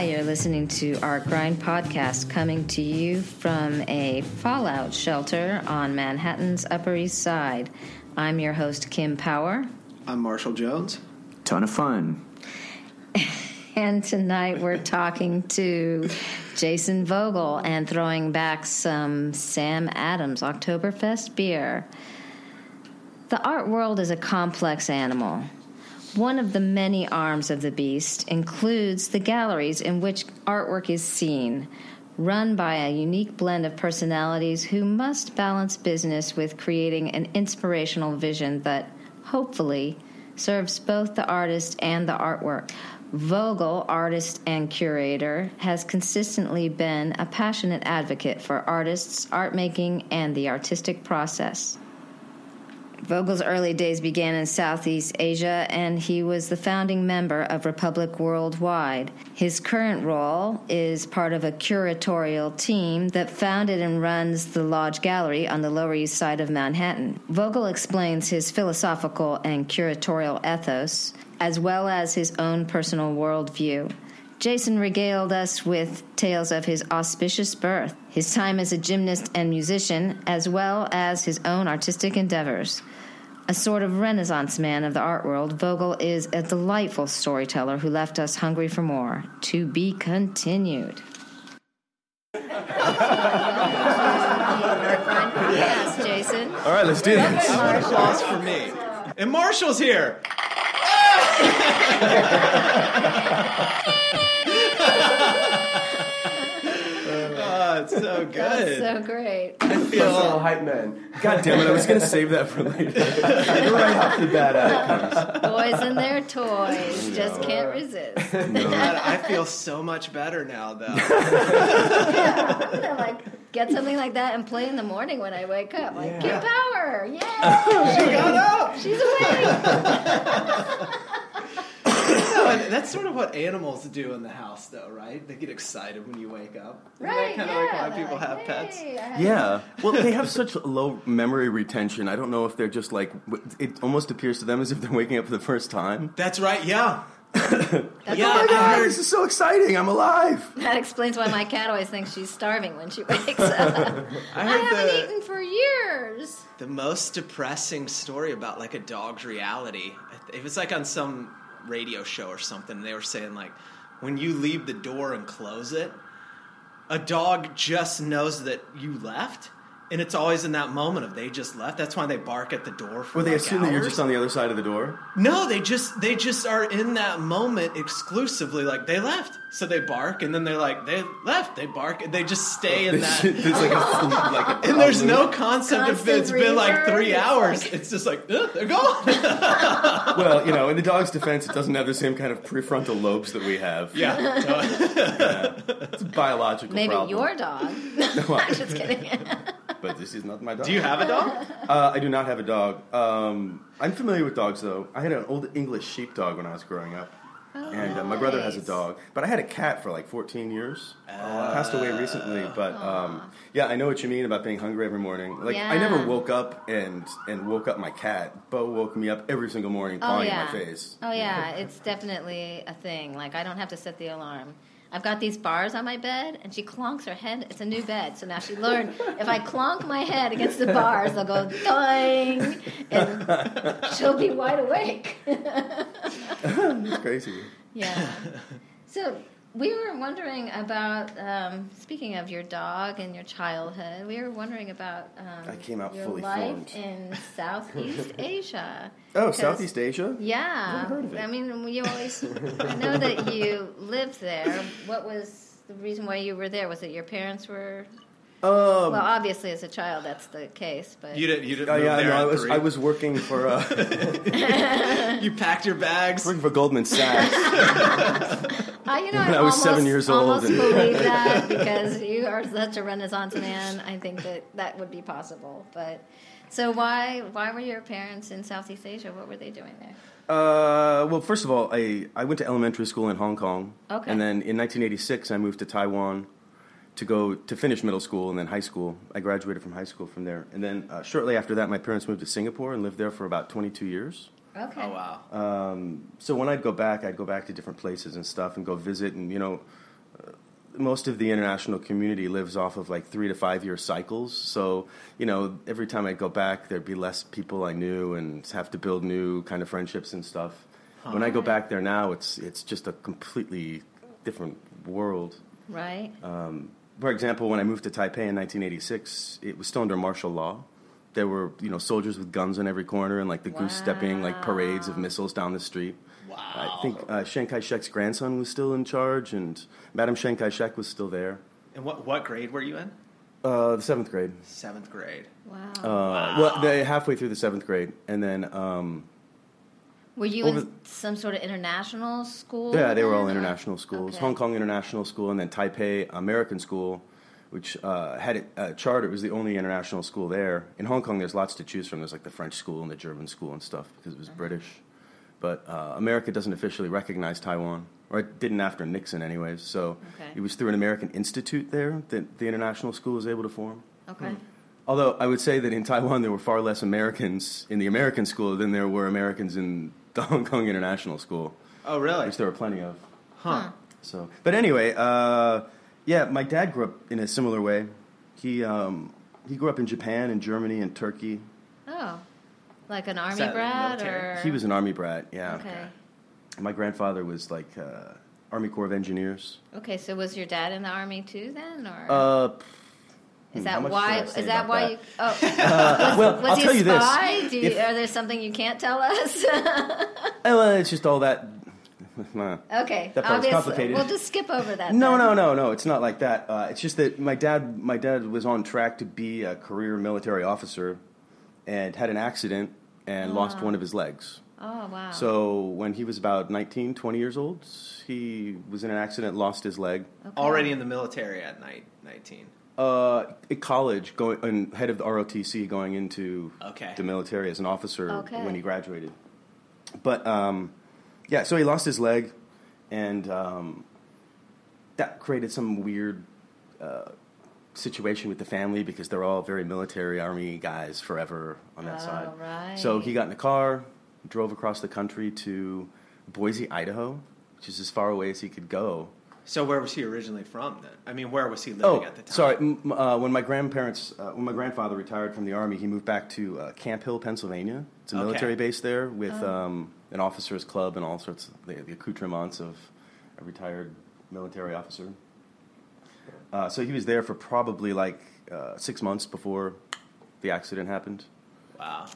Hi, you're listening to our Grind podcast coming to you from a fallout shelter on Manhattan's Upper East Side. I'm your host, Kim Power. I'm Marshall Jones. Ton of fun. And tonight we're talking to Jason Vogel and throwing back some Sam Adams Oktoberfest beer. The art world is a complex animal. One of the many arms of the beast includes the galleries in which artwork is seen, run by a unique blend of personalities who must balance business with creating an inspirational vision that, hopefully, serves both the artist and the artwork. Vogel, artist and curator, has consistently been a passionate advocate for artists, art making, and the artistic process. Vogel's early days began in Southeast Asia, and he was the founding member of Republic Worldwide. His current role is part of a curatorial team that founded and runs the Lodge Gallery on the Lower East Side of Manhattan. Vogel explains his philosophical and curatorial ethos, as well as his own personal worldview. Jason regaled us with tales of his auspicious birth, his time as a gymnast and musician, as well as his own artistic endeavors. A sort of renaissance man of the art world, Vogel is a delightful storyteller who left us hungry for more. To be continued. yes, Jason. All right, let's do this. Applause for me. And Marshall's here. oh, it's so good. That's so great. I feel hype man. God damn it! I was gonna save that for later. You're right off the bat. Out Boys and their toys just can't resist. God, I feel so much better now, though. I'm like get something like that and play in the morning when I wake up. Like Kim Power, yeah, she got up. she's awake. No, that's sort of what animals do in the house, though, right? They get excited when you wake up. Isn't Right? that kind yeah. of like why people like, have pets? "Hey, I have Yeah. Well, they have such low memory retention. I don't know if they're just like. It almost appears to them as if they're waking up for the first time. That's right. Yeah. That's Yeah, all I I God, heard- this is so exciting! I'm alive. That explains why my cat always thinks she's starving when she wakes up. I I haven't the, eaten for years. the most depressing story about like a dog's reality. It was like on some radio show or something. They were saying like, when you leave the door and close it, a dog just knows that you left, and it's always in that moment of they just left. That's why they bark at the door. For Well, they like assume that you're just on the other side of the door. No, they just they just are in that moment exclusively. Like they left, so they bark, and then they're like they left. They bark, and they just stay oh, in that. There's like a like a And there's no concept of Constant it's been like three hours. It's just like they're gone. Well, you know, in the dog's defense, it doesn't have the same kind of prefrontal lobes that we have. yeah, It's a biological Maybe problem. your dog. Well, I'm just kidding. But this is not my dog. Do you have a dog? Uh, I do not have a dog. Um, I'm familiar with dogs, though. I had an old English sheepdog when I was growing up, and uh, my brother has a dog. But I had a cat for like 14 years. Passed away recently, but um, yeah, I know what you mean about being hungry every morning. Like I never woke up and and woke up my cat. Bo woke me up every single morning, Oh yeah. my face. Oh yeah, it's definitely a thing. Like I don't have to set the alarm. I've got these bars on my bed, and she clonks her head. It's a new bed, so now she learned if I clonk my head against the bars, they'll go doing, and she'll be wide awake. It's crazy. yeah. So we were wondering about. Um, speaking of your dog and your childhood, we were wondering about. Um, I came out your fully life formed. in Southeast Asia. Oh, Southeast Asia. Yeah, Never heard of it. I mean, you always. I know that you lived there. What was the reason why you were there? Was it your parents were? Um, Well, obviously, as a child, that's the case. But You didn't. You didn't. oh move yeah, there no, I was three? I was working for uh, You packed your bags. working for Goldman Sachs. I, you know, When I, I was almost, seven years old Almost and- believe that because you are such a Renaissance man. I think that that would be possible. But so why why were your parents in Southeast Asia? What were they doing there? Uh, well, first of all, I, I went to elementary school in Hong Kong. Okay. And then in 1986, I moved to Taiwan to go to finish middle school and then high school. I graduated from high school from there. And then uh, shortly after that, my parents moved to Singapore and lived there for about 22 years. Okay. Oh wow. Um, so when I'd go back, I'd go back to different places and stuff and go visit. And, you know, most of the international community lives off of like three to five year cycles. So, you know, every time I go back, there'd be less people I knew and have to build new kind of friendships and stuff. When I go back there now, it's it's just a completely different world. Right. For example, when I moved to Taipei in 1986, it was still under martial law. There were, you know, soldiers with guns on every corner and like the goose stepping, like parades of missiles down the street. Wow. I think uh, Chiang Kai-shek's grandson was still in charge, and Madame Chiang Kai-shek was still there. And what what grade were you in? Uh, the seventh grade. Seventh grade. wow. Uh, Well, they, halfway through the seventh grade, and then um, were you over- in some sort of international school? yeah, they were all international schools. Okay. Hong Kong International School, and then Taipei American School, which uh, had it uh, charter. It was the only international school there. In Hong Kong, there's lots to choose from. There's like the French school and the German school and stuff because it was British. But uh, America doesn't officially recognize Taiwan, or it didn't after Nixon, anyways. So Okay. it was through an American institute there that the international school was able to form. Okay. Although I would say that in Taiwan there were far less Americans in the American school than there were Americans in the Hong Kong International School, Oh, really? which there were plenty of. Huh. So, but anyway, uh, yeah, my dad grew up in a similar way. He um, he grew up in Japan and Germany and Turkey. Oh, like an army that brat, or He was an army brat. Yeah. okay. My grandfather was like uh, Army Corps of Engineers. Okay, so was your dad in the army too then, or Uh, is hmm, that why? should I say Is that why that? you? Oh, well, was I'll he tell a you this. you, are there something you can't tell us? Oh, well, it's just all that. Nah. okay, That part's obvious- complicated. We'll just skip over that. No, then. no, no, no. It's not like that. Uh, it's just that my dad, my dad was on track to be a career military officer, and had an accident and lost one of his legs. Oh wow. So when he was about 19, 20 years old, he was in an accident, lost his leg. Okay. Already in the military at night, 19. Uh, at college, going and head of the ROTC, going into Okay. the military as an officer Okay. when he graduated. But um, yeah, so he lost his leg, and um, that created some weird uh, situation with the family because they're all very military army guys forever on that Oh, side. right. So he got in a car, drove across the country to Boise, Idaho, which is as far away as he could go. So where was he originally from then? I mean, where was he living Oh, at the time? sorry. M- uh, when my grandparents, uh, when my grandfather retired from the army, he moved back to uh, Camp Hill, Pennsylvania. It's a Okay. military base there with Oh. um, an officers' club and all sorts of the, the accoutrements of a retired military officer. Uh, so he was there for probably like uh, six months before the accident happened. Wow.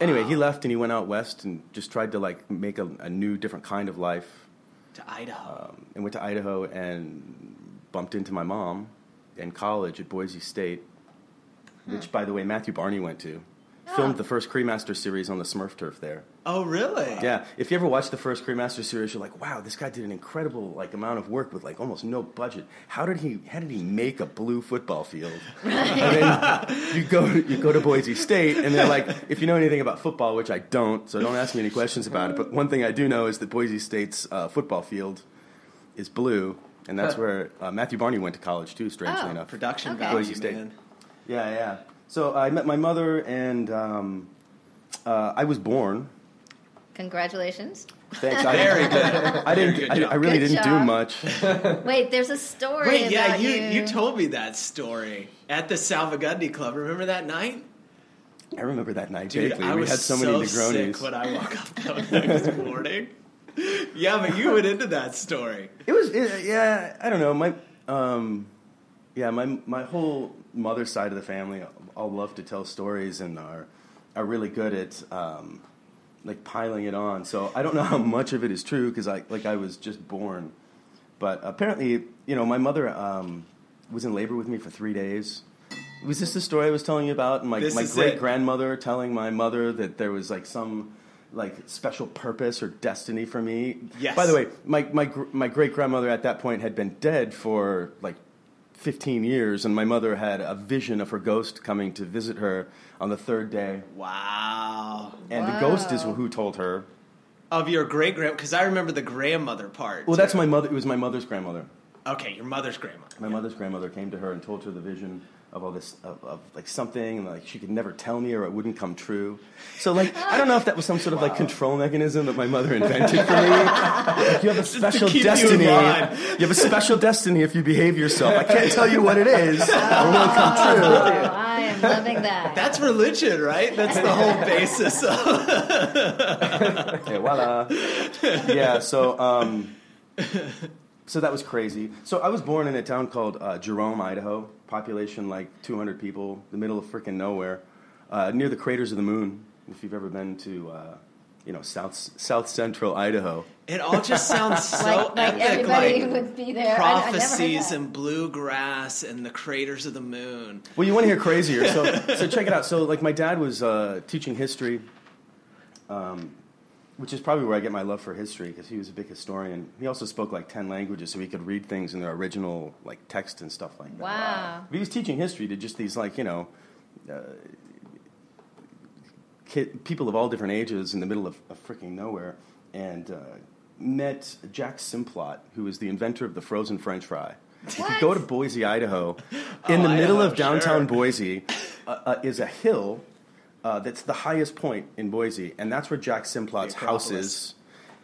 Anyway, he left and he went out west and just tried to like make a, a new, different kind of life. to Idaho. um, and went to Idaho and bumped into my mom in college at Boise State, which, by the way, Matthew Barney went to. Filmed Oh. the first Cremaster series on the Smurf turf there. oh, really? Yeah, if you ever watch the first Cremaster series, you're like, wow, this guy did an incredible like amount of work with like almost no budget. How did he? How did he make a blue football field? and then you go you go to Boise State, and they're like, if you know anything about football, which I don't, so don't ask me any questions about it. But one thing I do know is that Boise State's uh, football field is blue, and that's where uh, Matthew Barney went to college too. Strangely Oh. enough, Production Okay. value, Boise State. man. yeah, yeah. So I met my mother, and um, uh, I was born. Congratulations. Thanks. I, Very good. I didn't. Good I. I really Good didn't do much. Wait, there's a story Wait, yeah, you, you. you told me that story at the Salmagundi Club. Remember that night? I remember that night Dude, vaguely. I we was had so, so many Negronis. sick when I woke up the next morning. Yeah, but you went into that story. It was, it, yeah. I don't know. My, um, yeah, my my whole mother's side of the family all love to tell stories and are are really good at um, like piling it on. So I don't know how much of it is true because I like I was just born, but apparently, you know, my mother um, was in labor with me for three days. Was this the story I was telling you about? And my This my great grandmother telling my mother that there was like some like special purpose or destiny for me. Yes. By the way, my my my great grandmother at that point had been dead for like 15 years, and my mother had a vision of her ghost coming to visit her on the third day. Wow. And the ghost is who told her. Of your great grand, because I remember the grandmother part. Well, that's my mother. It was my mother's grandmother. Okay, your mother's grandmother. My mother's grandmother came to her and told her the vision of all this of, of like something and like she could never tell me or it wouldn't come true. So like I don't know if that was some sort of like control mechanism that my mother invented for me. Like you have a special keep you destiny. You, have a special destiny if you behave yourself. I can't tell you what it is. Or it won't come true. Oh, I am loving that. That's religion, right? That's the whole basis of Okay, voila. Yeah, so um, so that was crazy. So I was born in a town called uh, Jerome, Idaho. Population like 200 people, the middle of freaking nowhere, uh, near the craters of the moon. If you've ever been to, uh, you know, south south central Idaho. It all just sounds so like, like epic, everybody like would be there. I, I prophecies and bluegrass and the craters of the moon. Well, you want to hear crazier, so so check it out. So like my dad was uh, teaching history, um, which is probably where I get my love for history because he was a big historian. He also spoke like ten languages, so he could read things in their original like text and stuff like that. Wow. But he was teaching history to just these like you know. Uh, kid, people of all different ages in the middle of, of freaking nowhere, and uh, met Jack Simplot, who was the inventor of the frozen French fry. If you go to Boise, Idaho, in the Oh, middle Idaho, of downtown sure. Boise uh, uh, is a hill uh, that's the highest point in Boise, and that's where Jack Simplot's house is.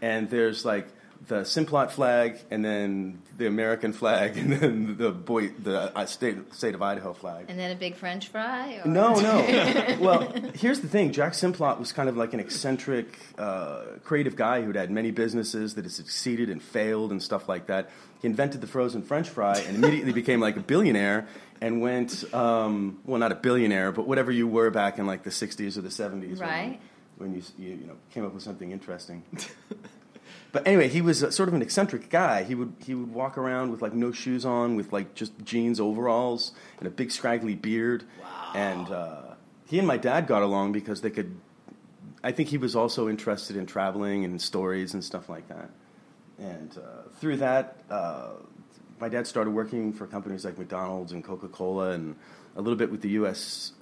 And there's like the Simplot flag, and then the American flag, and then the boy, the uh, state state of Idaho flag. And then a big French fry? Or? No, no. well, here's the thing. Jack Simplot was kind of like an eccentric, uh, creative guy who'd had many businesses that had succeeded and failed and stuff like that. He invented the frozen French fry and immediately became like a billionaire and went, um, well, not a billionaire, but whatever you were back in like the 60s or the 70s. Right. When, when you, you, you know, came up with something interesting. But anyway, he was a, sort of an eccentric guy. He would he would walk around with like no shoes on, with like just jeans, overalls, and a big scraggly beard. Wow. And uh, he and my dad got along because they could. I think he was also interested in traveling and stories and stuff like that. And uh, through that, uh, my dad started working for companies like McDonald's and Coca Cola, and a little bit with the U.S.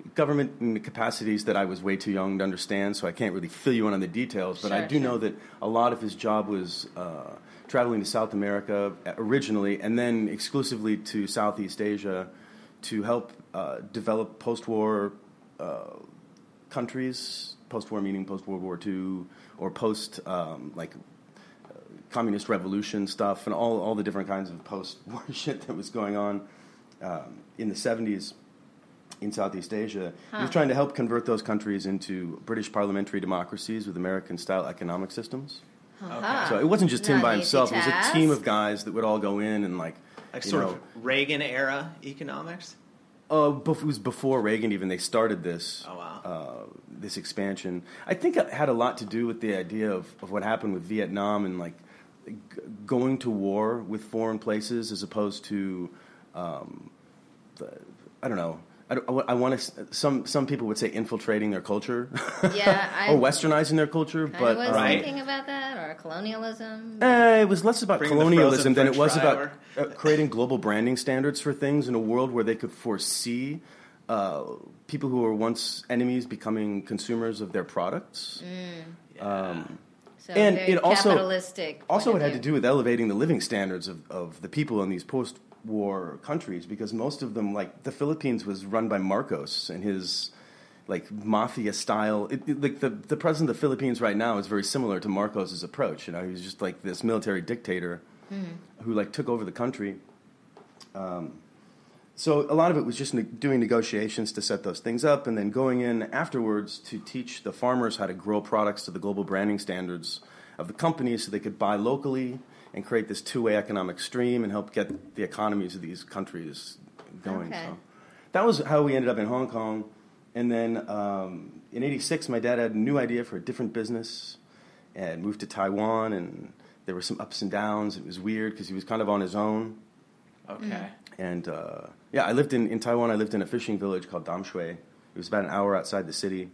Uh, government capacities that I was way too young to understand, so I can't really fill you in on the details. But I do sure. know that a lot of his job was uh, traveling to South America originally, and then exclusively to Southeast Asia to help uh, develop post-war uh, countries. Post-war meaning post World War II or post um, like uh, communist revolution stuff and all all the different kinds of post-war shit that was going on um, in the 70s in Southeast Asia. He Huh. was trying to help convert those countries into British parliamentary democracies with American-style economic systems. Uh-huh. So it wasn't just him Not by an easy himself. It was a team of guys that would all go in and like, Like sort know, of Reagan era economics. uh, it was before Reagan even. They started this. Oh, wow. Uh, this expansion. I think it had a lot to do with the idea of, of what happened with Vietnam and like g- going to war with foreign places as opposed to, um, the, I don't know. I, I want to. Some some people would say infiltrating their culture, Yeah, I- or westernizing their culture. I But was um, Right. thinking about that, or colonialism. Eh, it was less about Bring colonialism frozen than it was about over. uh, creating global branding standards for things in a world where they could foresee uh, people who were once enemies becoming consumers of their products. Um, so and very it also- capitalistic. point also, it had to do with elevating the living standards of, of the people in these post-war countries because most of them, like the Philippines, was run by Marcos and his like mafia style. It, it- like the the president of the Philippines right now is very similar to Marcos's approach. You know, he was just like this military dictator who like took over the country. Um, so a lot of it was just ne- doing negotiations to set those things up, and then going in afterwards to teach the farmers how to grow products to the global branding standards of the companies, so they could buy locally and create this two-way economic stream and help get the economies of these countries going. Okay. So that was how we ended up in Hong Kong, and then um, in '86, my dad had a new idea for a different business, and moved to Taiwan, and there were some ups and downs. It was weird because he was kind of on his own. Okay. And uh, yeah, I lived in, in Taiwan. I lived in a fishing village called Danshui. It was about an hour outside the city.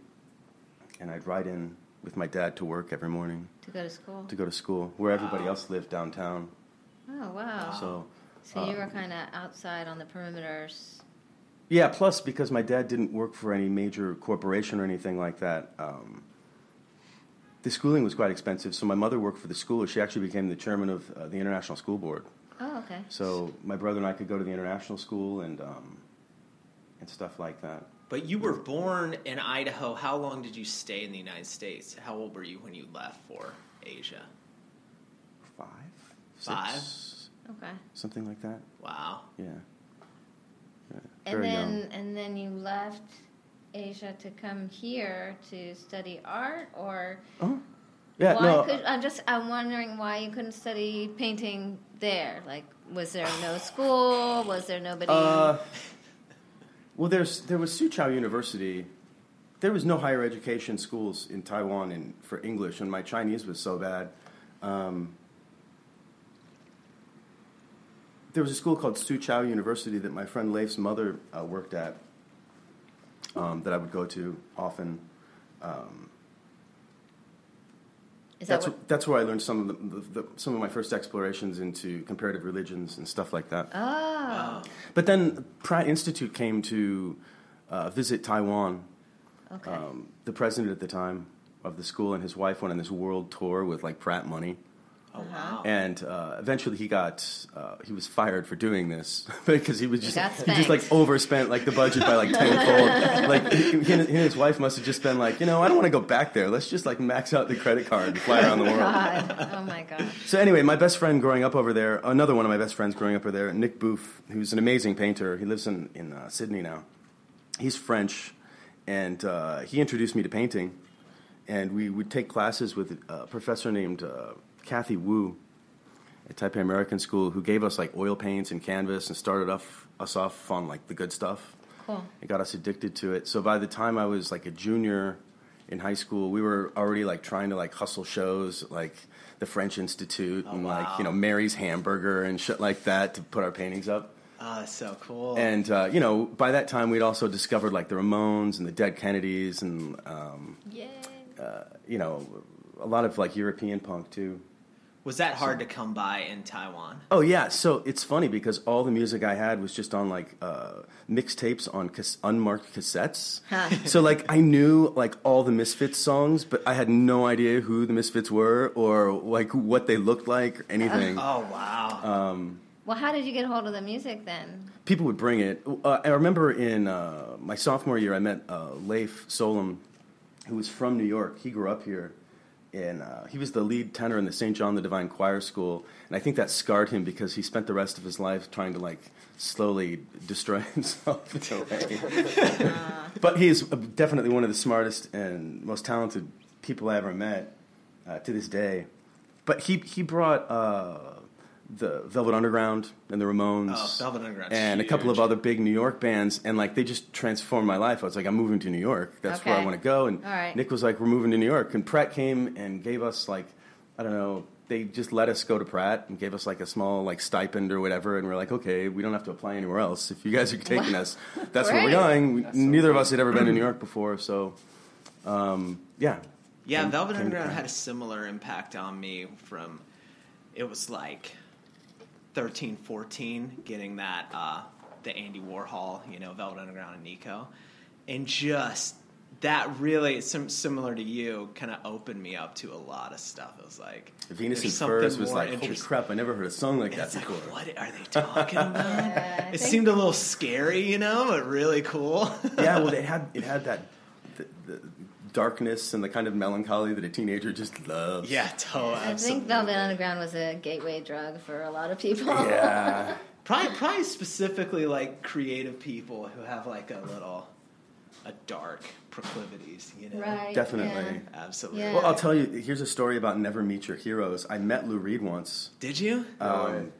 And I'd ride in with my dad to work every morning to go to school. to go to school, where everybody else lived downtown. Oh wow! So, So you uh, were kind of outside on the perimeters. yeah, plus because my dad didn't work for any major corporation or anything like that, um, the schooling was quite expensive. So my mother worked for the school. She actually became the chairman of uh, the International School Board. Oh, okay. So my brother and I could go to the international school and um, and stuff like that. But you were born in Idaho. How long did you stay in the United States? How old were you when you left for Asia? Five, Five? six, Okay. something like that. Wow. Yeah. Yeah, And very then young. and then you left Asia to come here to study art or Oh, yeah. why no, could I'm just I'm wondering why you couldn't study painting there? Like was there no school? Was there nobody Uh, well, there's there was Soochow University. There was no higher education schools in Taiwan in, for English, and my Chinese was so bad. Um, there was a school called Soochow University that my friend Leif's mother uh, worked at. Um, that I would go to often. Um, Is that that's what that's where I learned some of the, the, the some of my first explorations into comparative religions and stuff like that. Oh. But then Pratt Institute came to uh, visit Taiwan. Okay. Um, the president at the time of the school and his wife went on this world tour with like Pratt money. Oh Uh-huh. wow. And uh, eventually he got uh, he was fired for doing this because he was just he just like overspent like the budget by like tenfold. like he, he and his wife must have just been like, you know, I don't want to go back there. Let's just like max out the credit card and fly around the world. God. Oh my god. So anyway, my best friend growing up over there, another one of my best friends growing up over there, Nick Booth, who's an amazing painter. He lives in in uh, Sydney now. He's French, and uh, he introduced me to painting. And we would take classes with a professor named uh, Kathy Wu at Taipei American School, who gave us like oil paints and canvas and started off, us off on like the good stuff. Cool. It got us addicted to it. So by the time I was like a junior in high school, we were already like trying to like hustle shows like the French Institute Oh, and like you know Mary's Hamburger and shit like that to put our paintings up. Oh, that's so cool. And uh, you know by that time we'd also discovered like the Ramones and the Dead Kennedys and um, Yay. you know a lot of like European punk too. Was that hard to come by in Taiwan? Oh yeah, so it's funny because all the music I had was just on like uh, mixtapes on cas- unmarked cassettes. So like I knew like all the Misfits songs, but I had no idea who the Misfits were or like what they looked like or anything. Oh wow. Well, how did you get a hold of the music then? People would bring it. Uh, I remember in uh, my sophomore year, I met uh, Leif Solom, who was from New York. He grew up here. And uh, he was the lead tenor in the St. John the Divine Choir School, and I think that scarred him because he spent the rest of his life trying to like slowly destroy himself in a way. but he is definitely one of the smartest and most talented people I ever met uh, to this day. But he he brought uh, the Velvet Underground and the Ramones, Oh, Velvet Underground's and a couple of other big New York bands, and like they just transformed my life. I was like, I'm moving to New York. That's where I want to go. And All right. Nick was like, We're moving to New York. And Pratt came and gave us like, I don't know. They just let us go to Pratt and gave us like a small like stipend or whatever, and we're like, okay, we don't have to apply anywhere else. If you guys are taking us, that's where we're going. We, neither of us had ever been to New York before, so um, yeah. Yeah, Came- Velvet came Underground had a similar impact on me from it was like 13, 14, getting that uh, the Andy Warhol, you know, Velvet Underground and Nico. And just that really sim- similar to you kind of opened me up to a lot of stuff. It was like Venus and something Furs was like, holy crap, I never heard a song like that It's like, before. what are they talking about? Yeah, it seemed a little scary, you know, but really cool. yeah, well, it had it had that the, the darkness and the kind of melancholy that a teenager just loves. yeah, totally. I think Velvet Underground was a gateway drug for a lot of people. Yeah. Probably, probably specifically like creative people who have like a little, a dark proclivities, you know. right. Definitely. Absolutely. Yeah. Well, I'll tell you. Here's a story about never meet your heroes. I met Lou Reed once. Did you? Um,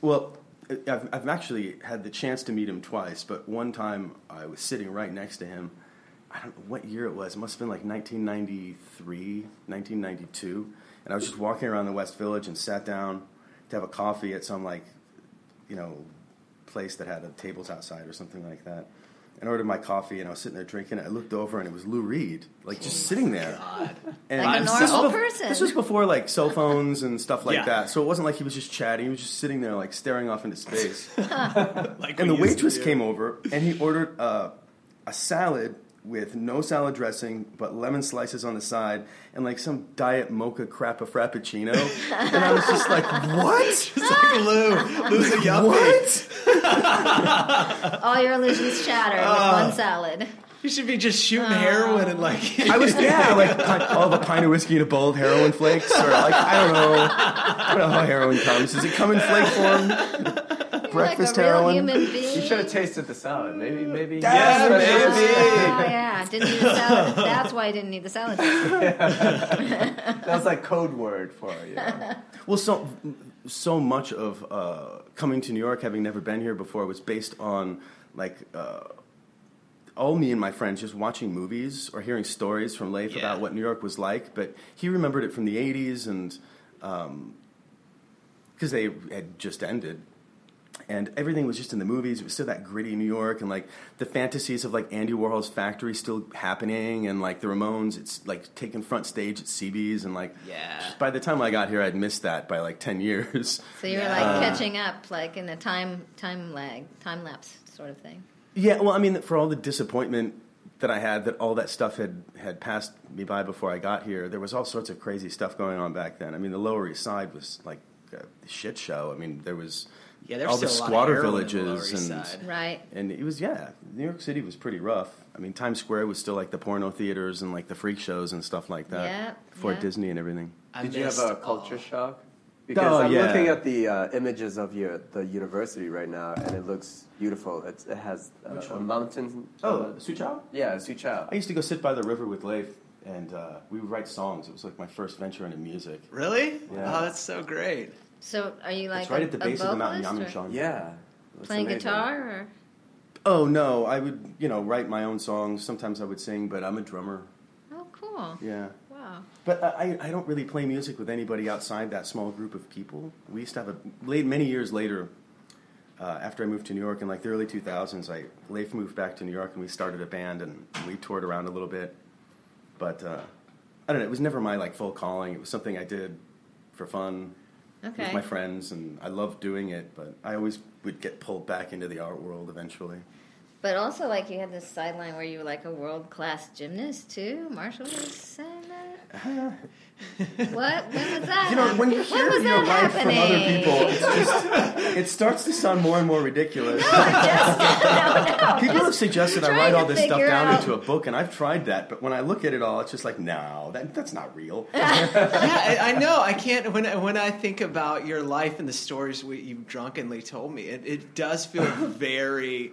well, I've, I've actually had the chance to meet him twice, but one time I was sitting right next to him. I don't know what year it was. It must have been like 1993, 1992. And I was just walking around the West Village and sat down to have a coffee at some like, you know, place that had a tables outside or something like that. And I ordered my coffee and I was sitting there drinking it. I looked over and it was Lou Reed, like just sitting there. God. And Like a this normal was bef- person. This was before like cell phones and stuff like Yeah. that. So it wasn't like he was just chatting. He was just sitting there like staring off into space. Like and the we used to waitress came over and he ordered uh, a salad with no salad dressing, but lemon slices on the side, and like some diet mocha crap a frappuccino. and I was just like, what? It's like Lou. Lou's a yuppie. What? All your illusions shatter Uh, with one salad. You should be just shooting heroin and like. I was yeah, like pi- all the pint of whiskey and a bowl of heroin flakes, or like I don't know, I don't know how heroin comes. Does it come in flake form? Breakfast like a real heroin. human being. You should have tasted the salad. Maybe, maybe. Yeah, Yes, maybe. Oh yeah, didn't need the salad. That's why I didn't need the salad. That was like code word for you. know. Well, so so much of uh, coming to New York, having never been here before, was based on like uh, all me and my friends just watching movies or hearing stories from Leif Yeah. about what New York was like. But he remembered it from the '80s, and because they had just ended. And everything was just in the movies. It was still that gritty New York, and like the fantasies of like Andy Warhol's factory still happening, and like the Ramones, it's like taking front stage at CB's, and like Yeah. by the time I got here, I'd missed that by like ten years. So you were Yeah. like Uh. catching up, like in a time time lag, time lapse sort of thing. Yeah, well, I mean, for all the disappointment that I had that all that stuff had had passed me by before I got here, there was all sorts of crazy stuff going on back then. I mean, the Lower East Side was like a shit show. I mean, there was Yeah, there's all the still a lot of squatter in the villages Lower East and Side. Right. and it was yeah, New York City was pretty rough. I mean, Times Square was still like the porno theaters and like the freak shows and stuff like that Yeah, before yeah. Disney and everything. I Did you have missed a all- culture shock? Because Oh, I'm yeah. looking at the uh, images of your the university right now, and it looks beautiful. It's, it has uh, Which a mountain. Oh, uh, Soochow? yeah, Soochow. I used to go sit by the river with Leif, and uh, we would write songs. It was like my first venture into music. Really? Yeah. Oh, that's so great. So are you like it's right a, at the base of the mountain, vocalist. Yeah, playing amazing. guitar or Oh no, I would you know write my own songs. Sometimes I would sing, but I'm a drummer. oh cool Yeah, wow but I, I don't really play music with anybody outside that small group of people. We used to have a late many years later. Uh, after I moved to New York in like the early 2000s, I Leif moved back to New York and we started a band and we toured around a little bit. But uh, I don't know, it was never my like full calling. It was something I did for fun okay with my friends, and I loved doing it. But I always would get pulled back into the art world eventually. but also like you had this sideline where you were like a world class gymnast too Marshall was saying that what when was that You know, when you happening? hear was your that life from other people, it's just it starts to sound more and more ridiculous. just, no, no, People just have suggested I write all this stuff down out- into a book, and I've tried that. But when I look at it all, it's just like, no, that, that's not real. yeah, I, I know. I can't. When when I think about your life and the stories we, you've drunkenly told me, it, it does feel very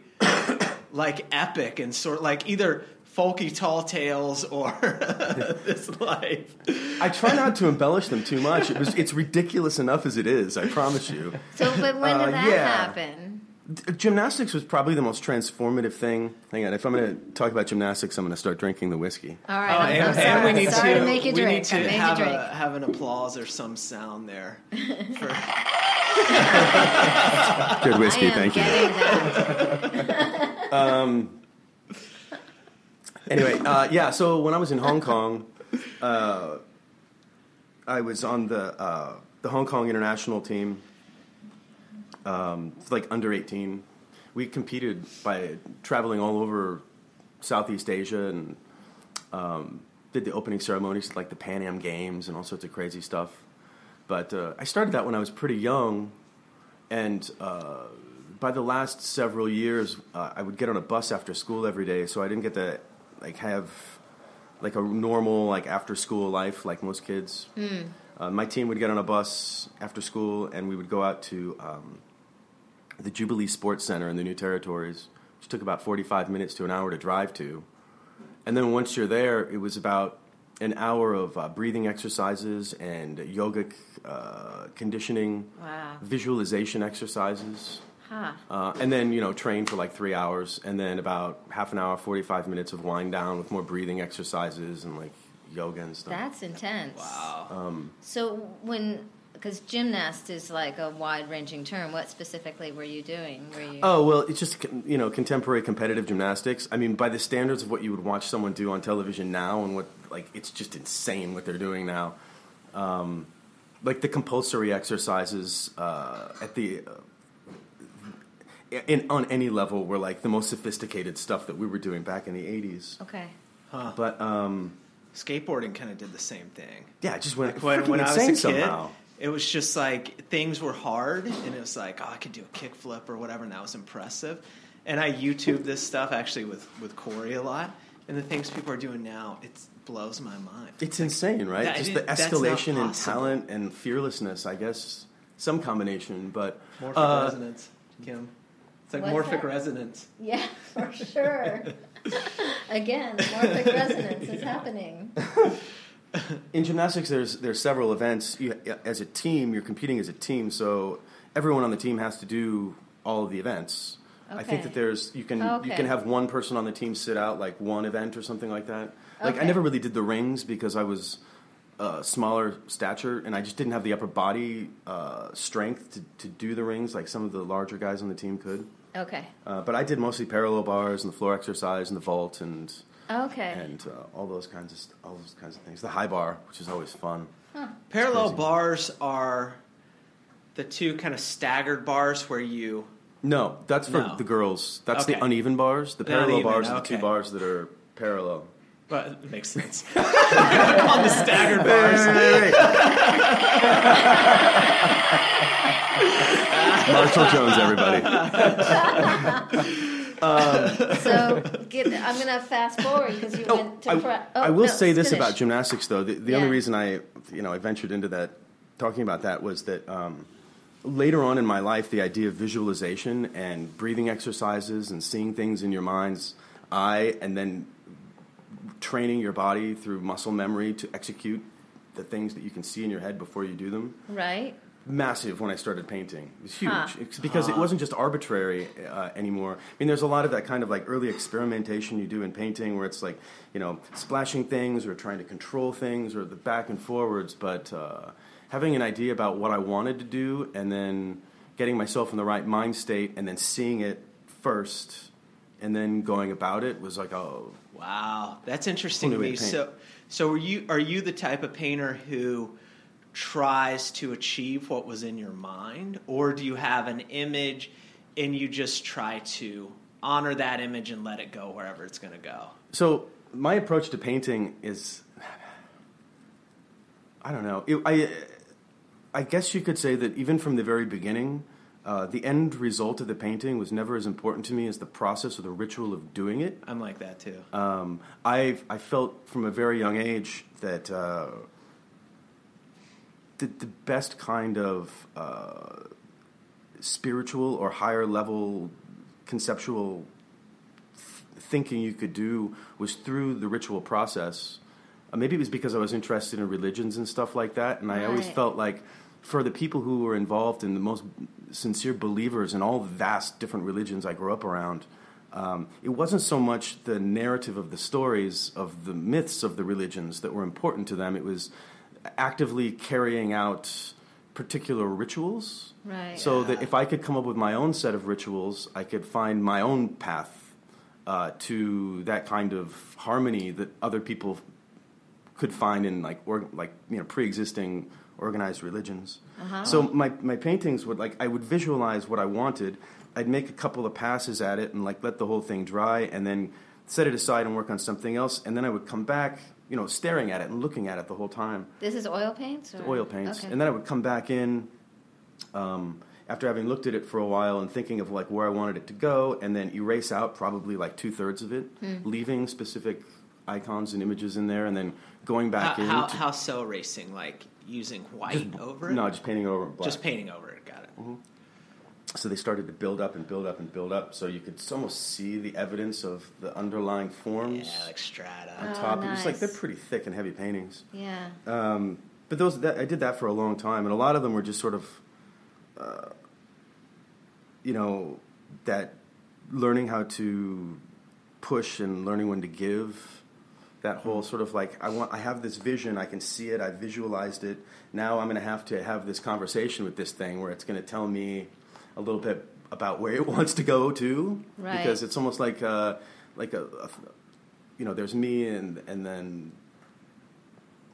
like epic and sort of like either folky tall tales or this life. I try not to embellish them too much. It was it's ridiculous enough as it is. I promise you. so but when Uh, did that yeah. happen D- Gymnastics was probably the most transformative thing. Hang on, if I'm going to talk about gymnastics, I'm going to start drinking the whiskey. All right, Oh, I'm, and, I'm and sorry, we need sorry to, to make you we need to I have drink a have an applause or some sound there. For, Good I whiskey, am thank you. getting that. anyway, uh, yeah. So when I was in Hong Kong, uh, I was on the uh, the Hong Kong international team. Um, like under eighteen, we competed by traveling all over Southeast Asia and um, did the opening ceremonies, like the Pan Am Games and all sorts of crazy stuff. But uh, I started that when I was pretty young, and uh, by the last several years, uh, I would get on a bus after school every day, so I didn't get to like have like a normal like after school life like most kids. Uh, my team would get on a bus after school, and we would go out to um, the Jubilee Sports Center in the New Territories, which took about forty-five minutes to an hour to drive to. And then once you're there, it was about an hour of uh, breathing exercises and yogic uh, conditioning, Wow. visualization exercises. Huh. Uh, and then you know train for like three hours, and then about half an hour, forty five minutes of wind down with more breathing exercises and like yoga and stuff. That's intense. wow. um, So when, because gymnast is like a wide-ranging term, what specifically were you doing? Were you? oh well, it's just you know contemporary competitive gymnastics. I mean, by the standards of what you would watch someone do on television now, and what like it's just insane what they're doing now. Um, like the compulsory exercises uh, at the. Uh, in on any level were like the most sophisticated stuff that we were doing back in the '80s. Okay. But um, Skateboarding kind of did the same thing. yeah, it just went when, when I was a kid, somehow. it was just like things were hard, and it was like, oh, I could do a kickflip or whatever, and that was impressive. And I YouTube this stuff actually with with Corey a lot, and the things people are doing now, it blows my mind. It's insane, right? that- Just the escalation in possible. talent and fearlessness. I guess some combination, but Morphic uh, resonance, Kim. It's like What's morphic that? resonance. Yeah, for sure. Again, morphic resonance is happening. in gymnastics, there's there's several events. You, as a team, you're competing as a team, so everyone on the team has to do all of the events. I think that there's you can you Okay. can have one person on the team sit out like one event or something like that. Like I never really did the rings because I was uh, smaller stature and I just didn't have the upper body uh, strength to, to do the rings like some of the larger guys on the team could. Okay. Uh, but I did mostly parallel bars and the floor exercise and the vault and Okay. and uh, all those kinds of st- all those kinds of things. The high bar, which is always fun. Parallel bars are the two kind of staggered bars where you No, that's for No. the girls. That's Okay. the uneven bars. The The parallel uneven, bars are the two bars that are parallel. But it makes sense. on the staggered bars. Marshall Jones, everybody. So get, I'm going to fast forward because you Oh, went to. I, pre- oh, I will no, say this finish. about gymnastics, though. The, the Yeah. only reason I, you know, I ventured into that, talking about that, was that um, later on in my life, the idea of visualization and breathing exercises and seeing things in your mind's eye, and then training your body through muscle memory to execute the things that you can see in your head before you do them. Right. massive when I started painting. It was huge Huh. It's because it wasn't just arbitrary uh, anymore. I mean, there's a lot of that kind of like early experimentation you do in painting, where it's like you know splashing things or trying to control things or the back and forwards. But uh, having an idea about what I wanted to do and then getting myself in the right mind state and then seeing it first and then going about it was like oh Wow, that's interesting to Whole new way me. So, so are you are you the type of painter who tries to achieve what was in your mind, or do you have an image and you just try to honor that image and let it go wherever it's going to go? So my approach to painting is, I don't know. It, I, I guess you could say that even from the very beginning, uh, the end result of the painting was never as important to me as the process or the ritual of doing it. I'm like that too. Um, I I felt from a very young age that uh, the, the best kind of uh, spiritual or higher level conceptual th- thinking you could do was through the ritual process. Uh, maybe it was because I was interested in religions and stuff like that, and I always felt like for the people who were involved in the most sincere believers in all the vast different religions I grew up around, um, it wasn't so much the narrative of the stories of the myths of the religions that were important to them. It was actively carrying out particular rituals. Right. So that if I could come up with my own set of rituals, I could find my own path uh, to that kind of harmony that other people could find in like or, like you know pre-existing organized religions. So my my paintings would like I would visualize what I wanted. I'd make a couple of passes at it and like let the whole thing dry and then set it aside and work on something else and then I would come back, you know, staring at it and looking at it the whole time. This is oil paints? Or? Oil paints. Okay. And then I would come back in um, after having looked at it for a while and thinking of like where I wanted it to go, and then erase out probably like two thirds of it, Hmm. leaving specific icons and images in there, and then going How, back in. how, to- how so racing? Like using white over it? no, just painting over black. just painting over it. Got it. So they started to build up and build up and build up, so you could almost see the evidence of the underlying forms Yeah, like strata. on Oh, top. It was like they're pretty thick and heavy paintings. Yeah. Um, but those that, I did that for a long time, and a lot of them were just sort of, uh, you know, that learning how to push and learning when to give. That whole sort of like I want I have this vision, I can see it, I visualized it. Now I'm going to have to have this conversation with this thing where it's going to tell me a little bit about where it wants to go to, Right. because it's almost like uh, like a, a you know, there's me and and then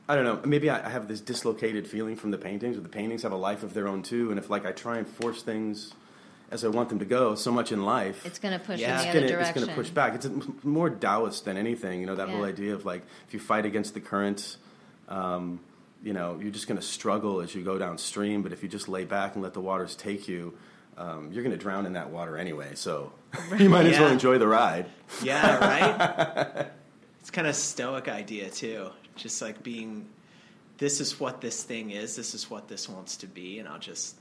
I don't know. Maybe I I have this dislocated feeling from the paintings, or the paintings have a life of their own too. And if like I try and force things as I want them to go, so much in life. It's going to push Yeah. in the it's other gonna, direction. It's going to push back. It's more Taoist than anything. You know that whole idea of like if you fight against the current, um, you know, you're just going to struggle as you go downstream. But if you just lay back and let the waters take you, um, you're going to drown in that water anyway. So you might as well enjoy the ride. Yeah, right? it's kind of stoic idea too. Just like being this is what this thing is, this is what this wants to be, and I'll just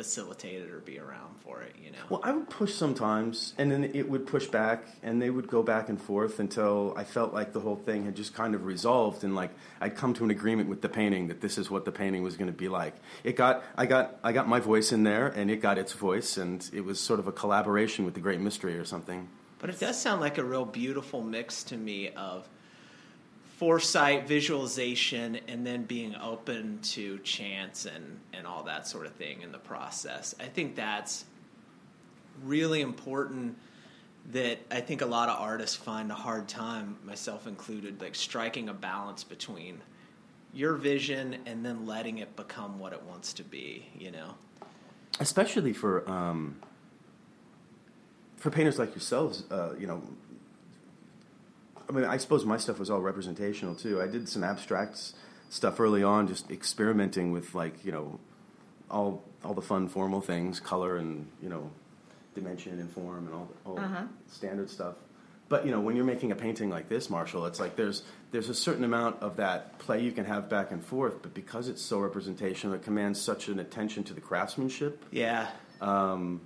facilitate it or be around for it, you know. Well, I would push sometimes, and then it would push back, and they would go back and forth until I felt like the whole thing had just kind of resolved, and like I'd come to an agreement with the painting that this is what the painting was going to be like. It got, I got, I got my voice in there, and it got its voice, and it was sort of a collaboration with the Great Mystery or something. But it does sound like a real beautiful mix to me of foresight, visualization, and then being open to chance and, and all that sort of thing in the process. I think that's really important that I think a lot of artists find a hard time, myself included, like striking a balance between your vision and then letting it become what it wants to be, you know? especially for um, for painters like yourselves, uh, you know. I mean, I suppose my stuff was all representational too. I did some abstract stuff early on, just experimenting with like you know, all all the fun formal things, color and you know, dimension and form and all all Uh-huh. standard stuff. But you know, when you're making a painting like this, Marshall, it's like there's there's a certain amount of that play you can have back and forth, but because it's so representational, it commands such an attention to the craftsmanship Yeah. um,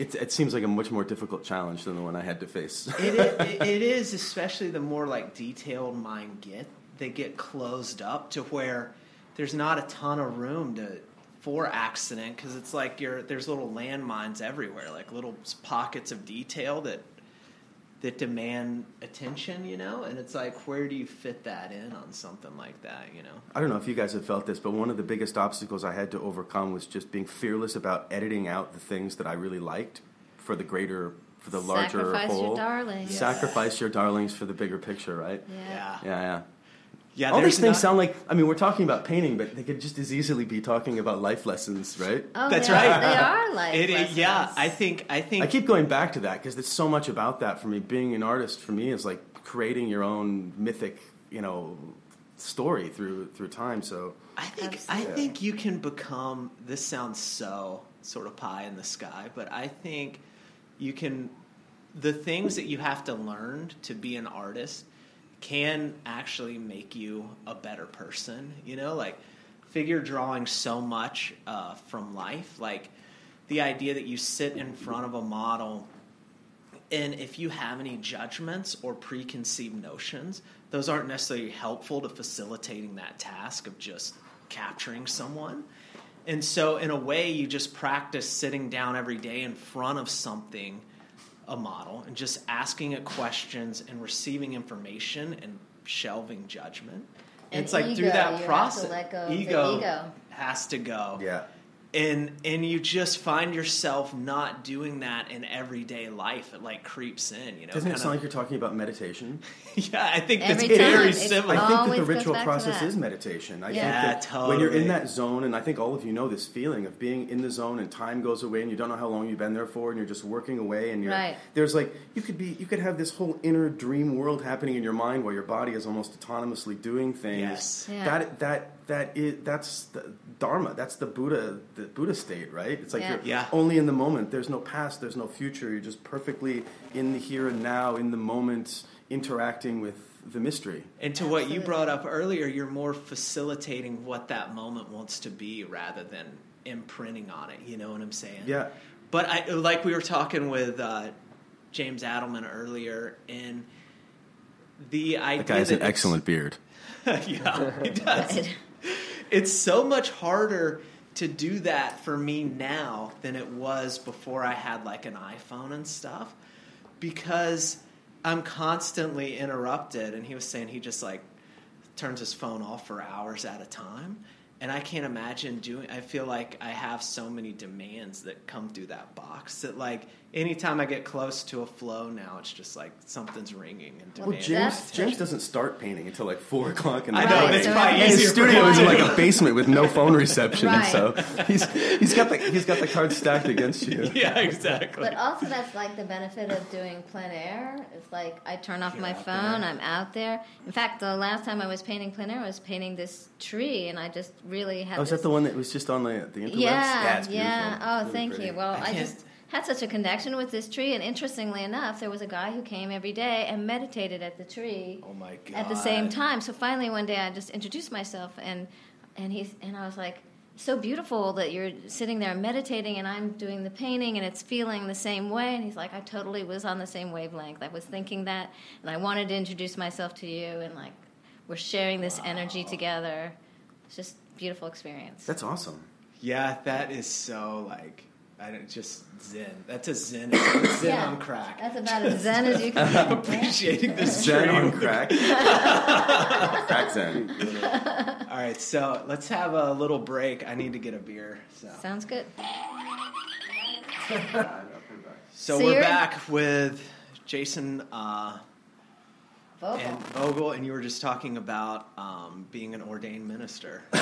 it, it seems like a much more difficult challenge than the one I had to face. it, it, it is especially the more like detailed mine get they get closed up to where there's not a ton of room to for accident because it's like you're there's little landmines everywhere like little pockets of detail that that demand attention you know and it's like where do you fit that in on something like that you know I don't know if you guys have felt this, but one of the biggest obstacles I had to overcome was just being fearless about editing out the things that I really liked for the greater, for the larger Sacrifice your whole. darlings. Sacrifice your darlings for the bigger picture, right? Yeah. yeah Yeah, yeah. Yeah All these things not- sound like, I mean, we're talking about painting, but they could just as easily be talking about life lessons, right? Oh, That's they right. They are like it, it- yeah i think i think I keep going back to that because there's so much about that for me. Being an artist for me is like creating your own mythic, you know, story through through time. So I think Absolutely. I think you can become. This sounds so sort of pie in the sky, but I think you can. The things that you have to learn to be an artist can actually make you a better person. You know, like figure drawing so much uh, from life, like the idea that you sit in front of a model and if you have any judgments or preconceived notions, those aren't necessarily helpful to facilitating that task of just capturing someone. And so, in a way, you just practice sitting down every day in front of something, a model, and just asking it questions and receiving information and shelving judgment. And, And it's like ego, through that process, let go of the ego, ego. has to go yeah, and and you just find yourself not doing that in everyday life. It like creeps in, you know. doesn't it kinda- sound like you're talking about meditation? yeah, I think that's Every very time. Similar. I think that the ritual process is meditation. I Yeah. think that when you're in that zone, and I think all of you know this feeling of being in the zone and time goes away and you don't know how long you've been there for, and you're just working away, and you're Right. there's like you could be you could have this whole inner dream world happening in your mind while your body is almost autonomously doing things. Yes. Yeah. That that that is that's the dharma. That's the Buddha the Buddha state, right? It's like Yeah. you're Yeah. only in the moment. There's no past. There's no future. You're just perfectly in the here and now, in the moment, interacting with the mystery. And to what you brought up earlier, you're more facilitating what that moment wants to be rather than imprinting on it. You know what I'm saying? Yeah. But I like we were talking with uh, James Adelman earlier, and the idea That guy has an excellent beard. yeah, he does. it's so much harder to do that for me now than it was before I had like an iPhone and stuff because I'm constantly interrupted. And he was saying he just like turns his phone off for hours at a time. and I can't imagine doing. I feel like I have so many demands that come through that box that like anytime I get close to a flow now, it's just like something's ringing and Well, demanding. James That's- James doesn't start painting until like four o'clock in the I know Right, it's so probably it's- And easier his studio is in like a basement with no phone reception, Right. so he's he's got the he's got the cards stacked against you. yeah, exactly. But also, that's like the benefit of doing plein air. It's like I turn off You're my phone. there. I'm out there. In fact, the last time I was painting plein air, I was painting this tree, and I just really had. Oh, is this, that the one that was just on the the interwebs? Yeah, it's yeah. Oh, Really thank pretty. you. Well, I I, just had such a connection with this tree, and interestingly enough, there was a guy who came every day and meditated at the tree oh my god! at the same time. So finally, one day, I just introduced myself, and and he's and I was like, "So beautiful that you're sitting there meditating, and I'm doing the painting, and it's feeling the same way." And he's like, "I totally was on the same wavelength. I was thinking that, and I wanted to introduce myself to you, and like, we're sharing this energy together. It's just beautiful experience." That's awesome. Yeah, that is so like I don't just zen. That's a zen. Zen Yeah. on crack. That's about as zen as you can be. Appreciating this Zen tree. on crack. crack Zen. All right, so let's have a little break. I need to get a beer. So, Sounds good. so, So we're you're- back with Jason uh, Vocal. and Vogel, and you were just talking about um, being an ordained minister.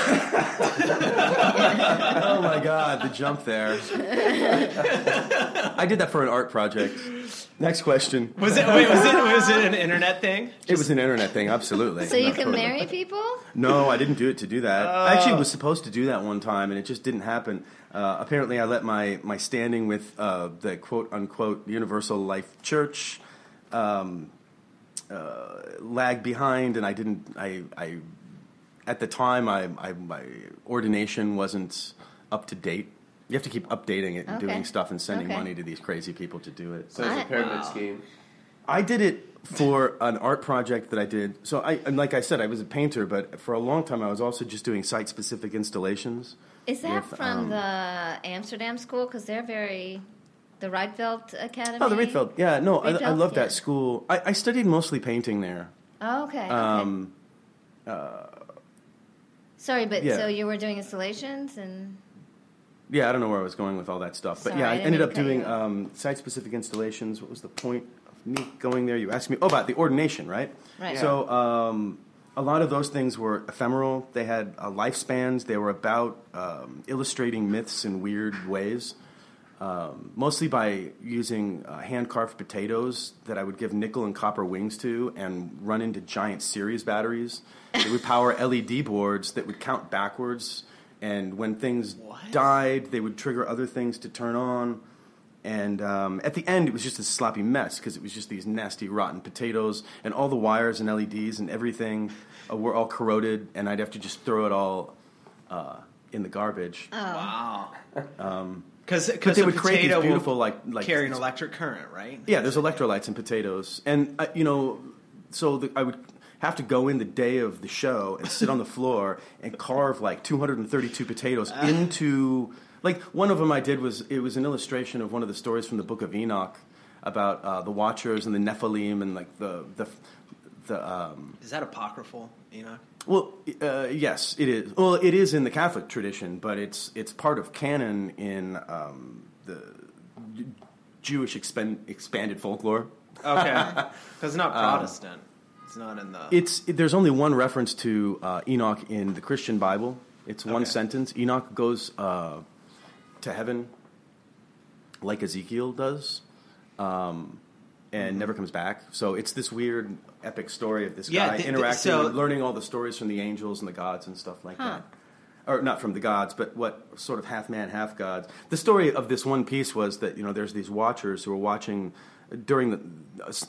Oh my God, the jump there. I did that for an art project. Next question. Was it? Wait, was it? Was it an internet thing? It was an internet thing, absolutely. So you can totally. marry people? No, I didn't do it to do that. I actually was supposed to do that one time, and it just didn't happen. Uh, apparently, I let my, my standing with uh, the quote unquote Universal Life Church um, uh, lag behind, and I didn't. I, I at the time, I, I my ordination wasn't up to date. You have to keep updating it and Okay. doing stuff and sending Okay. money to these crazy people to do it. So it's a pyramid Wow. scheme. I did it for an art project that I did. So I, and like I said, I was a painter, but for a long time I was also just doing site-specific installations. Is that with, from um, the Amsterdam school? Because they're very. The Rietveld Academy? Oh, the Rietveld. Yeah, no, I, I love yeah. that school. I, I studied mostly painting there. Oh, okay. okay. Um, Sorry, but yeah. so you were doing installations and. yeah, I don't know where I was going with all that stuff, but Sorry, yeah, I ended up doing um, site-specific installations. What was the point of me going there? You asked me. Oh, about the ordination, right? Right. So um, a lot of those things were ephemeral. They had uh, lifespans. They were about um, illustrating myths in weird ways. Um, mostly by using uh, hand carved potatoes that I would give nickel and copper wings to and run into giant series batteries. They would power LED boards that would count backwards. And when things What? died, they would trigger other things to turn on. And um, at the end, it was just a sloppy mess because it was just these nasty, rotten potatoes, and all the wires and LEDs and everything uh, were all corroded, and I'd have to just throw it all uh, in the garbage. Wow. Um, Because but they would create these beautiful, like, like carry an electric current, right? Yeah, there's electrolytes in potatoes, and uh, you know, so the, I would have to go in the day of the show and sit on the floor and carve like 232 potatoes into. Like one of them I did was it was an illustration of one of the stories from the Book of Enoch about uh, the Watchers and the Nephilim and like the the the um, Is that apocryphal, Enoch? Well, uh, yes, it is. Well, it is in the Catholic tradition, but it's it's part of canon in um, the Jewish expand, expanded folklore. Okay. Because it's not Protestant. it's not in the. It's there's only one reference to uh, Enoch in the Christian Bible. It's one Okay. sentence. Enoch goes uh, to heaven like Ezekiel does, um, and never comes back. So it's this weird epic story of this Yeah, guy th- th- interacting, so- and learning all the stories from the angels and the gods and stuff like Huh. that. Or not from the gods, but what sort of half man, half gods. The story of this one piece was that you know there's these watchers who are watching during the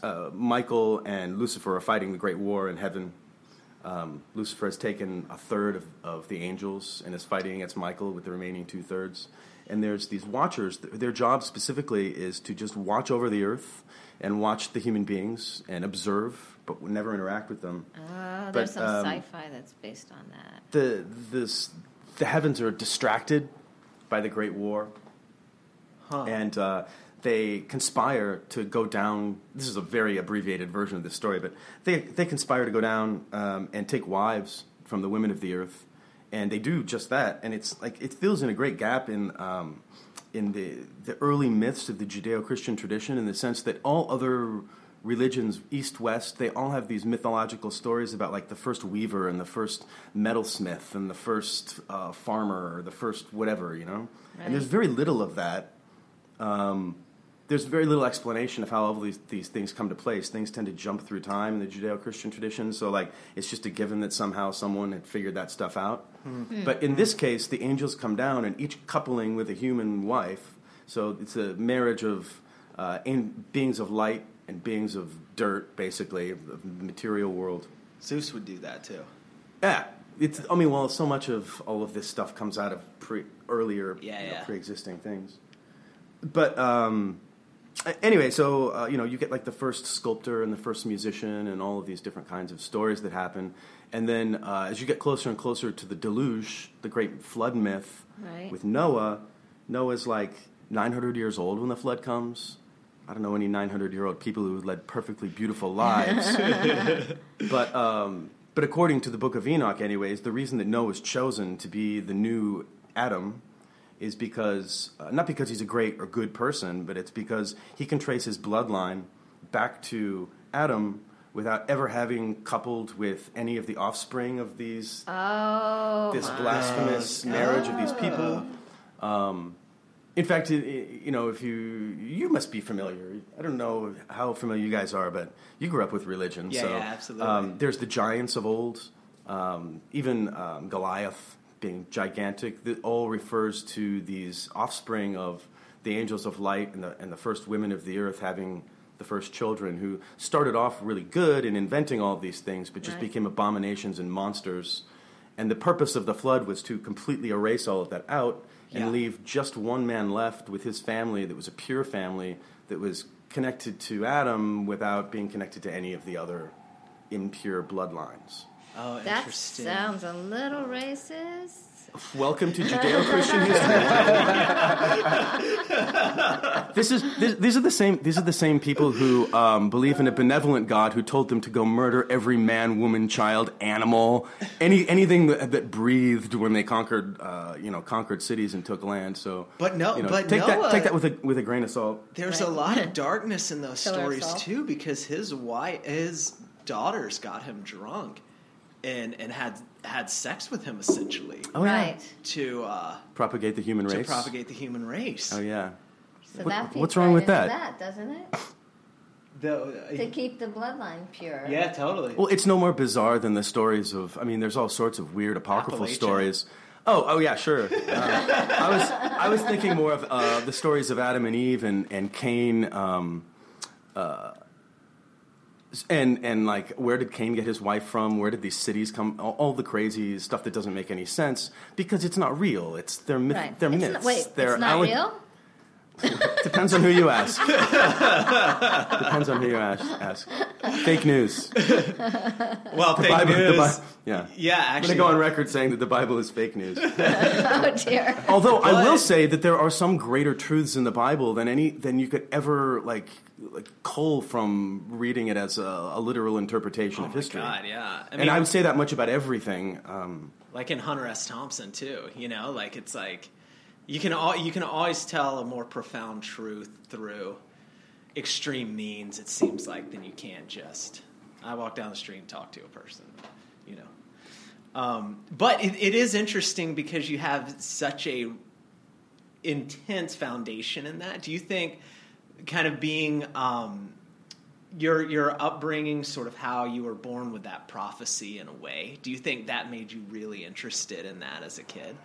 uh, Michael and Lucifer are fighting the great war in heaven. Um, Lucifer has taken a third of, of the angels and is fighting against Michael with the remaining two thirds. And there's these watchers. th- Their job specifically is to just watch over the earth and watch the human beings and observe, but never interact with them. Uh, there's But, some um, sci-fi that's based on that. The this the heavens are distracted by the great war, Huh. and uh, they conspire to go down. This is a very abbreviated version of this story, but they they conspire to go down um, and take wives from the women of the earth and they do just that. And it's like it fills in a great gap in um, in the the early myths of the Judeo-Christian tradition, in the sense that all other religions, East West, they all have these mythological stories about like the first weaver and the first metalsmith and the first uh, farmer or the first whatever, you know. And there's very little of that. Um, there's very little explanation of how all of these, these things come to place. Things tend to jump through time in the Judeo-Christian tradition, so like it's just a given that somehow someone had figured that stuff out. But in this case, the angels come down, and each coupling with a human wife. So it's a marriage of uh, in, beings of light and beings of dirt, basically, of of the material world. Zeus would do that too. Yeah, it's. I mean, well, so much of all of this stuff comes out of pre earlier, Yeah, you know, yeah. pre-existing things. But um, a- anyway, so uh, you know, you get like the first sculptor and the first musician, and all of these different kinds of stories that happen. And then, uh, as you get closer and closer to the deluge, the great flood myth Right. with Noah, Noah's like 900 years old when the flood comes. I don't know any 900 year old people who led perfectly beautiful lives. but um, but according to the Book of Enoch, anyways, the reason that Noah was chosen to be the new Adam is because uh, not because he's a great or good person, but it's because he can trace his bloodline back to Adam without ever having coupled with any of the offspring of these Oh, this my. blasphemous marriage of these people. Um, in fact, i- i- you know, if you you must be familiar. I don't know how familiar you guys are, but you grew up with religion. Yeah, so, yeah, absolutely. Um, there's the giants of old, um, even um, Goliath being gigantic. That all refers to these offspring of the angels of light and the and the first women of the earth having the first children who started off really good in inventing all these things, but just Right. became abominations and monsters. And the purpose of the flood was to completely erase all of that out and Yeah. leave just one man left with his family that was a pure family that was connected to Adam without being connected to any of the other impure bloodlines. Oh, That interesting. sounds a little racist. Welcome to Judeo-Christian history. this is this, these are the same these are the same people who um, believe in a benevolent God who told them to go murder every man, woman, child, animal, any anything that, that breathed when they conquered uh, you know conquered cities and took land. So, But no- you know, but take that take that with a with a grain of salt. There's Right. a lot of darkness in those Pillar of stories salt. too, because his wife, his daughters, got him drunk, and and had had sex with him essentially Oh yeah, right. to uh, propagate the human race. to race. propagate the human race. Oh yeah. So What- that fits what's wrong right with into that? doesn't it? The- To keep the bloodline pure. yeah, totally. Well, it's no more bizarre than the stories of. I mean, there's all sorts of weird apocryphal Appalachia. stories. Oh, oh yeah, sure. Uh, I was I was thinking more of uh, the stories of Adam and Eve and and Cain. Um, uh, and and like, where did Cain get his wife from? Where did these cities come? All, all the crazy stuff that doesn't make any sense because it's not real. It's they're myth, Right. they're It's myths. not- wait, they're it's not alleg- real? Depends on who you ask. Depends on who you ask. ask. Fake news. well, fake Bible- the news. Bi- yeah. yeah, I'm going actually, to go on record saying that the Bible is fake news. Oh dear. Although I will say that there are some greater truths in the Bible than any than you could ever like like cull from reading it as a, a literal interpretation Oh of history. God, yeah. I and I would say that much about everything. Um, like in Hunter S. Thompson too. You know, like it's like you can al- you can always tell a more profound truth through extreme means. It seems like than you can just I walk down the street and talk to a person. You know, um, but it, it is interesting because you have such a intense foundation in that. Do you think kind of being um, your your upbringing, sort of how you were born with that prophecy in a way. Do you think that made you really interested in that as a kid?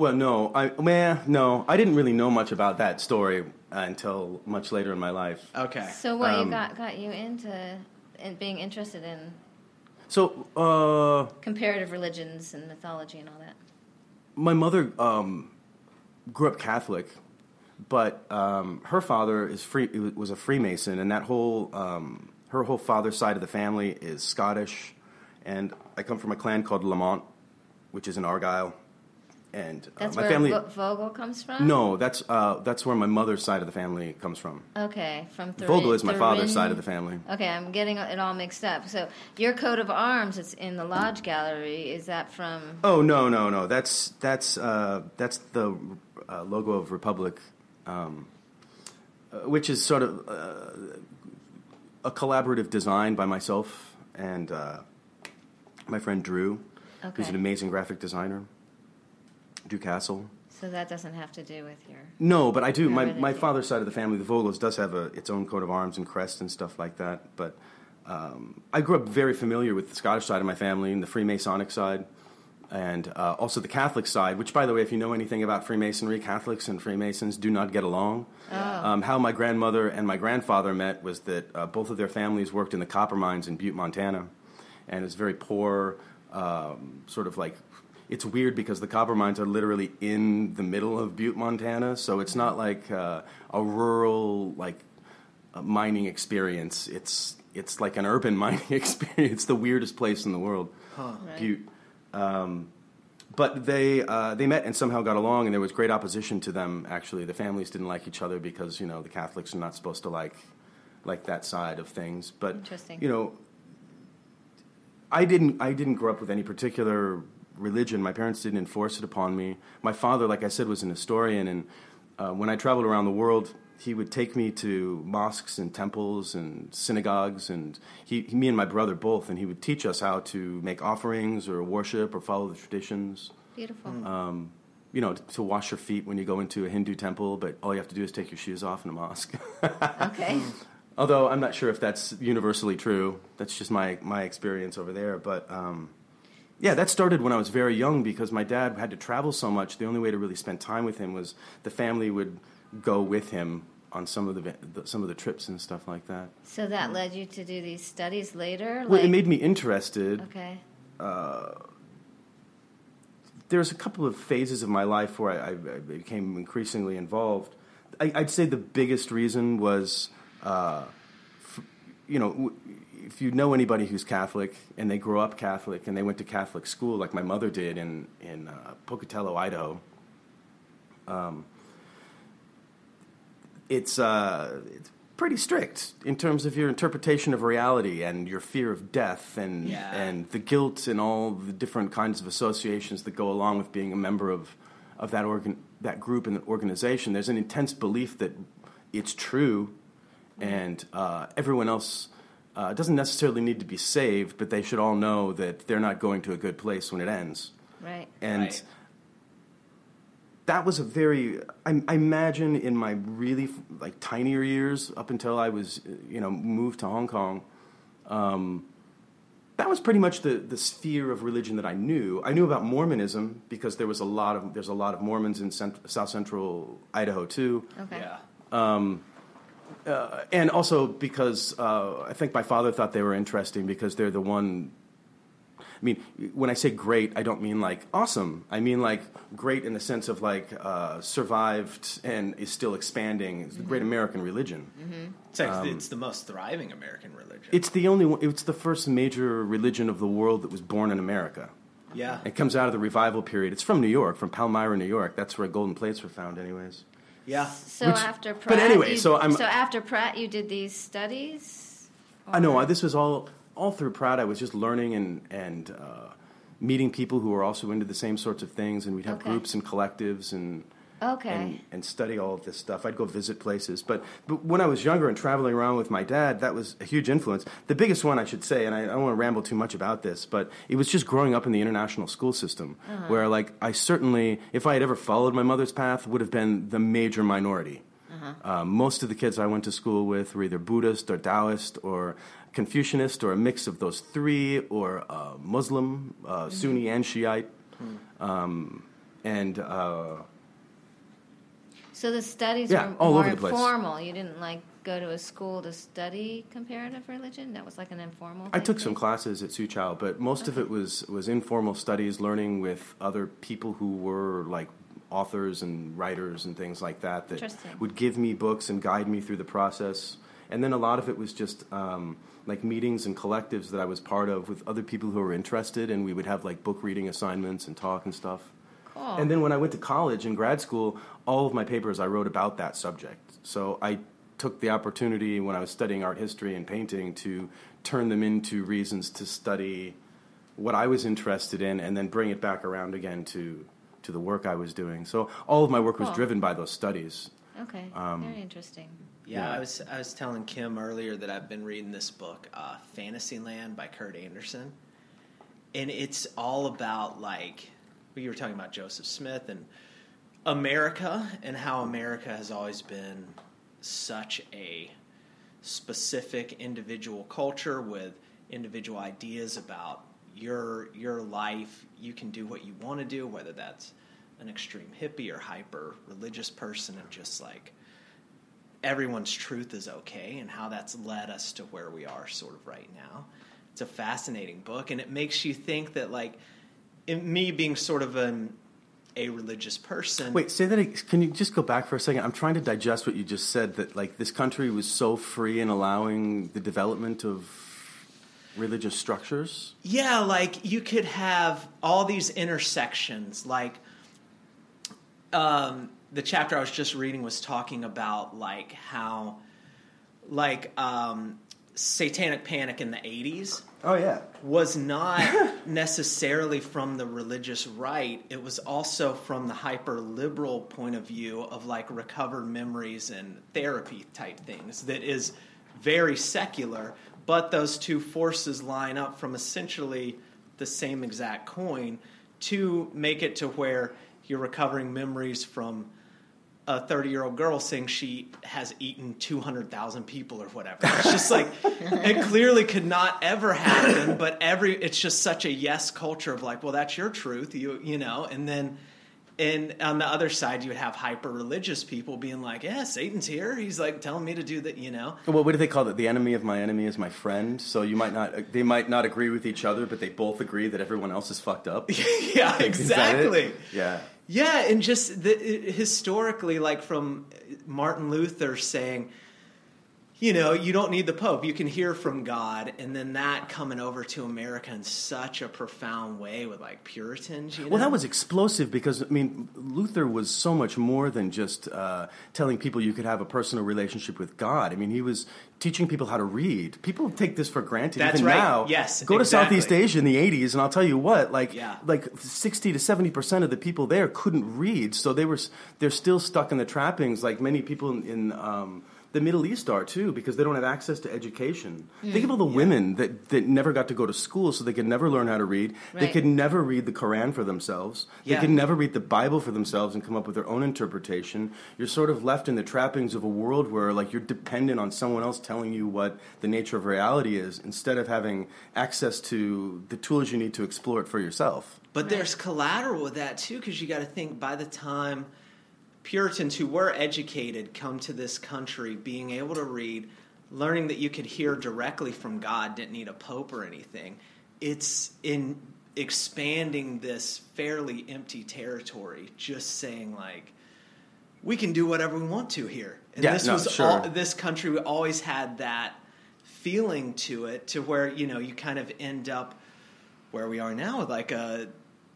Well, no, I well, no, I didn't really know much about that story uh, until much later in my life. Okay. So what Um, you got got you into in being interested in So uh, comparative religions and mythology and all that? my mother um, grew up Catholic, but um, her father is free was a Freemason, and that whole um, her whole father's side of the family is Scottish, and I come from a clan called Lamont, which is in Argyll, and uh, my where family. Vo- Vogel comes from. no, that's uh, that's where my mother's side of the family comes from. Okay, from Thurin, Vogel is my father's side of the family. Okay, I'm getting it all mixed up. So your coat of arms, that's in the Lodge Gallery. Is that from? Oh no no no! That's that's uh, that's the uh, logo of Republic, um, uh, which is sort of uh, a collaborative design by myself and uh, my friend Drew, who's an amazing graphic designer. Drew Castle. So that doesn't have to do with your. No, but I do. My, my father's side of the family, the Vogels, does have a, its own coat of arms and crest and stuff like that. But um, I grew up very familiar with the Scottish side of my family and the Freemasonic side, and uh, also the Catholic side. Which, by the way, if you know anything about Freemasonry, Catholics and Freemasons do not get along. Um, how my grandmother and my grandfather met was that uh, both of their families worked in the copper mines in Butte, Montana, and it's very poor, um, sort of like it's weird because the copper mines are literally in the middle of Butte, Montana. So it's not like uh, a rural like uh, mining experience. It's it's like an urban mining experience. It's the weirdest place in the world, Right. Butte. Um, but they uh, they met and somehow got along, and there was great opposition to them. Actually, the families didn't like each other because you know the Catholics are not supposed to like like that side of things. But Interesting. you know, I didn't I didn't grow up with any particular religion. My parents didn't enforce it upon me. My father, like I said, was an historian, and uh, when I traveled around the world, he would take me to mosques and temples and synagogues, and he, me and my brother both, and he would teach us how to make offerings or worship or follow the traditions. Beautiful. Um, you know, to wash your feet when you go into a Hindu temple, but all you have to do is take your shoes off in a mosque. okay. Although I'm not sure if that's universally true. That's just my, my experience over there. But um, yeah, that started when I was very young because my dad had to travel so much. The only way to really spend time with him was the family would go with him on some of the, the some of the trips and stuff like that. So that led you to do these studies later. Well, it made me interested. Okay. there's a couple of phases of my life where I, I, became increasingly involved. I, I'd say the biggest reason was, uh, f- you know, w- if you know anybody who's Catholic and they grow up Catholic and they went to Catholic school like my mother did in in uh, Pocatello, Idaho. Um, it's uh, it's pretty strict in terms of your interpretation of reality and your fear of death and Yeah. and the guilt and all the different kinds of associations that go along with being a member of of that organ that group and the organization. There's an intense belief that it's true, and uh, everyone else. Uh, doesn't necessarily need to be saved, but they should all know that they're not going to a good place when it ends. Right. And Right. that was a very I, I imagine in my really like tinier years up until I was you know moved to Hong Kong um, that was pretty much the, the sphere of religion that I knew. I knew about Mormonism because there was a lot of there's a lot of Mormons in cent- South Central Idaho too, Okay. Yeah. Uh, and also because uh, I think my father thought they were interesting because they're the one. I mean, when I say great, I don't mean like awesome. I mean like great in the sense of like uh, survived and is still expanding. It's the great American religion. It's, like, it's the most thriving American religion. It's the only one. It's the first major religion of the world that was born in America. yeah. It comes out of the revival period. It's from New York, from Palmyra, New York. That's where golden plates were found, anyways. Yeah. So Which- after but anyway, you- so I'm- so after Pratt, you did these studies. I know. I, this was all all through Pratt. I was just learning and and uh, meeting people who were also into the same sorts of things, and we'd have Okay. groups and collectives and. Okay. And, and study all of this stuff. I'd go visit places, but but when I was younger and traveling around with my dad, that was a huge influence. The biggest one, I should say, and I, I don't want to ramble too much about this, but it was just growing up in the international school system, where like I certainly, if I had ever followed my mother's path, would have been the major minority. Uh, most of the kids I went to school with were either Buddhist or Taoist or Confucianist or a mix of those three, or uh, Muslim, uh, Sunni and Shiite, um, and uh, so the studies Yeah, were all more over the place. informal. You didn't like go to a school to study comparative religion. That was like an informal. I took some classes at Soochow, but most of it was was informal studies, learning with other people who were like authors and writers and things like that that would give me books and guide me through the process. And then a lot of it was just um, like meetings and collectives that I was part of with other people who were interested, and we would have like book reading assignments and talk and stuff. Cool. And then when I went to college and grad school, all of my papers I wrote about that subject. So I took the opportunity when I was studying art history and painting to turn them into reasons to study what I was interested in and then bring it back around again to to the work I was doing. So all of my work was driven by those studies. Okay, Um, very interesting. Yeah, Yeah. I was I was telling Kim earlier that I've been reading this book, uh, Fantasyland by Kurt Andersen, and it's all about like well, you were talking about Joseph Smith and America and how America has always been such a specific individual culture with individual ideas about your your life. You can do what you want to do, whether that's an extreme hippie or hyper religious person, and just like everyone's truth is okay and how that's led us to where we are sort of right now. It's a fascinating book and it makes you think that like in me being sort of an a religious person. Wait, say that. Can you just go back for a second? I'm trying to digest what you just said. That like this country was so free in allowing the development of religious structures. Yeah, like you could have all these intersections. Like um, the chapter I was just reading was talking about like how, like um, satanic panic in the '80s Oh yeah. was not necessarily from the religious right. It was also from the hyper liberal point of view of like recovered memories and therapy type things that is very secular, but those two forces line up from essentially the same exact coin to make it to where you're recovering memories from a 30 year old girl saying she has eaten 200,000 people or whatever. It's just like, it clearly could not ever happen, but every, it's just such a yes culture of like, well, that's your truth, you, you know, and then, and on the other side, you would have hyper religious people being like, yeah, Satan's here. He's like telling me to do that, you know? Well, what do they call it? The enemy of my enemy is my friend. So you might not. They might not agree with each other, but they both agree that everyone else is fucked up. yeah, Is that it? exactly. Yeah. Yeah, and just the, historically, like from Martin Luther saying, you know, you don't need the Pope. You can hear from God, and then that coming over to America in such a profound way with like Puritans. You know? Well, that was explosive because I mean, Luther was so much more than just uh, telling people you could have a personal relationship with God. I mean, he was teaching people how to read. People take this for granted. That's even right. now. Yes, go to. Southeast Asia in the '80s, and I'll tell you what, like, Yeah. like sixty to seventy percent of the people there couldn't read, so they were they're still stuck in the trappings, like many people in. in um, the Middle East are too because they don't have access to education. Think mm. of all the women that, that never got to go to school, so they could never learn how to read. They could never read the Quran for themselves. They could never read the Bible for themselves and come up with their own interpretation. You're sort of left in the trappings of a world where like you're dependent on someone else telling you what the nature of reality is instead of having access to the tools you need to explore it for yourself. But there's collateral with that too, because you got to think by the time Puritans who were educated come to this country, being able to read, learning that you could hear directly from God, didn't need a pope or anything. It's in expanding this fairly empty territory, just saying like we can do whatever we want to here. And Yeah, this no, was sure. all, this country always had that feeling to it, to where you know you kind of end up where we are now with like a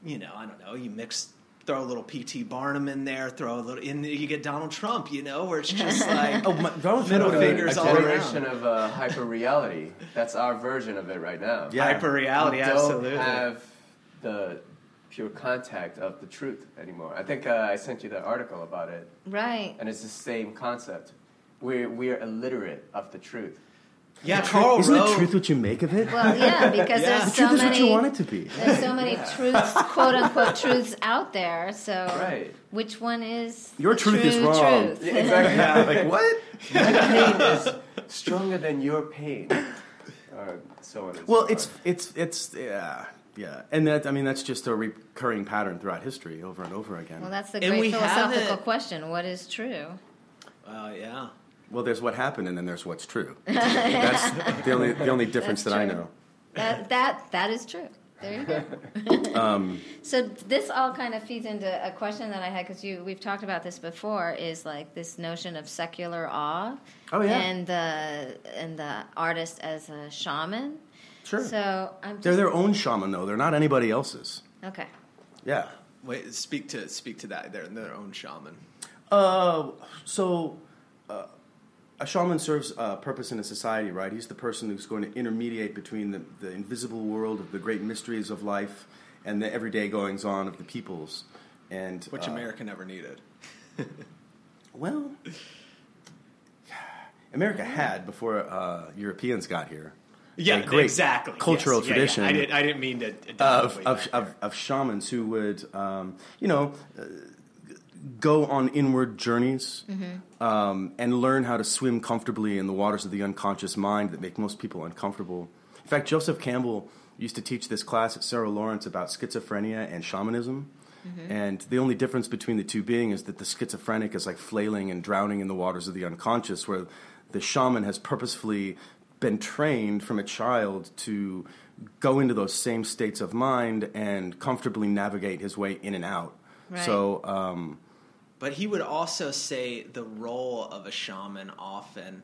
you know i don't know you mix throw a little pt barnum in there throw a little in you get donald trump you know where it's just like Oh, my, Donald Middle Trump- fingers a all generation around. of uh, hyper reality. That's our version of it right now. Yeah. hyper reality we don't absolutely have the pure contact of the truth anymore. I think uh, I sent you that article about it, Right. and it's the same concept. We're we're illiterate of the truth. Yeah Karl Isn't Rove the truth what you make of it? Well, yeah, because Yeah. there's the so truth is what you want it to be. There's so many truths, quote unquote, truths out there. So, Right. which one is Your the truth is true wrong. Truth? Yeah, exactly. like what? My pain is stronger than your pain. Or so on. Well, so it's forth. it's it's yeah yeah, and that I mean that's just a recurring pattern throughout history, over and over again. Well, that's the And we great philosophical question. What is true? uh, yeah Well, there's what happened, and then there's what's true. That's the only the only difference That's that I know. That that that is true. There you go. Um, so this all kind of feeds into a question that I had because you we've talked about this before. Is like this notion of secular awe. Oh, yeah. And the and the artist as a shaman. Sure. So I'm just They're their own shaman, though. They're not anybody else's. okay. Yeah. Wait, speak to speak to that. They're their own shaman. Uh, so uh, a shaman serves a purpose in a society, right? He's the person who's going to intermediate between the, the invisible world of the great mysteries of life and the everyday goings on of the peoples. And Which uh, America never needed. Well, America had before uh, Europeans got here. Yeah, exactly. cultural Yes. Yeah, yeah. tradition I didn't. I didn't mean to. of, of, of, of shamans who would, um, you know, uh, go on inward journeys um, and learn how to swim comfortably in the waters of the unconscious mind that make most people uncomfortable. In fact, Joseph Campbell used to teach this class at Sarah Lawrence about schizophrenia and shamanism. And the only difference between the two being is that the schizophrenic is like flailing and drowning in the waters of the unconscious, where the shaman has purposefully been trained from a child to go into those same states of mind and comfortably navigate his way in and out. Right. So, um, But he would also say the role of a shaman often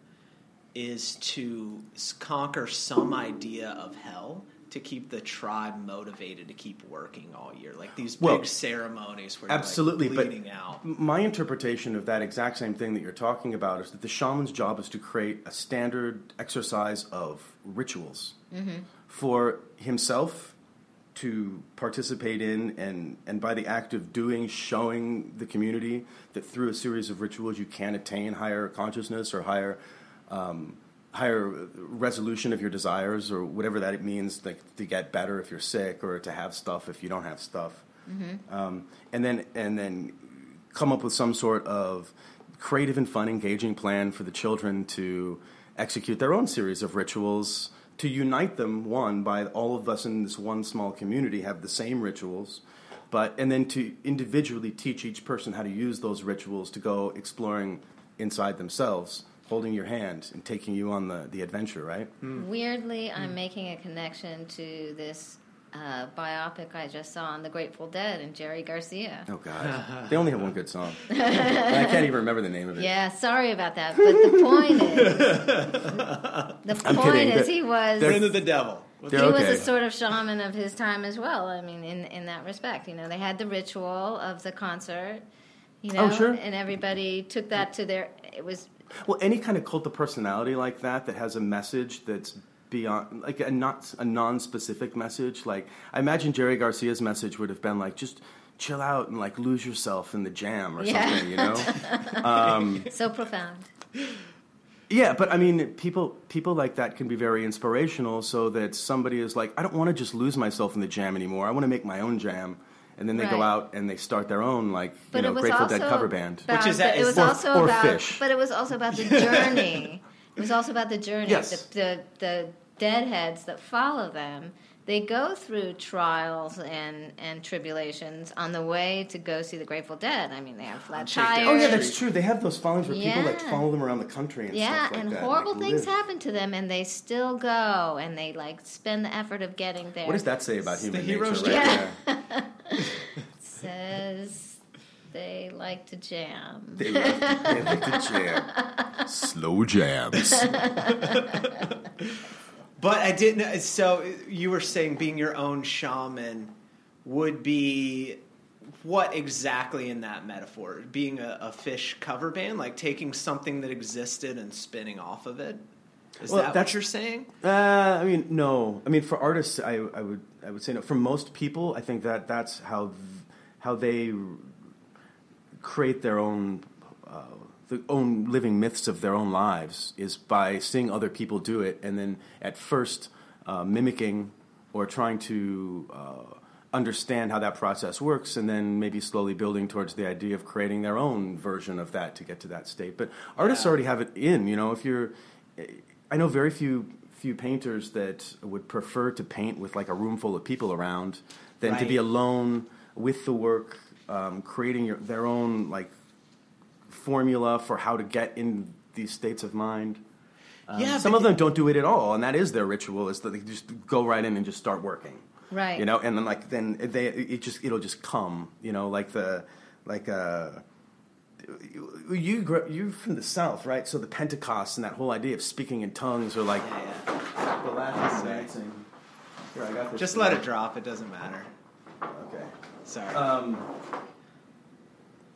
is to conquer some idea of hell to keep the tribe motivated to keep working all year, like these Well, big ceremonies where absolutely, you're but out. my interpretation of that exact same thing that you're talking about is that the shaman's job is to create a standard exercise of rituals mm-hmm. for himself to participate in and, and by the act of doing showing the community that through a series of rituals you can attain higher consciousness or higher um, higher resolution of your desires or whatever that it means like to get better if you're sick or to have stuff if you don't have stuff. Um, and then and then come up with some sort of creative and fun, engaging plan for the children to execute their own series of rituals to unite them. One by all of us in this one small community have the same rituals, but and then to individually teach each person how to use those rituals to go exploring inside themselves. Holding your hand and taking you on the, the adventure, right? Mm. Weirdly, I'm mm. making a connection to this uh, biopic I just saw on the Grateful Dead and Jerry Garcia. Oh God, they only have one good song. I can't even remember the name of it. Yeah, sorry about that. But the point is, the I'm point kidding. is he was Friend of the devil. he They're was a sort of shaman of his time as well. I mean, in in that respect, you know, they had the ritual of the concert, you know, Oh, sure. and everybody took that to their. It was Well, any kind of cult of personality like that that has a message that's beyond, like a not a non-specific message. Like I imagine Jerry Garcia's message would have been like, just chill out and like lose yourself in the jam or Yeah. something, you know? Um, so profound. yeah, but I mean, people people like that can be very inspirational. So that somebody is like, I don't want to just lose myself in the jam anymore. I want to make my own jam. And then they go out and they start their own, like, you know, Grateful Dead cover band. About, Which is that- it was or- also or about, Phish. but it was also about the journey. It was also about the journey. Yes. The, the the deadheads that follow them, they go through trials and and tribulations on the way to go see the Grateful Dead. I mean, they have flat tires. Oh yeah, that's true. They have those followings where people like follow them around the country and yeah, stuff like and that. horrible like, things live. happen to them, and they still go, and they like spend the effort of getting there. What does that say about It's the human nature? Right journey. there? Says they like to jam. They like, they like to jam. Slow jams. But I didn't. So you were saying being your own shaman would be what exactly in that metaphor? Being a, a Phish cover band, like taking something that existed and spinning off of it. Is Well, that what that's- you're saying? Uh, I mean, no. I mean, for artists, I, I would I would say no. For most people, I think that that's how th- how they create their own uh, the own living myths of their own lives is by seeing other people do it, and then at first uh, mimicking or trying to. Uh, understand how that process works and then maybe slowly building towards the idea of creating their own version of that to get to that state but artists Yeah. already have it in you know if you're I know very few few painters that would prefer to paint with like a room full of people around than to be alone with the work, um, creating your, their own like formula for how to get in these states of mind. Um, Yeah, some of them don't do it at all, and that is their ritual: is that they just go right in and just start working. Right. You know, and then like then they it just it'll just come. You know, like the like uh you you grew- you're from the south, right? So the Pentecost and that whole idea of speaking in tongues or like Yeah, yeah. the Latin dancing. Here, I got this. Just let it drop. It doesn't matter. Okay. Sorry. Um,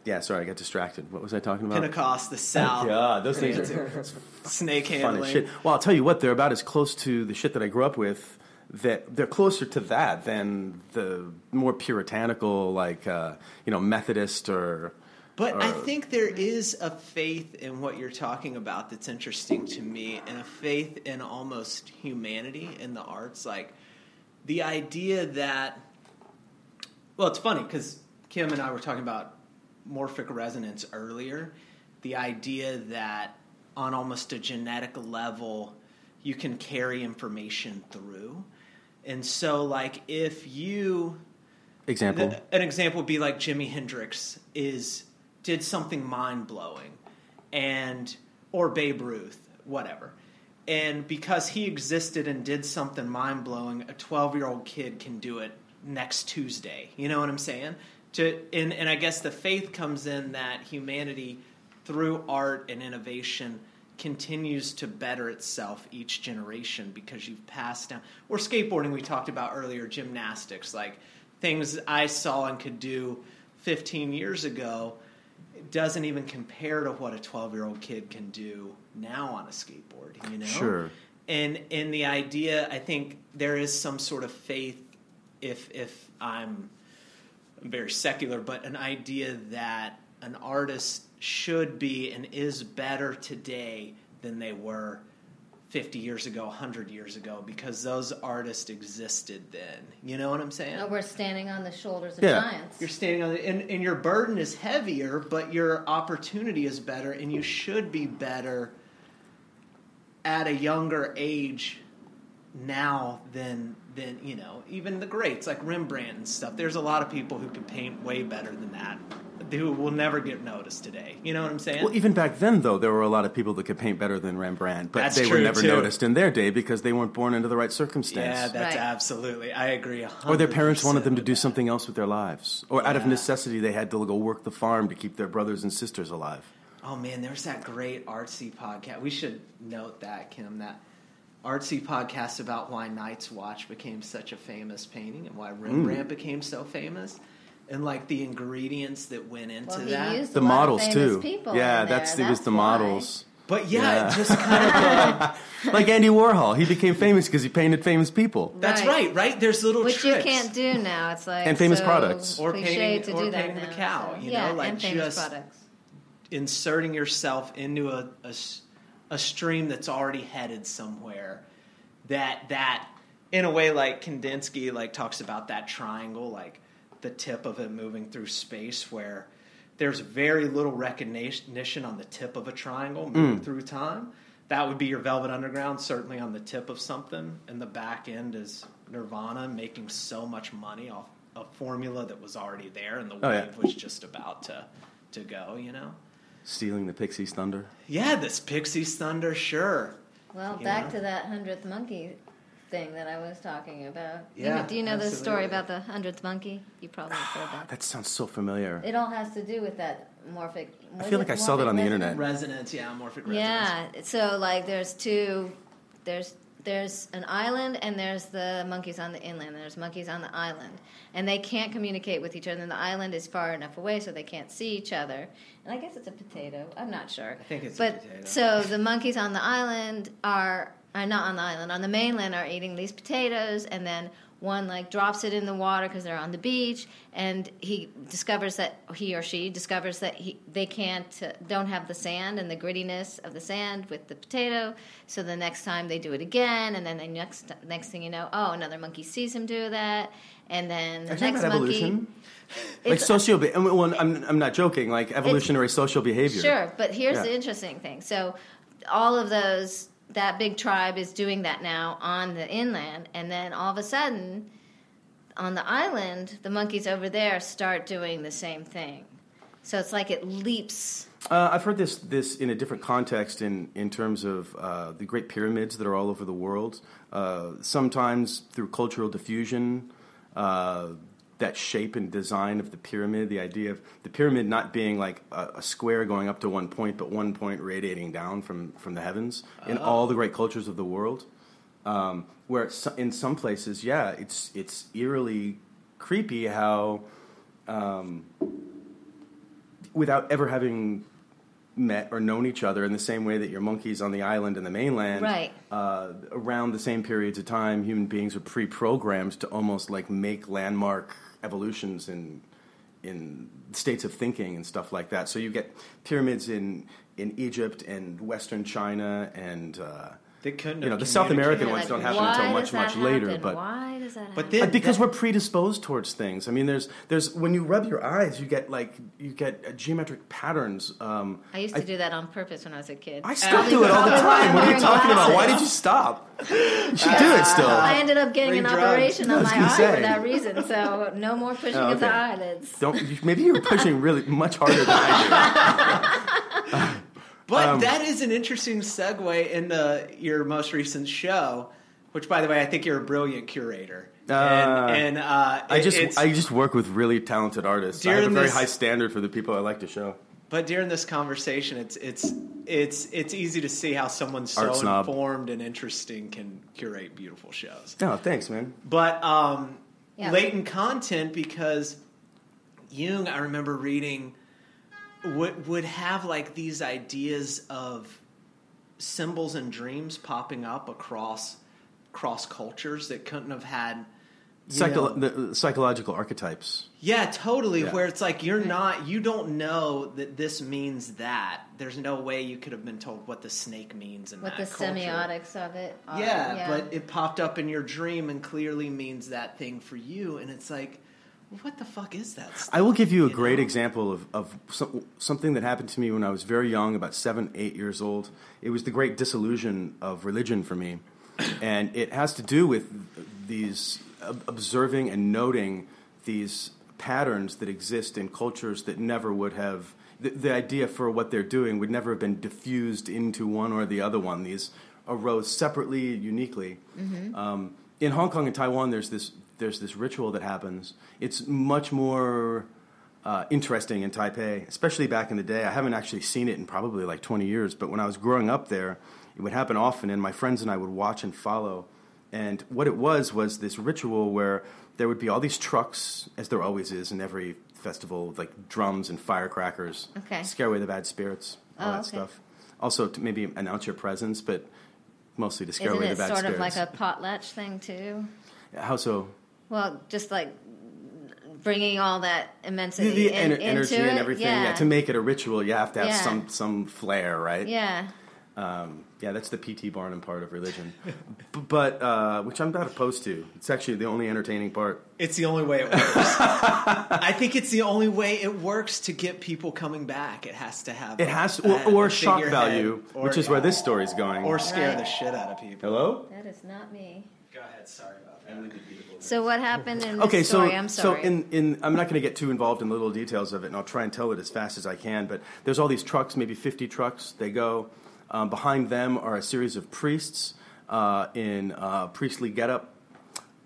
yeah, sorry, I got distracted. What was I talking about? Pentecost, the South, Yeah, those things are snake handling. as shit. Well, I'll tell you what, they're about as close to the shit that I grew up with. That they're closer to that than the more puritanical, like uh, you know, Methodist or. But I think there is a faith in what you're talking about that's interesting to me, and a faith in almost humanity in the arts. Like the idea that, well, it's funny because Kim and I were talking about morphic resonance earlier. The idea that on almost a genetic level, you can carry information through. And so, like, if you Example. Th- An example would be like Jimi Hendrix is did something mind blowing, and or Babe Ruth, whatever. And because he existed and did something mind blowing, a twelve year old kid can do it next Tuesday. You know what I'm saying? To and, and I guess the faith comes in that humanity through art and innovation continues to better itself each generation because you've passed down or skateboarding we talked about earlier gymnastics like things i saw and could do 15 years ago doesn't even compare to what a 12 year old kid can do now on a skateboard you know Sure. and in the idea i think there is some sort of faith if if i'm very secular, but an idea that an artist should be and is better today than they were 50 years ago, 100 years ago, because those artists existed then. You know what I'm saying? Oh, we're standing on the shoulders of Yeah. giants. You're standing on the, and, and your burden is heavier, but your opportunity is better, and you should be better at a younger age now than than you know even the greats like Rembrandt and stuff. There's a lot of people who can paint way better than that, who will never get noticed today. You know what I'm saying? Well, even back then, though, there were a lot of people that could paint better than Rembrandt, but That's they were never too. noticed in their day because they weren't born into the right circumstance. yeah, that's Right. absolutely. I agree. or their parents wanted them to do that. something else with their lives. Or out of necessity, they had to go work the farm to keep their brothers and sisters alive. Oh man, there's that great artsy podcast. We should note that, Kim, that artsy podcast about why Night's Watch became such a famous painting and why Mm. Rembrandt became so famous. And like the ingredients that went into well, he that. used The a lot models, famous too. People yeah, in there. that's, it was the why. models. but yeah, Yeah. it just kind of uh, like Andy Warhol, he became famous because he painted famous people. that's Right. right, right? There's little Which tricks. you can't do now. It's like And famous so products. Or painting- to or do that painting the now, cow, so- you yeah, know, like and famous just- products. inserting yourself into a, a s- a stream that's already headed somewhere that that in a way like Kandinsky like talks about that triangle like the tip of it moving through space where there's very little recognition on the tip of a triangle moving mm. through time. That would be your velvet underground certainly on the tip of something and the back end is nirvana making so much money off a formula that was already there and the Oh, yeah. wave was just about to to go you know Stealing the Pixies' thunder. yeah, this Pixies Thunder, sure. Well, you back know? to that hundredth monkey thing that I was talking about. You Yeah, know- do you know the story about the hundredth monkey? You probably heard that. That sounds so familiar. It all has to do with that morphic. I feel like I saw that morphic on the resonance? internet. Resonance, yeah, morphic resonance. Yeah. So like, there's two. There's there's an island and there's the monkeys on the inland. There's monkeys on the island, and they can't communicate with each other. And the island is far enough away so they can't see each other. And I guess it's a potato. I'm not sure. I think it's a but potato. so the monkeys on the island are are not on the island on the mainland are eating these potatoes, and then one like drops it in the water because they're on the beach, and he discovers that he or she discovers that he they can't uh, don't have the sand and the grittiness of the sand with the potato. So the next time they do it again, and then the next next thing you know, oh another monkey sees him do that, and then the Are you talking next about monkey. evolution? Like It's- socio, be- I mean, well, I'm, I'm not joking. Like evolutionary social behavior. Sure, but here's Yeah. the interesting thing. So, all of those, that big tribe is doing that now on the inland, and then all of a sudden, on the island, the monkeys over there start doing the same thing. So it's like it leaps. Uh, I've heard this this in a different context in in terms of uh, the great pyramids that are all over the world. Uh, sometimes through cultural diffusion, uh, that shape and design of the pyramid, the idea of the pyramid not being like a, a square going up to one point, but one point radiating down from from the heavens in all the great cultures of the world. Um, where in some places, yeah, it's it's eerily creepy how, um, without ever having met or known each other in the same way that your monkeys on the island and the mainland, Right. uh, around the same periods of time, human beings are pre-programmed to almost like make landmark evolutions in in states of thinking and stuff like that. So you get pyramids in in Egypt and Western China and. Uh, They couldn't. You know, the South American communicated. ones don't happen until does much, that much later, happen? but- why does that happen? But then- Uh, because that- we're predisposed towards things. I mean, there's there's when you rub your eyes, you get like you get uh, geometric patterns. Um, I used to do that on purpose when I was a kid. I Uh, still do it all the time. What are you talking about? Why did you stop? You should do it still. I ended up getting Free an drugs. operation on my eye say. for that reason. So no more pushing Oh, of the eyelids. Don't maybe you were pushing really much harder than I But Um, that is an interesting segue into your most recent show, which, by the way, I think you're a brilliant curator. Uh, and and uh, do. I just I just work with really talented artists. I have a very this- high standard for the people I like to show. But during this conversation, it's it's it's it's easy to see how someone so informed and interesting can curate beautiful shows. Oh, thanks, man. But um, Yeah. latent content because Jung, I remember reading, would would have like these ideas of symbols and dreams popping up across cross cultures that couldn't have had. Psycho- know- the, the psychological archetypes. yeah, totally. Yeah. Where it's like you're not, you don't know that this means that. There's no way you could have been told what the snake means in What that the culture. semiotics of it are. Yeah, but it popped up in your dream and clearly means that thing for you, and it's like, well, what the fuck is that? Stuff? I will give you a You great know? example of, of some, something that happened to me when I was very young, about seven, eight years old. It was the great disillusion of religion for me. And it has to do with these ob- observing and noting these patterns that exist in cultures that never would have. The, the idea for what they're doing would never have been diffused into one or the other one. These arose separately, uniquely. Um, in Hong Kong and Taiwan, there's this there's this ritual that happens. It's much more uh, interesting in Taipei, especially back in the day. I haven't actually seen it in probably like 20 years, but when I was growing up there, it would happen often, and my friends and I would watch and follow. And what it was was this ritual where there would be all these trucks, as there always is in every festival, like drums and firecrackers, Okay. scare away the bad spirits, all Oh, that okay. stuff. Also, to maybe announce your presence, but mostly to scare Isn't away the bad spirits. sort spirits. of like a potlatch thing too? How so? Well, just like bringing all that immensity the in, ener- energy into and everything. Yeah. Yeah. To make it a ritual, you have to have Yeah. some some flair, right? yeah. Um, yeah, that's the P.T. Barnum part of religion, B- but uh, which I'm not opposed to. It's actually the only entertaining part. It's the only way it works. I think it's the only way it works to get people coming back. It has to have. It has, a- or, or a shock value, or- which is where this story's going. or scare Right. the shit out of people. hello. That is not me. Go ahead. Sorry about that. So what happened in this Okay, so? I'm so sorry. in, in I'm not going to get too involved in the little details of it, and I'll try and tell it as fast as I can. But there's all these trucks, maybe 50 trucks. They go. Um, behind them are a series of priests uh, in uh, priestly getup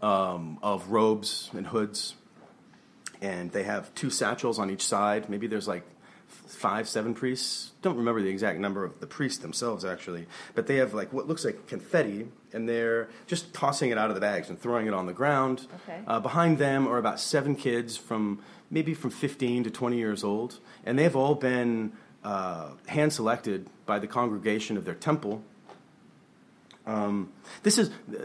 um, of robes and hoods, and they have two satchels on each side. Maybe there's like five, seven priests. Don't remember the exact number of the priests themselves actually, but they have like what looks like confetti, and they're just tossing it out of the bags and throwing it on the ground. Okay. Uh, behind them are about seven kids from maybe from 15 to 20 years old, and they've all been uh, hand selected by the congregation of their temple. Um, this is, uh,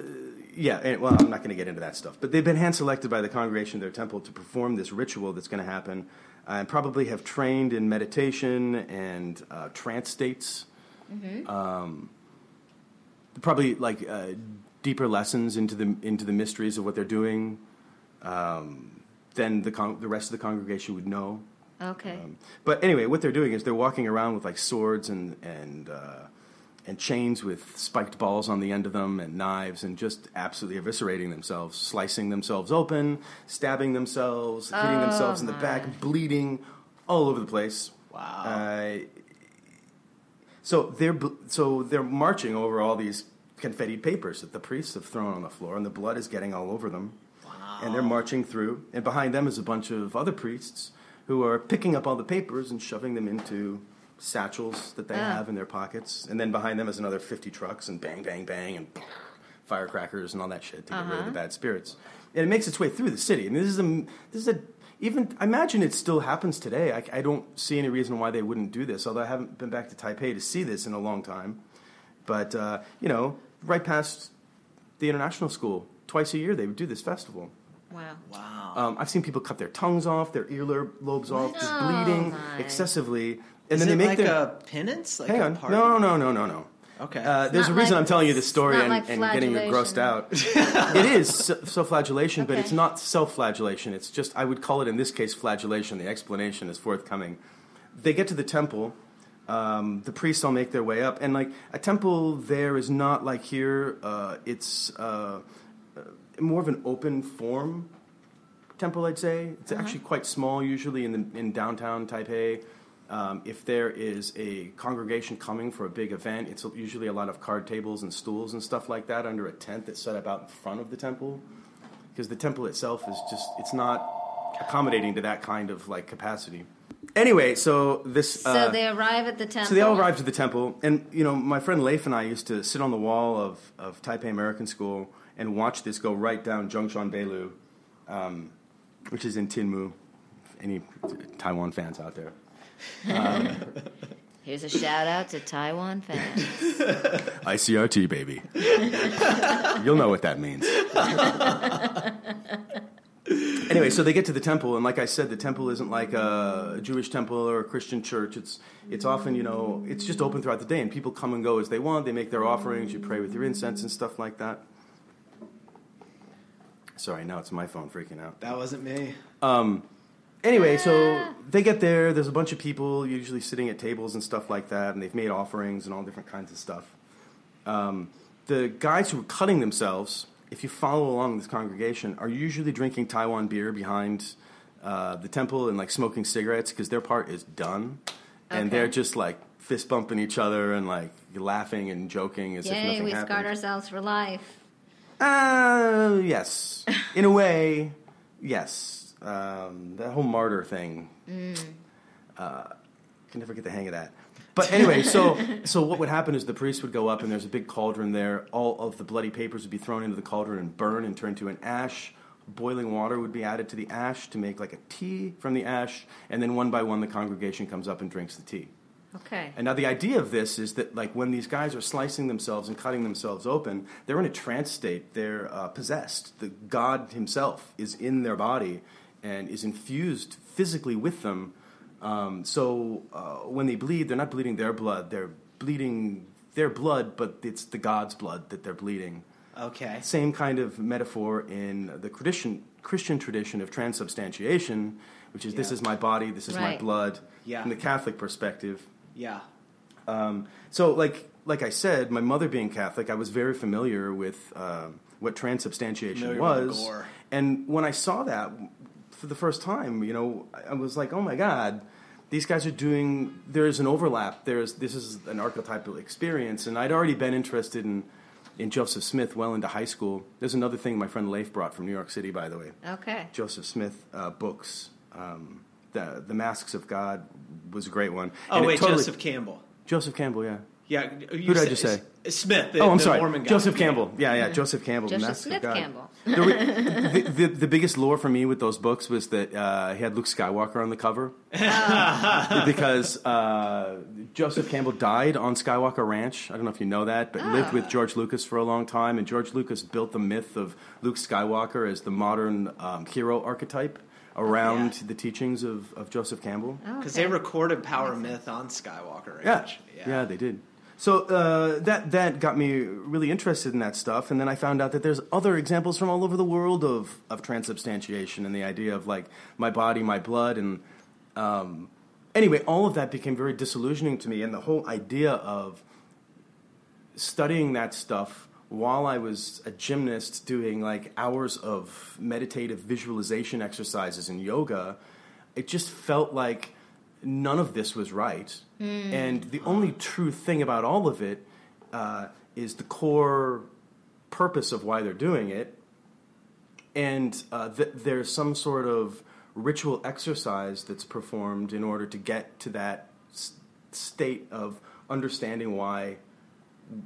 yeah, and, well, I'm not going to get into that stuff, but they've been hand selected by the congregation of their temple to perform this ritual that's going to happen, and probably have trained in meditation and uh, trance states. Um, probably like uh, deeper lessons into the into the mysteries of what they're doing um, than the con- the rest of the congregation would know. okay. Um, but anyway, what they're doing is they're walking around with like swords and and uh, and chains with spiked balls on the end of them and knives and just absolutely eviscerating themselves, slicing themselves open, stabbing themselves, hitting Oh, themselves in the my. back, bleeding all over the place. Wow. Uh, so they're so they're marching over all these confetti papers that the priests have thrown on the floor, and the blood is getting all over them. Wow. And they're marching through, and behind them is a bunch of other priests who are picking up all the papers and shoving them into satchels that they Ah. have in their pockets. And then behind them is another 50 trucks, and bang, bang, bang, and firecrackers and all that shit to get rid of the bad spirits. and it makes its way through the city. And this is a this is a even I imagine it still happens today. I, I don't see any reason why they wouldn't do this. Although I haven't been back to Taipei to see this in a long time, but uh, you know, right past the international school, twice a year they would do this festival. Wow. Wow. Um, I've seen people cut their tongues off, their earlobes off, just bleeding my. excessively, and Is then it they make like their a penance? Like hang on. party? No, no, no, no, no. Okay. Uh, there's a reason like- I'm telling you this story and, like and getting you grossed out. it is self flagellation, but it's not self flagellation. It's just, I would call it in this case flagellation. The explanation is forthcoming. They get to the temple. Um, the priests all make their way up. And like a temple there is not like here, uh, it's uh, uh, more of an open form temple, I'd say. It's actually quite small, usually in the, in downtown Taipei. Um, if there is a congregation coming for a big event, it's usually a lot of card tables and stools and stuff like that under a tent that's set up out in front of the temple, because the temple itself is just it's not accommodating to that kind of like capacity. Anyway, so this So uh, they arrive at the temple. so they all arrived at the temple, and you know, my friend Leif and I used to sit on the wall of, of Taipei American School and watch this go right down Zhongshan Beilu, um, which is in Tianmu. Any Taiwan fans out there? Um, Here's a shout out to Taiwan fans. ICRT, baby. You'll know what that means. anyway, so they get to the temple, and like I said, the temple isn't like a Jewish temple or a Christian church. It's it's often you know it's just open throughout the day, and people come and go as they want. They make their offerings. You pray with your incense and stuff like that. Sorry, now it's my phone freaking out. that wasn't me. Um, Anyway, so they get there. There's a bunch of people usually sitting at tables and stuff like that, and they've made offerings and all different kinds of stuff. Um, the guys who are cutting themselves, if you follow along this congregation, are usually drinking Taiwan beer behind uh, the temple and like smoking cigarettes because their part is done, and Okay. they're just like fist bumping each other and like laughing and joking as if Yay, nothing we happened. scarred ourselves for life. Uh, yes. In a way, yes. Um, that whole martyr thing. Uh, can never get the hang of that. But anyway, so so what would happen is the priest would go up, and there's a big cauldron there. All of the bloody papers would be thrown into the cauldron and burn and turn to an ash. Boiling water would be added to the ash to make like a tea from the ash, and then one by one the congregation comes up and drinks the tea. Okay. And now the idea of this is that like when these guys are slicing themselves and cutting themselves open, they're in a trance state. They're uh, possessed. The God Himself is in their body and is infused physically with them. Um, so uh, when they bleed, they're not bleeding their blood. They're bleeding their blood, but it's the God's blood that they're bleeding. Okay. Same kind of metaphor in the Christian Christian tradition of transubstantiation, which is this is my body, this is my blood. Yeah. From the Catholic perspective, Yeah. um, so, like like I said, my mother being Catholic, I was very familiar with um, what transubstantiation Familiar with was. gore. And when I saw that for the first time, you know, I- I was like, oh my god. These guys are doing. There's an overlap. There's this is an archetypal experience, and I'd already been interested in in Joseph Smith well into high school. There's another thing my friend Leif brought from New York City, by the way. Okay. Joseph Smith uh, books. Um, the The Masks of God was a great one. Oh And wait, totally- Joseph Campbell. Joseph Campbell, yeah. Yeah. Who did I just say? Smith. The, oh, I'm the sorry, Mormon guy. Joseph Campbell. Yeah, yeah, Joseph Campbell. the Joseph Smith God. Campbell. The, re- the, the, the biggest lore for me with those books was that uh, he had Luke Skywalker on the cover because uh, Joseph Campbell died on Skywalker Ranch. I don't know if you know that, but lived with George Lucas for a long time, and George Lucas built the myth of Luke Skywalker as the modern um, hero archetype around Yeah. the teachings of, of Joseph Campbell. Because Okay. they recorded Power Myth on Skywalker Yeah. Ranch. yeah, they did. So uh, that that got me really interested in that stuff, and then I found out that there's other examples from all over the world of of transubstantiation and the idea of like my body, my blood, and um, anyway, all of that became very disillusioning to me, and the whole idea of studying that stuff while I was a gymnast doing like hours of meditative visualization exercises and yoga, it just felt like none of this was right. And the only true thing about all of it uh, is the core purpose of why they're doing it. And uh, th- there's some sort of ritual exercise that's performed in order to get to that s- state of understanding why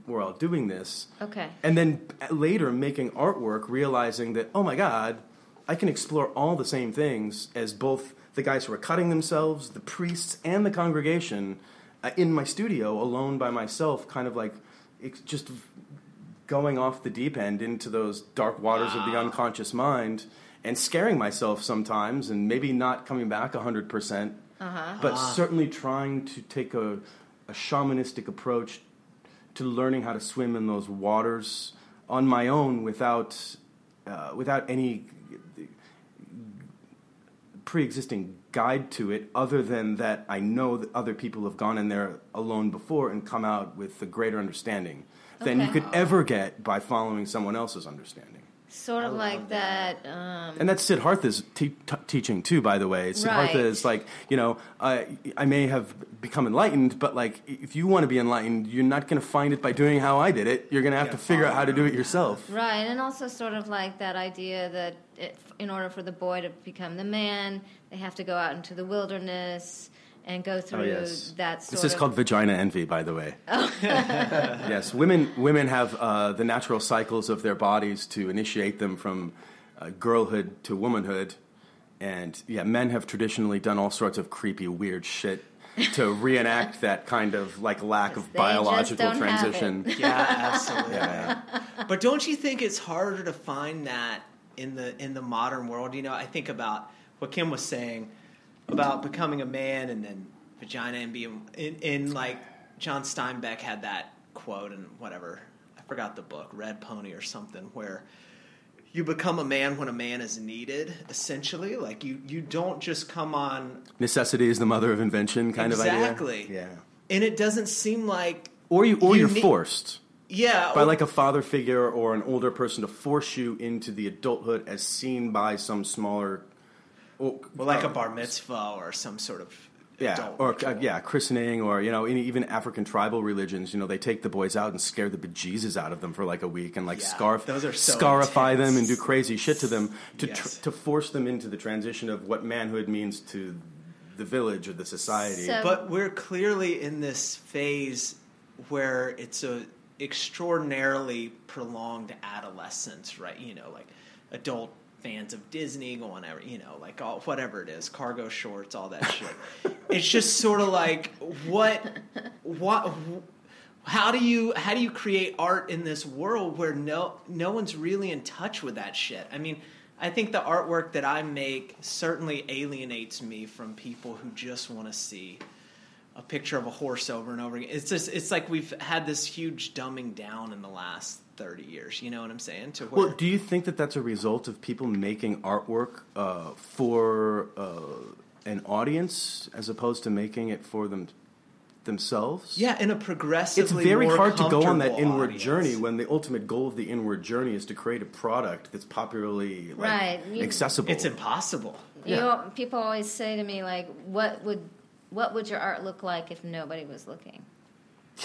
we're all doing this. Okay. And then later making artwork, realizing that, oh my God, I can explore all the same things as both the guys who are cutting themselves, the priests, and the congregation uh, in my studio alone by myself, kind of like it's just going off the deep end into those dark waters of the unconscious mind and scaring myself sometimes and maybe not coming back 100%, percent but certainly trying to take a, a shamanistic approach to learning how to swim in those waters on my own without, uh, without any pre-existing guide to it other than that I know that other people have gone in there alone before and come out with a greater understanding than you could ever get by following someone else's understanding. Sort of like that. Um, And that's Siddhartha's te- t- teaching too, by the way. Siddhartha Right. is like, you know, I I may have become enlightened, but like, if you want to be enlightened, you're not going to find it by doing how I did it. You're going to have to Gotta figure out how to do it yourself. Right, and also sort of like that idea that it, in order for the boy to become the man, they have to go out into the wilderness and go through Oh, yes. that sort This is of. called vagina envy, by the way. yes, women women have uh, the natural cycles of their bodies to initiate them from uh, girlhood to womanhood, and yeah, men have traditionally done all sorts of creepy, weird shit to reenact that kind of like lack of biological transition. Yeah, absolutely. Yeah. But don't you think it's harder to find that in the in the modern world? You know, I think about what Kim was saying about becoming a man and then vagina and being in, in like John Steinbeck had that quote and whatever I forgot the book Red Pony or something where you become a man when a man is needed essentially like you you don't just come on Necessity is the mother of invention, kind exactly of exactly Yeah. and it doesn't seem like Or you, or You you're need- forced yeah by or- like a father figure or an older person to force you into the adulthood as seen by some smaller. Or, well, like uh, a bar mitzvah or some sort of Yeah, or uh, yeah, christening, or you know, in, even African tribal religions, you know, they take the boys out and scare the bejesus out of them for like a week, and like Yeah, scarf, those are so scarify them and do crazy shit to them to Yes. tr- to force them into the transition of what manhood means to the village or the society. So- But we're clearly in this phase where it's a extraordinarily prolonged adolescence, right? You know, like adult fans of Disney going every, you know, like all whatever it is, cargo shorts, all that shit. it's just sort of like what what how do you how do you create art in this world where no no one's really in touch with that shit? I mean, I think the artwork that I make certainly alienates me from people who just want to see a picture of a horse over and over again. It's just it's like we've had this huge dumbing down in the last 30 years, you know what I'm saying? To where Well, do you think that that's a result of people making artwork uh, for uh, an audience as opposed to making it for them themselves? yeah, in a progressively it's very more hard to go on that inward audience. journey when the ultimate goal of the inward journey is to create a product that's popularly like, Right, you- accessible. It's impossible. You Yeah. know, people always say to me like, "What would what would your art look like if nobody was looking?"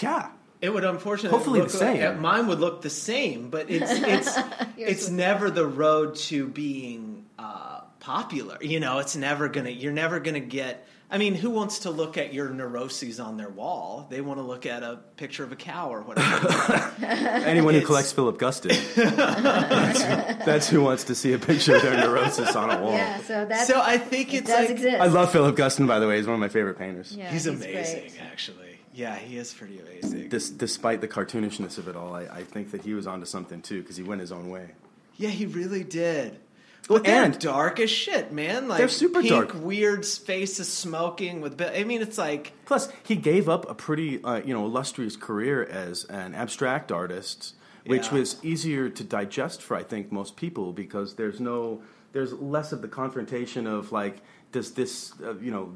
yeah. It would unfortunately Hopefully look the like- same. mine would look the same, but it's it's it's never the road to being uh, popular. You know, it's never gonna. You're never gonna get. I mean, who wants to look at your neuroses on their wall? They want to look at a picture of a cow or whatever. Anyone who collects Philip Guston, that's, that's who wants to see a picture of their neurosis on a wall. Yeah, so that so I think it it's does like exist. I love Philip Guston, by the way. He's one of my favorite painters. Yeah, he's, great. amazing, actually. Yeah, he is pretty amazing. Dis- despite the cartoonishness of it all, I, I think that he was onto something too because he went his own way. Yeah, he really did. But they're and- dark as shit, man. Like They're super pink, dark. weird faces smoking with. I mean, it's like Plus, he gave up a pretty, uh, you know, illustrious career as an abstract artist, which Yeah. was easier to digest for I think most people because there's no, there's less of the confrontation of like, does this, uh, you know,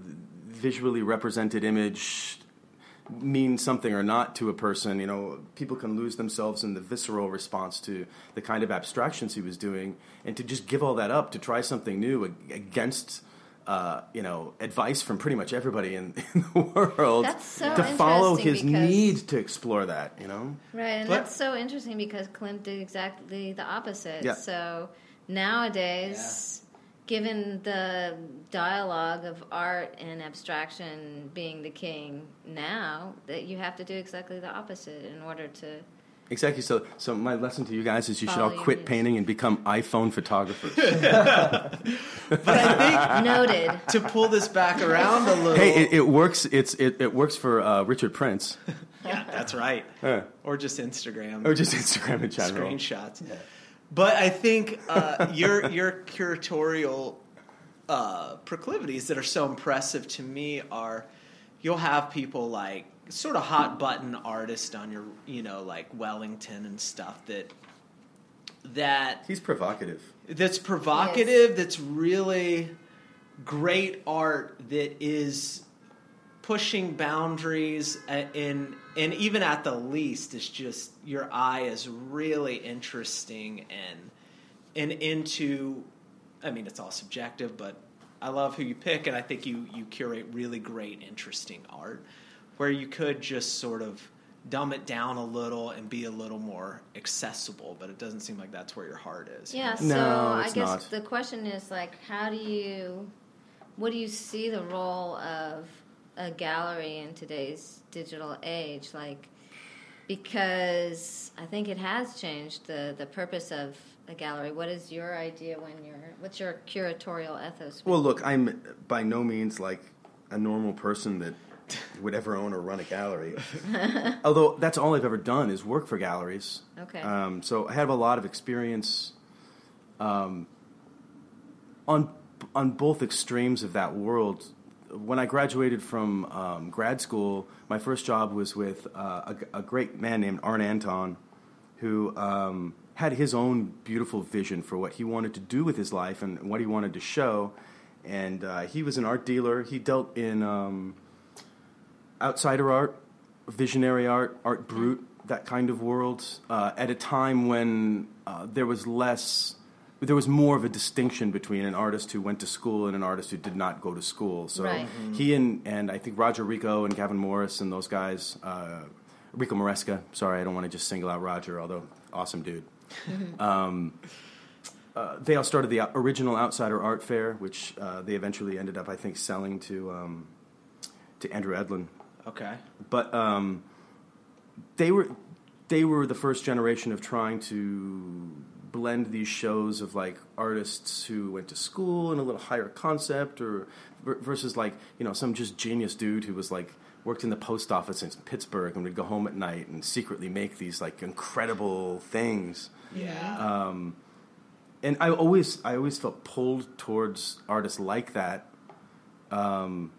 visually represented image mean something or not to a person? You know, people can lose themselves in the visceral response to the kind of abstractions he was doing, and to just give all that up to try something new against. Uh, you know, advice from pretty much everybody in, in the world That's so to follow his because- need to explore that. You know, Right, and But- that's so interesting because Clint did exactly the opposite. Yeah. So nowadays, given the dialogue of art and abstraction being the king now, that you have to do exactly the opposite in order to. Exactly. So, so my lesson to you guys is you should all quit muse. painting and become iPhone photographers. But I think Noted. to pull this back around a little. hey, it, it works. It's it, it works for uh, Richard Prince, yeah, that's right. Yeah. Or just Instagram. or just Instagram in general. screenshots. But I think uh, your your curatorial uh, proclivities that are so impressive to me are you'll have people like sort of hot button artist on your you know like Wellington and stuff that that He's provocative. that's provocative that's really great art that is pushing boundaries uh, in and even at the least it's just your eye is really interesting and and into i mean it's all subjective but i love who you pick and i think you you curate really great interesting art where you could just sort of dumb it down a little and be a little more accessible but it doesn't seem like that's where your heart is Yeah, so No, I guess not. the question is like, how do you, what do you see the role of a gallery in today's digital age? Like, because I think it has changed the the purpose of a gallery. What is your idea when you're? What's your curatorial ethos? Well, look, I'm by no means like a normal person that would ever own or run a gallery. Although that's all I've ever done is work for galleries. Okay. Um, so I have a lot of experience um, on on both extremes of that world. When I graduated from um, grad school, my first job was with uh, a, a great man named Aarne Anton, who um, had his own beautiful vision for what he wanted to do with his life and what he wanted to show. And uh, he was an art dealer. He dealt in um, outsider art, visionary art, art brut, that kind of world, uh, at a time when uh, there was less, there was more of a distinction between an artist who went to school and an artist who did not go to school. So Right. he and, and I think Roger Ricco and Gavin Morris and those guys, uh, Ricco Maresca, sorry, I don't want to just single out Roger, although awesome dude. um, uh, they all started the original Outsider Art Fair, which uh, they eventually ended up, I think, selling to um, to Andrew Edlin. okay But um, they were they were the first generation of trying to blend these shows of like artists who went to school and a little higher concept, or versus like you know some just genius dude who was like worked in the post office in Pittsburgh and would go home at night and secretly make these like incredible things yeah and I always I always felt pulled towards artists like that. Um,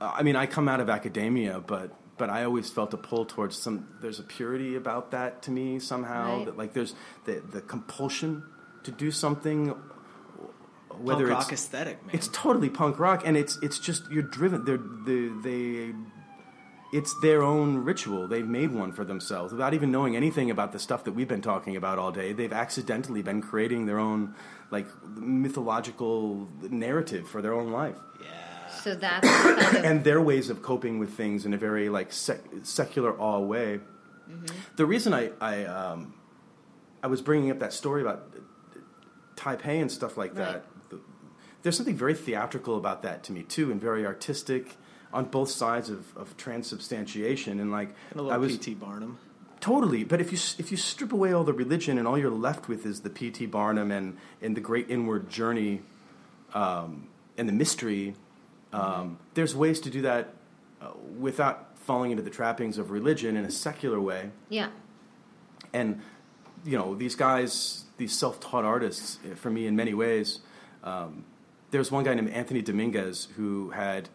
I mean, I come out of academia, but but I always felt a pull towards some. There's a purity about that to me somehow. Right. That like there's the the compulsion to do something. Whether punk it's rock aesthetic man it's totally punk rock, and it's it's just you're driven. They're they they. It's their own ritual. They've made one for themselves without even knowing anything about the stuff that we've been talking about all day. They've accidentally been creating their own like mythological narrative for their own life yeah so that's kind of and their ways of coping with things in a very like sec- secular awe way. The reason I I um, I was bringing up that story about Taipei and stuff like that. The, there's something very theatrical about that to me too, and very artistic on both sides of, of transubstantiation. And like and a I little was pt barnum Totally, but if you if you strip away all the religion and all you're left with is the P.T. Barnum and, and the great inward journey, um, and the mystery, um, there's ways to do that uh, without falling into the trappings of religion in a secular way. yeah. And you know these guys, these self-taught artists, eh, for me in many ways. Um, there's one guy named Anthony Dominguez who had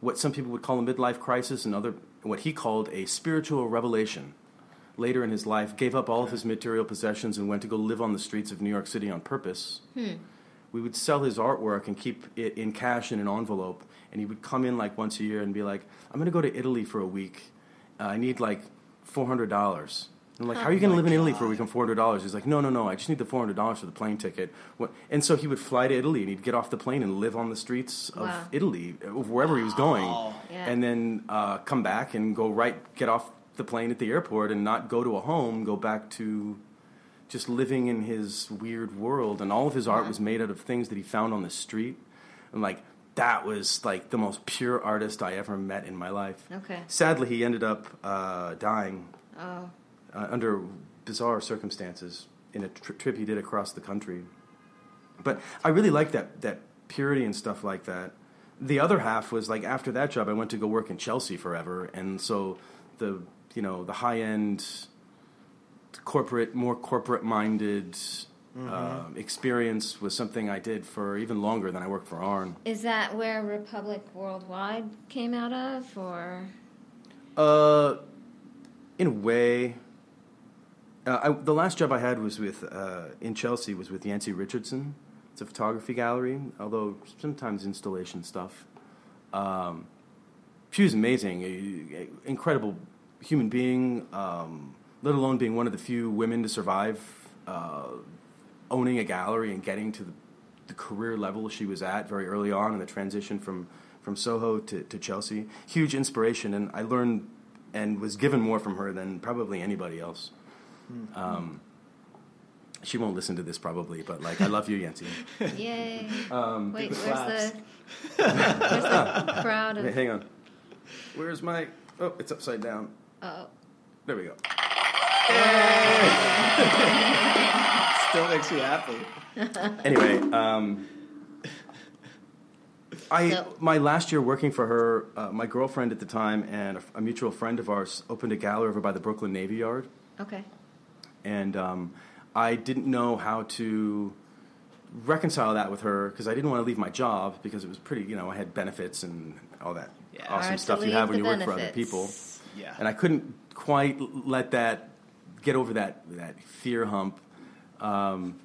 what some people would call a midlife crisis, and other what he called a spiritual revelation. Later in his life, gave up all of his material possessions and went to go live on the streets of New York City on purpose. We would sell his artwork and keep it in cash in an envelope, and he would come in like once a year and be like, "I'm going to go to Italy for a week. Uh, I need like four hundred dollars." I'm like, "How are you going to live in Italy for a week on four hundred dollars?" He's like, "No, no, no. I just need the four hundred dollars for the plane ticket." What? And so he would fly to Italy and he'd get off the plane and live on the streets of Wow. Italy, of wherever he was going, Yeah. and then uh, come back and go right, get off the plane at the airport and not go to a home, go back to just living in his weird world, and all of his art was made out of things that he found on the street, and like that was like the most pure artist I ever met in my life. Okay. Sadly, he ended up uh, dying Oh. uh, under bizarre circumstances in a tri- trip he did across the country. But I really like that that purity and stuff like that. The other half was like after that job, I went to go work in Chelsea forever, and so the you know the high end corporate, more corporate minded. Uh, experience was something I did for even longer than I worked for Arn. Is that where Republic Worldwide came out of, or Uh, in a way, uh, I, the last job I had was with uh, in Chelsea was with Yancey Richardson. It's a photography gallery, although sometimes installation stuff. Um, she was amazing, a, a incredible human being. Um, let alone being one of the few women to survive uh, owning a gallery and getting to the, the career level she was at very early on in the transition from from Soho to, to Chelsea. Huge inspiration, and I learned and was given more from her than probably anybody else. Um, she won't listen to this probably, but like I love you, Yancey. yay? Um, Wait, where's claps. the where's the crowd Hey, of? hang on. Where's my? Oh, it's upside down. Oh, There we go. Still makes me happy. anyway, um, I So- my last year working for her, uh, my girlfriend at the time and a, a mutual friend of ours opened a gallery over by the Brooklyn Navy Yard, okay. and um, I didn't know how to reconcile that with her because I didn't want to leave my job because it was pretty, you know, I had benefits and all that Yeah. awesome stuff you have when the you work for other people. Yeah. And I couldn't quite let that get over that that fear hump um,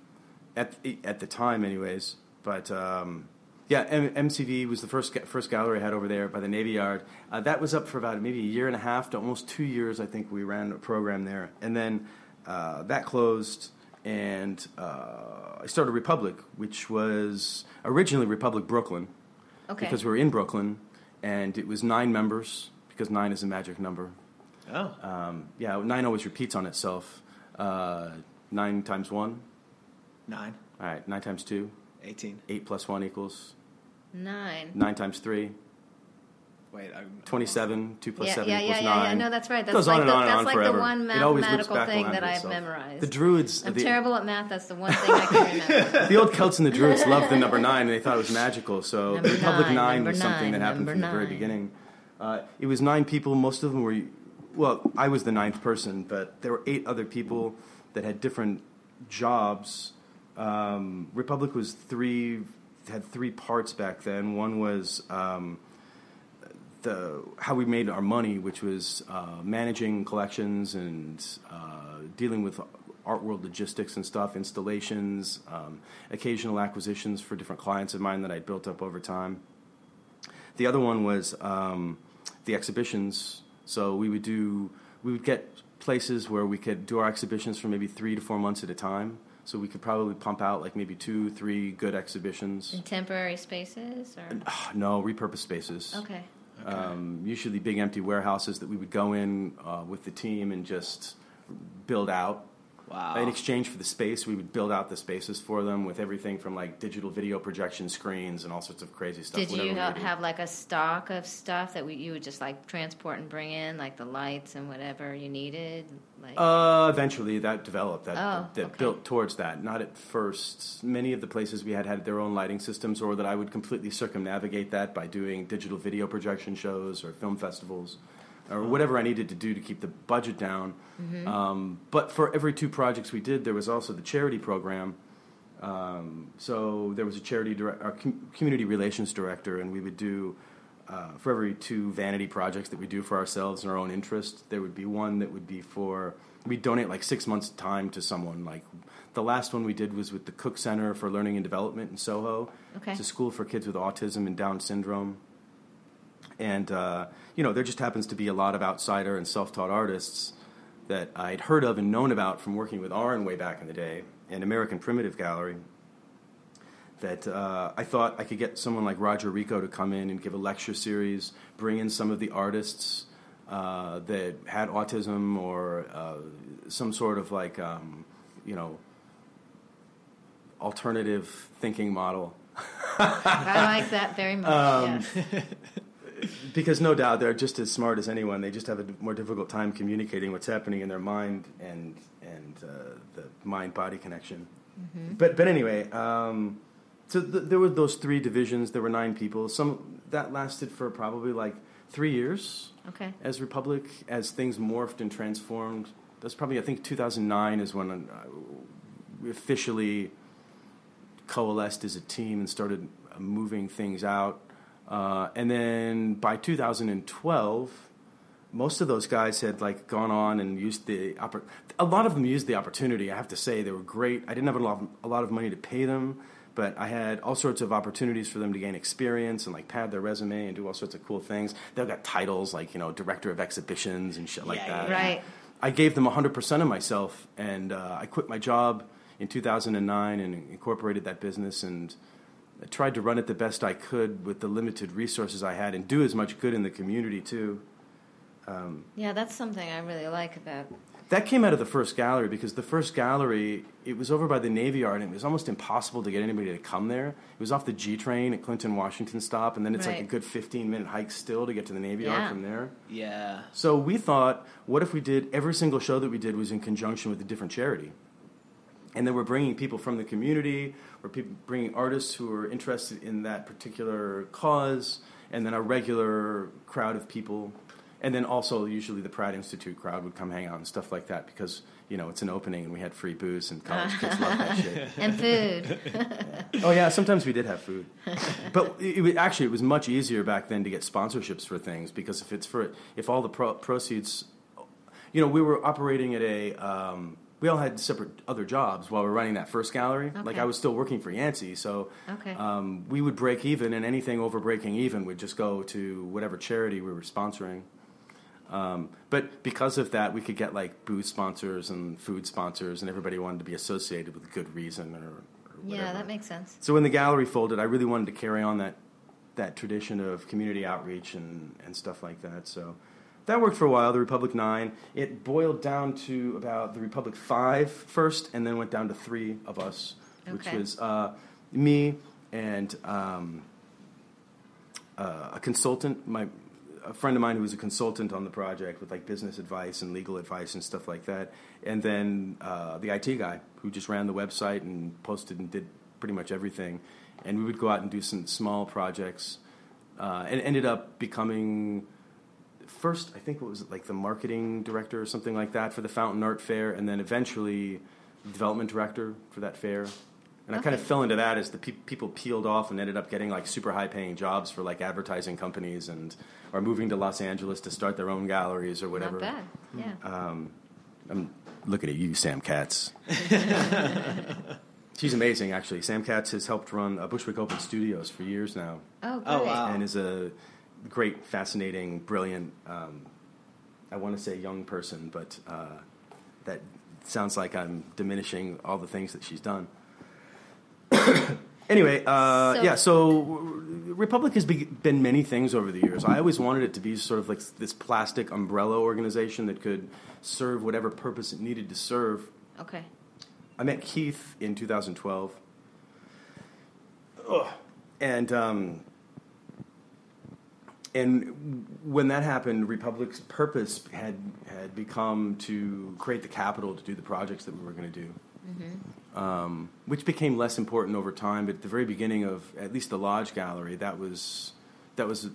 at at the time, anyways. But um, yeah, M- MCV was the first first gallery I had over there by the Navy Yard. Uh, that was up for about maybe a year and a half to almost two years. I think we ran a program there, and then uh, that closed. And uh, I started Republic, which was originally Republic Brooklyn, Okay. because we were in Brooklyn, and it was nine members because nine is a magic number. Oh. Um, yeah, nine always repeats on itself. Uh, nine times one. Nine. All right, nine times two. 18. Eight plus one equals Nine. nine times three. Wait, I'm. Twenty-seven. Two plus Yeah, seven yeah, yeah, equals yeah, yeah. nine. No, that's right. That's Goes like on and the, on and that's on like forever. the one It always looks mathematical thing around that I've itself. memorized. The Druids. I'm the, terrible at math. That's the one thing I can remember. The old Celts and the Druids loved the number nine, and they thought it was magical. So Number Republic nine, Nine was something nine, that happened number from the very beginning. Uh, it was nine people. Most of them were, well, I was the ninth person, but there were eight other people that had different jobs. Um, Republic was three had three parts back then. One was um, the how we made our money, which was uh, managing collections and uh, dealing with art world logistics and stuff, installations, um, occasional acquisitions for different clients of mine that I built up over time. The other one was um, the exhibitions. So we would do we would get places where we could do our exhibitions for maybe three to four months at a time. So we could probably pump out like maybe two, three good exhibitions. In temporary spaces, or Ah, no, repurposed spaces. okay. Um, usually big empty warehouses that we would go in uh, with the team and just build out. Wow. In exchange for the space, we would build out the spaces for them with everything from like digital video projection screens and all sorts of crazy stuff. Did you have like a stock of stuff that we, you would just like transport and bring in, like the lights and whatever you needed? Like, Uh, eventually, that developed. That Oh, that okay. built towards that. Not at first. Many of the places we had had their own lighting systems, or that I would completely circumnavigate that by doing digital video projection shows or film festivals, or whatever I needed to do to keep the budget down. Mm-hmm. Um, but for every two projects we did, there was also the charity program. Um, so there was a charity direct, our com- community relations director, and we would do uh, for every two vanity projects that we do for ourselves in our own interest. There would be one that would be for we donate like six months' time to someone. Like the last one we did was with the Cooke Center for Learning and Development in Soho. Okay. It's a school for kids with autism and Down syndrome. And uh, you know, there just happens to be a lot of outsider and self-taught artists that I'd heard of and known about from working with Arn way back in the day, and American Primitive Gallery. That uh, I thought I could get someone like Roger Ricco to come in and give a lecture series, bring in some of the artists uh, that had autism or uh, some sort of like um, you know alternative thinking model. I like that very much. Um. because no doubt they're just as smart as anyone. They just have a more difficult time communicating what's happening in their mind and and uh, the mind body connection. But but anyway, um, so th- there were those three divisions. There were nine people. Some that lasted for probably like three years Okay. as Republic as things morphed and transformed. That's probably I think 2009 is when uh, we officially coalesced as a team and started uh, moving things out. Uh, and then by 2012, most of those guys had like gone on and used the oppor- a lot of them used the opportunity. I have to say they were great. I didn't have a lot, of, a lot of money to pay them, but I had all sorts of opportunities for them to gain experience and like pad their resume and do all sorts of cool things. They've got titles like you know director of exhibitions and shit like that. yeah. Right. I gave them 100% of myself, and uh, I quit my job in 2009 and incorporated that business and I tried to run it the best I could with the limited resources I had and do as much good in the community too. Um, yeah, that's something I really like about. That came out of the first gallery because the first gallery it was over by the Navy Yard and it was almost impossible to get anybody to come there. It was off the G train at Clinton Washington stop, and then it's like a good 15 minute hike still to get to the Navy Yeah. Yard from there. Yeah. So we thought, what if we did every single show that we did was in conjunction with a different charity? And then we're bringing people from the community, we're people, bringing artists who are interested in that particular cause, and then a regular crowd of people. And then also, usually the Pratt Institute crowd would come hang out and stuff like that because, you know, it's an opening and we had free booze and college kids love that shit. And food. Oh yeah, sometimes we did have food, but it, it, actually it was much easier back then to get sponsorships for things because if it's for if all the pro- proceeds, you know, we were operating at a. Um, we all had separate other jobs while we were running that first gallery. Like I was still working for Yancey, so Okay. um, we would break even, and anything over breaking even would just go to whatever charity we were sponsoring. Um, but because of that, we could get like booze sponsors and food sponsors, and everybody wanted to be associated with a good reason or, or whatever. yeah, that makes sense. So when the gallery folded, I really wanted to carry on that that tradition of community outreach and, and stuff like that. So that worked for a while. The Republic Nine. It boiled down to about the Republic Five first, and then went down to three of us, which was uh, me and um, uh, a consultant, my a friend of mine who was a consultant on the project with like business advice and legal advice and stuff like that, and then uh, the IT guy who just ran the website and posted and did pretty much everything, and we would go out and do some small projects, uh, and ended up becoming first I think what was it like the marketing director or something like that for the Fountain Art Fair, and then eventually development director for that fair. And I kind of fell into that as the pe- people peeled off and ended up getting like super high paying jobs for like advertising companies and or moving to Los Angeles to start their own galleries or whatever. Not bad. Yeah. I'm looking at you, Sam Katz. She's amazing, actually. Sam Katz has helped run uh, Bushwick Open Studios for years now, oh, great. Oh, wow. and is a great, fascinating, brilliant. Um, I want to say young person, but uh, that sounds like I'm diminishing all the things that she's done. anyway, uh, So- yeah. So Republic has be- been many things over the years. I always wanted it to be sort of like this plastic umbrella organization that could serve whatever purpose it needed to serve. Okay. I met Keith in 2012. Ugh. And um, and when that happened, Republic's purpose had had become to create the capital to do the projects that we were going to do, um, which became less important over time. But at the very beginning of at least the Lodge Gallery, that was that was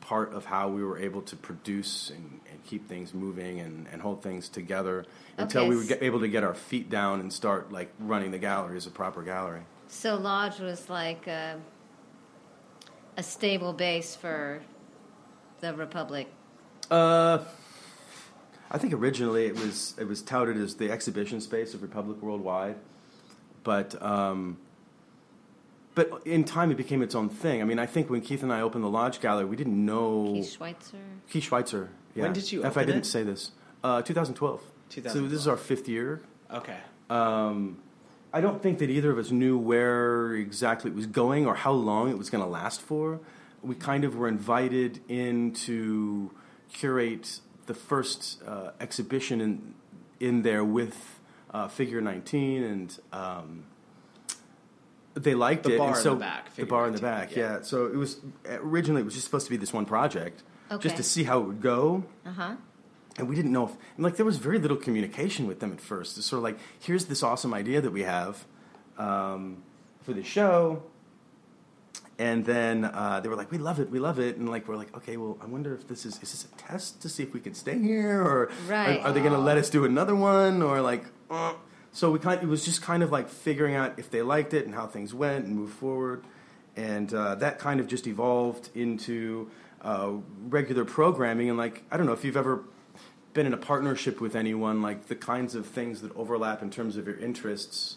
part of how we were able to produce and, and keep things moving and, and hold things together until Okay, we were able to get our feet down and start like running the gallery as a proper gallery. So Lodge was like a, a stable base for the Republic. Uh, I think originally it was it was touted as the exhibition space of Republic Worldwide, but um, but in time it became its own thing. I mean, I think when Keith and I opened the Lodge Gallery, we didn't know Keith Schweitzer. Keith Schweitzer. Yeah. When did you If I open didn't it? say this, uh, 2012. So this is our fifth year. Okay. Um, I don't think that either of us knew where exactly it was going or how long it was going to last for. We kind of were invited in to curate the first uh, exhibition in in there with uh, Figure 19, and um, they liked The it. bar and in so the back, the Figure bar in the back, yeah. yeah. So it was originally it was just supposed to be this one project, Okay. just to see how it would go Uh huh. and we didn't know if and like there was very little communication with them at first. It's sort of like here's this awesome idea that we have um, for the show, and then uh, they were like, "We love it, we love it," and like we're like, "Okay, well, I wonder if this is is this a test to see if we can stay here, or Right. are, are they going to let us do another one, or like." Uh. So we kind of, it was just kind of like figuring out if they liked it and how things went and move forward, and uh, that kind of just evolved into uh, regular programming. And like I don't know if you've ever been in a partnership with anyone, like the kinds of things that overlap in terms of your interests.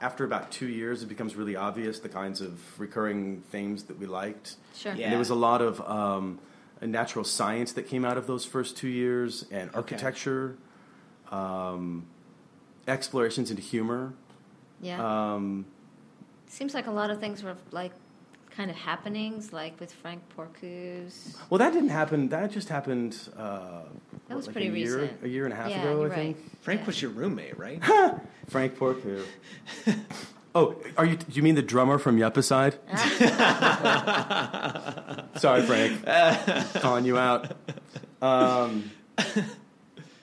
After about two years, it becomes really obvious the kinds of recurring themes that we liked. Sure. Yeah. And there was a lot of um, natural science that came out of those first two years, and architecture, um, explorations into humor. Yeah. Um, Seems like a lot of things were like kind of happenings, like with Frank Porcus. well, that didn't happen. That just happened. Uh, That was like pretty a year, recent. a year and a half Yeah, ago, you're I think. Frank Yeah. was your roommate, right? Frank Porcu. oh, are you? Do you mean the drummer from Yupicide? Sorry, Frank. Calling you out. Um,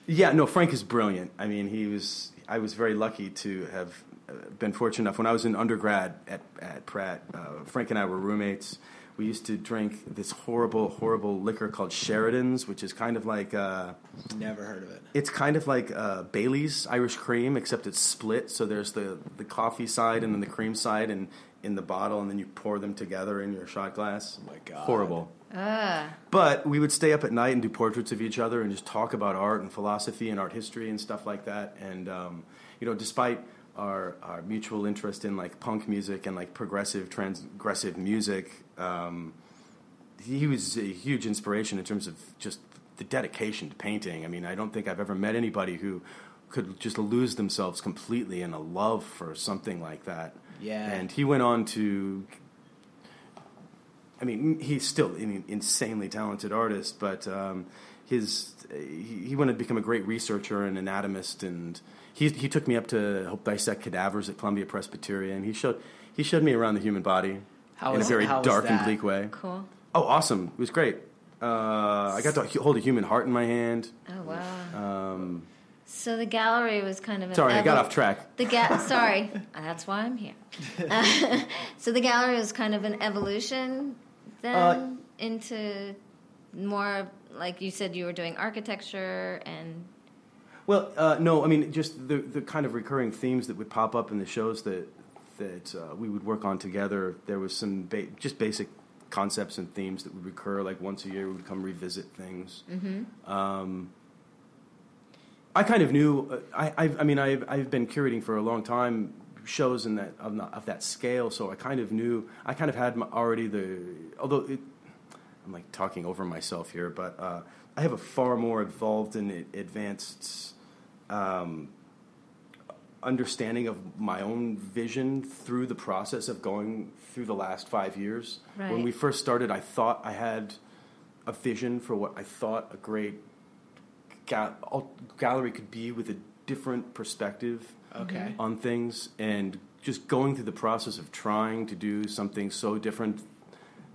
yeah, no, Frank is brilliant. I mean, he was. I was very lucky to have uh, been fortunate enough when I was in undergrad at at Pratt. Uh, Frank and I were roommates. We used to drink this horrible, horrible liquor called Sheridan's, which is kind of like. Uh, Never heard of it. it's kind of like uh, Bailey's Irish cream, except it's split. So there's the, the coffee side and then the cream side, and in the bottle, and then you pour them together in your shot glass. Oh my God. Horrible. Ah, But we would stay up at night and do portraits of each other and just talk about art and philosophy and art history and stuff like that. And um, you know, despite our our mutual interest in like punk music and like progressive, transgressive music, um, he was a huge inspiration in terms of just the dedication to painting. I mean, I don't think I've ever met anybody who could just lose themselves completely in a love for something like that. Yeah. And he went on to I mean, he's still an insanely talented artist, but um, his he, he went to become a great researcher and anatomist, and he he took me up to help dissect cadavers at Columbia Presbyterian. He showed he showed me around the human body How in was- a very dark and bleak way. cool. Oh, awesome! It was great. Uh, I got to hold a human heart in my hand. Oh wow. Um, So the gallery was kind of an sorry, I got off track. The ga- sorry, that's why I'm here. Uh, so the gallery was kind of an evolution then Uh, into more like you said you were doing architecture and Well, uh, no, I mean just the the kind of recurring themes that would pop up in the shows that that uh, we would work on together. There was some ba- just basic concepts and themes that would recur. Like once a year, we would come revisit things. Um, I kind of knew. Uh, I, I've, I mean, I've, I've been curating for a long time shows in that of, not, of that scale. So I kind of knew. I kind of had my, already the. Although it, I'm like talking over myself here, but uh, I have a far more evolved and advanced um, understanding of my own vision through the process of going through the last five years. When we first started, I thought I had a vision for what I thought a great ga- al- gallery could be with a different perspective Okay. on things and just going through the process of trying to do something so different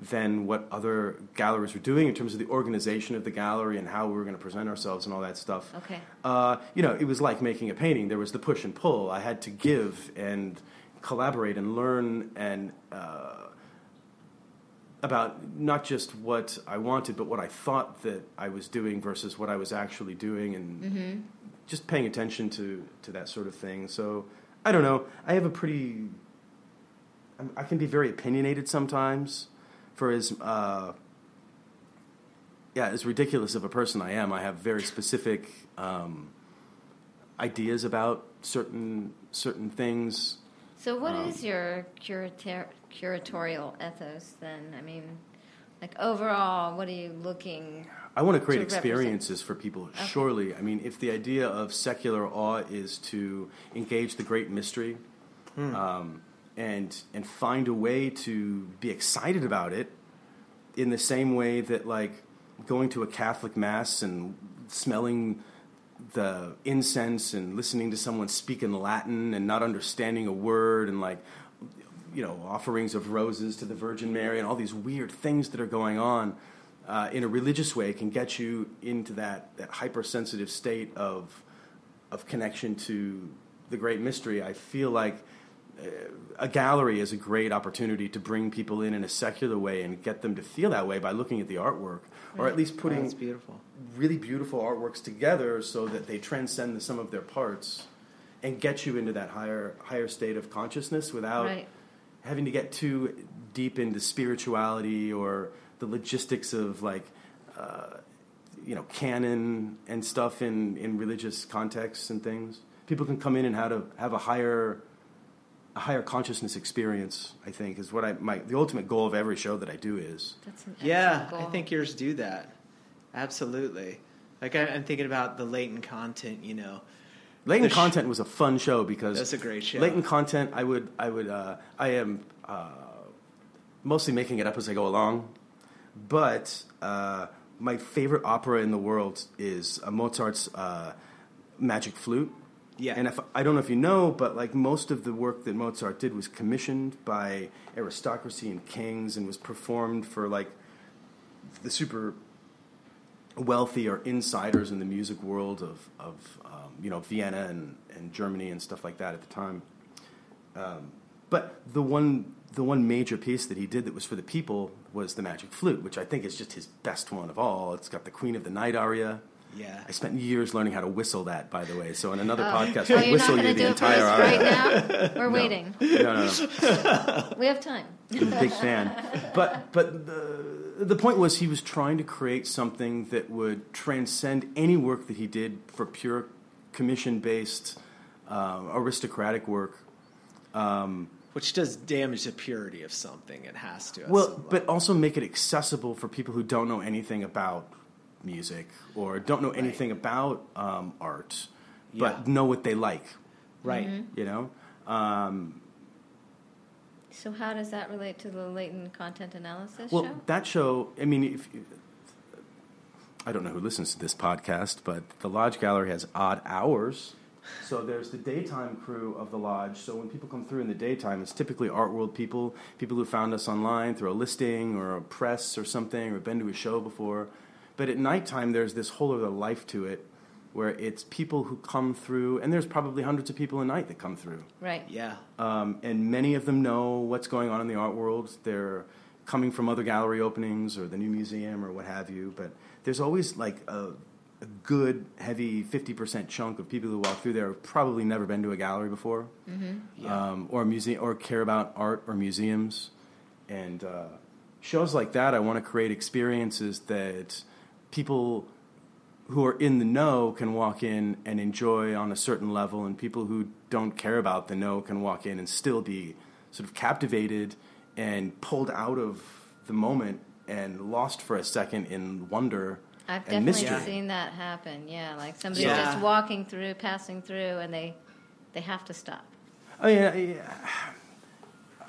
than what other galleries were doing in terms of the organization of the gallery and how we were going to present ourselves and all that stuff. Okay. Uh, you know, it was like making a painting. There was the push and pull. I had to give and collaborate and learn and uh, about not just what I wanted, but what I thought that I was doing versus what I was actually doing, and just paying attention to to that sort of thing. So I don't know. I have a pretty. I can be very opinionated sometimes. For as uh, yeah, as ridiculous of a person I am, I have very specific um, ideas about certain certain things. So, what is Um, your curator- curatorial ethos then? I mean, like overall, what are you looking? I want to create To represent- experiences for people. Surely, I mean, if the idea of secular awe is to engage the great mystery, um, and and find a way to be excited about it, in the same way that like going to a Catholic mass and smelling the incense and listening to someone speak in Latin and not understanding a word and like you know offerings of roses to the Virgin Mary and all these weird things that are going on uh, in a religious way can get you into that that hypersensitive state of of connection to the great mystery. I feel like a gallery is a great opportunity to bring people in in a secular way and get them to feel that way by looking at the artwork or at least putting That's beautiful. really beautiful artworks together so that they transcend the sum of their parts and get you into that higher higher state of consciousness without Right. having to get too deep into spirituality or the logistics of like uh, you know canon and stuff in in religious contexts and things people can come in and how to have a higher a higher consciousness experience i think is what i my the ultimate goal of every show that i do is That's an Yeah, excellent I think yours do that. Absolutely. Like I, I'm thinking about the latent content. You know, Latent sh- content was a fun show because That's a great show. Latent content, I would, I would, uh, I am uh, mostly making it up as I go along, but uh, my favorite opera in the world is uh, Mozart's uh, Magic Flute. Yeah. and if I don't know if you know, but like most of the work that Mozart did was commissioned by aristocracy and kings, and was performed for like the super wealthy or insiders in the music world of, of um, you know Vienna and, and Germany and stuff like that at the time. Um, but the one the one major piece that he did that was for the people was the Magic Flute, which I think is just his best one of all. It's got the Queen of the Night aria. Yeah. I spent years learning how to whistle that, by the way. So in another podcast, Oh, I you're not whistle you the do entire us aria. right now? We're waiting. No, no, no. We have time. I'm a big fan. But but the the point was he was trying to create something that would transcend any work that he did for pure commission based uh, aristocratic work. Which does damage the purity of something. It has to. Well, some but also make it accessible for people who don't know anything about music or don't know anything about um, art, but Yeah. know what they like. right. Mm-hmm. You know. Um, So how does that relate to the latent content analysis Well, show? that show, I mean, if you, I don't know who listens to this podcast, but the Lodge Gallery has odd hours. So there's the daytime crew of the lodge. So when people come through in the daytime, it's typically art world people, people who found us online through a listing or a press or something, or been to a show before. But at nighttime, there's this whole other life to it, where it's people who come through, and there's probably hundreds of people a night that come through Right. Yeah. um, and many of them know what's going on in the art world. They're coming from other gallery openings or the new museum or what have you. But there's always like a, a good, heavy 50% chunk of people who walk through there have probably never been to a gallery before, Yeah. um, or a museum, or care about art or museums. And uh, shows like that, I want to create experiences that people who are in the know can walk in and enjoy on a certain level, and people who don't care about the know can walk in and still be sort of captivated and pulled out of the moment and lost for a second in wonder I've and definitely mystery. seen that happen. Yeah, like somebody Yeah. just walking through, passing through, and they they have to stop. Oh yeah, yeah.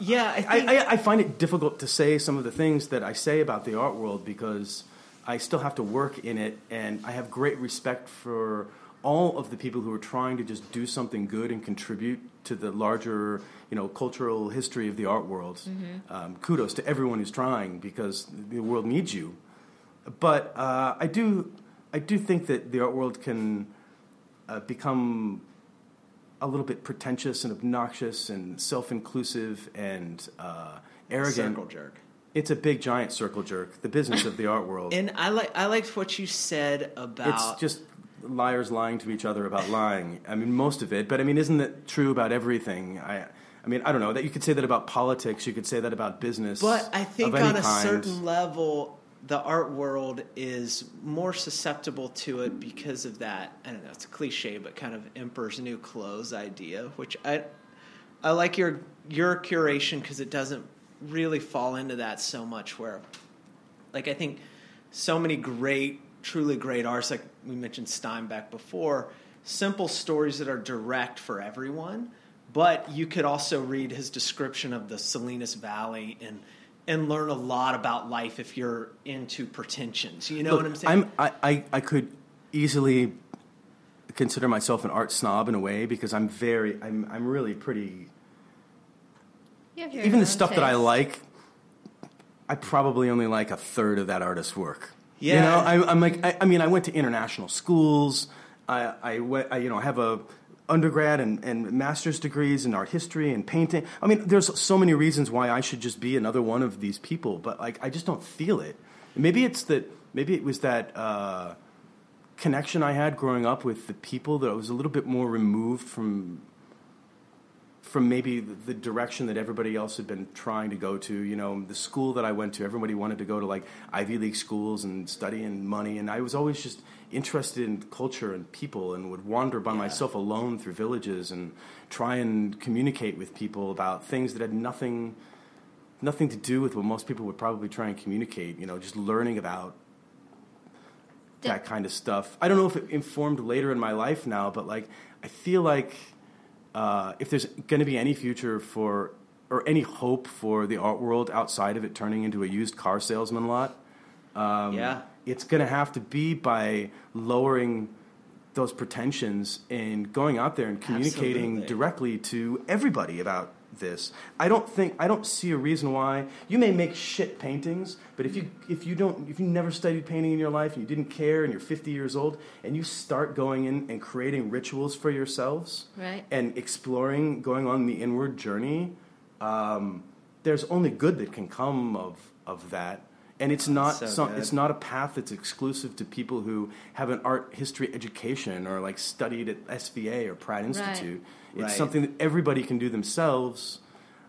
Yeah. I I. I, I find it difficult to say some of the things that I say about the art world because I still have to work in it, and I have great respect for all of the people who are trying to just do something good and contribute to the larger, you know, cultural history of the art world. Um, kudos to everyone who's trying because the world needs you. But uh, I do, I do think that the art world can uh, become a little bit pretentious and obnoxious and self-inclusive and uh, arrogant. Circle jerk. It's a big giant circle jerk. The business of the art world. And I like I liked what you said about it's just liars lying to each other about lying. I mean, most of it. But I mean, isn't that true about everything? I, I mean, I don't know. That you could say that about politics. You could say that about business. But I think on a kind. certain level, the art world is more susceptible to it because of that. I don't know. It's a cliche, but kind of emperor's new clothes idea, which I I like your your curation because it doesn't really fall into that so much. Where, like, I think so many great, truly great artists, like we mentioned Steinbeck before, simple stories that are direct for everyone. But you could also read his description of the Salinas Valley and and learn a lot about life if you're into pretensions. You know Look, what I'm saying? I, I, I could easily consider myself an art snob in a way because I'm very, I'm, I'm really pretty. You Even the own stuff that I like, I probably only like a third of that artist's work. Yeah, You Yeah. know, I, I'm like, I, I mean, I went to international schools. I, I went, I, you know, I have a undergrad and, and master's degrees in art history and painting. I mean, there's so many reasons why I should just be another one of these people, but like, I just don't feel it. Maybe it's that, maybe it was that uh, connection I had growing up with the people that I was a little bit more removed from from maybe the direction that everybody else had been trying to go to. You know, the school that I went to, everybody wanted to go to like Ivy League schools and study and money, and I was always just interested in culture and people, and would wander by myself alone through villages and try and communicate with people about things that had nothing nothing to do with what most people would probably try and communicate. You know, just learning about that kind of stuff. I don't know if it informed later in my life now, but like I feel like uh, if there's going to be any future for or any hope for the art world outside of it turning into a used car salesman lot, um, Yeah. it's going to have to be by lowering those pretensions and going out there and communicating Absolutely. directly to everybody about this. I don't think I don't see a reason why you may make shit paintings, but if you if you don't if you never studied painting in your life and you didn't care and you're 50 years old and you start going in and creating rituals for yourselves Right. and exploring going on the inward journey, um, there's only good that can come of of that. And it's not So some, it's not a path that's exclusive to people who have an art history education or like studied at SVA or Pratt Institute. It's Right. something that everybody can do themselves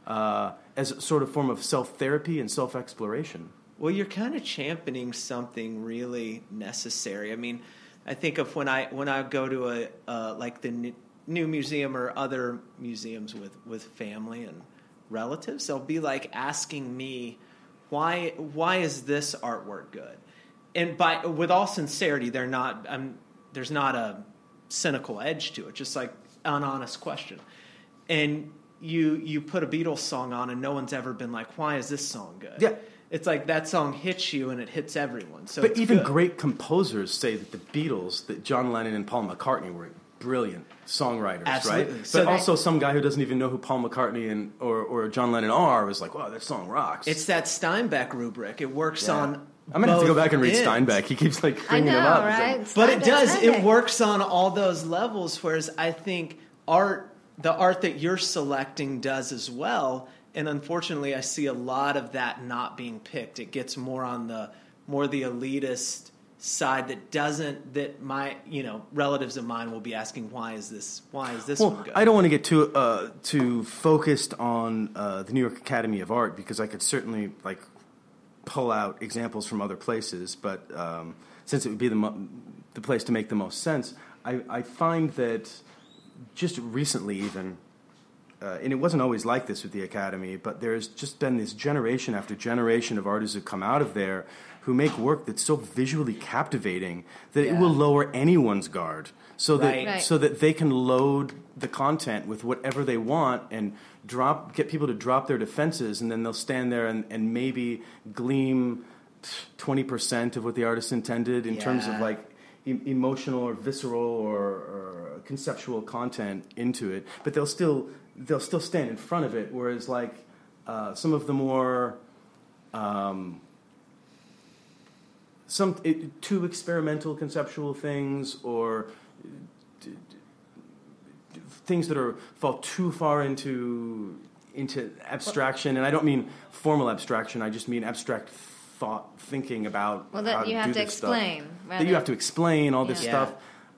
uh, as a sort of form of self therapy and self exploration. Well, you're kind of championing something really necessary. I mean, I think of when I when I go to a uh, like the n- new museum or other museums with with family and relatives, they'll be like asking me why why is this artwork good? And by with all sincerity, they're not. I'm, there's not a cynical edge to it. Just like an honest question. And you you put a Beatles song on, and no one's ever been like, "Why is this song good?" Yeah. It's like that song hits you and it hits everyone. So But even good. great composers say that the Beatles, that John Lennon and Paul McCartney were brilliant songwriters, Absolutely. right? So but also some guy who doesn't even know who Paul McCartney and or, or John Lennon are was like, wow, that song rocks. It's that Steinbeck rubric. It works on. I'm gonna have to go back and read ends. Steinbeck. He keeps like I bringing know, him up. It's like. But it Steinbeck, does. It works on all those levels. Whereas I think art, the art that you're selecting, does as well. And unfortunately, I see a lot of that not being picked. It gets more on the more the elitist side that doesn't that my you know relatives of mine will be asking why is this why is this Well, one good? I don't want to get too uh, too focused on uh, the New York Academy of Art because I could certainly like pull out examples from other places, but um, since it would be the mo- the place to make the most sense, I, I find that just recently even. Uh, and it wasn't always like this with the academy, but there's just been this generation after generation of artists who come out of there who make work that's so visually captivating that it will lower anyone's guard, so that Right. Right. so that they can load the content with whatever they want and drop get people to drop their defenses and then they'll stand there and, and maybe gleam 20% of what the artist intended in terms of like e- emotional or visceral or, or conceptual content into it. But they'll still they'll still stand in front of it whereas like uh, some of the more um, some it, too experimental conceptual things or things that are fall too far into into abstraction and I don't mean formal abstraction I just mean abstract thought thinking about Well, how that you to have do to this stuff. explain. that you have to explain all this Yeah. stuff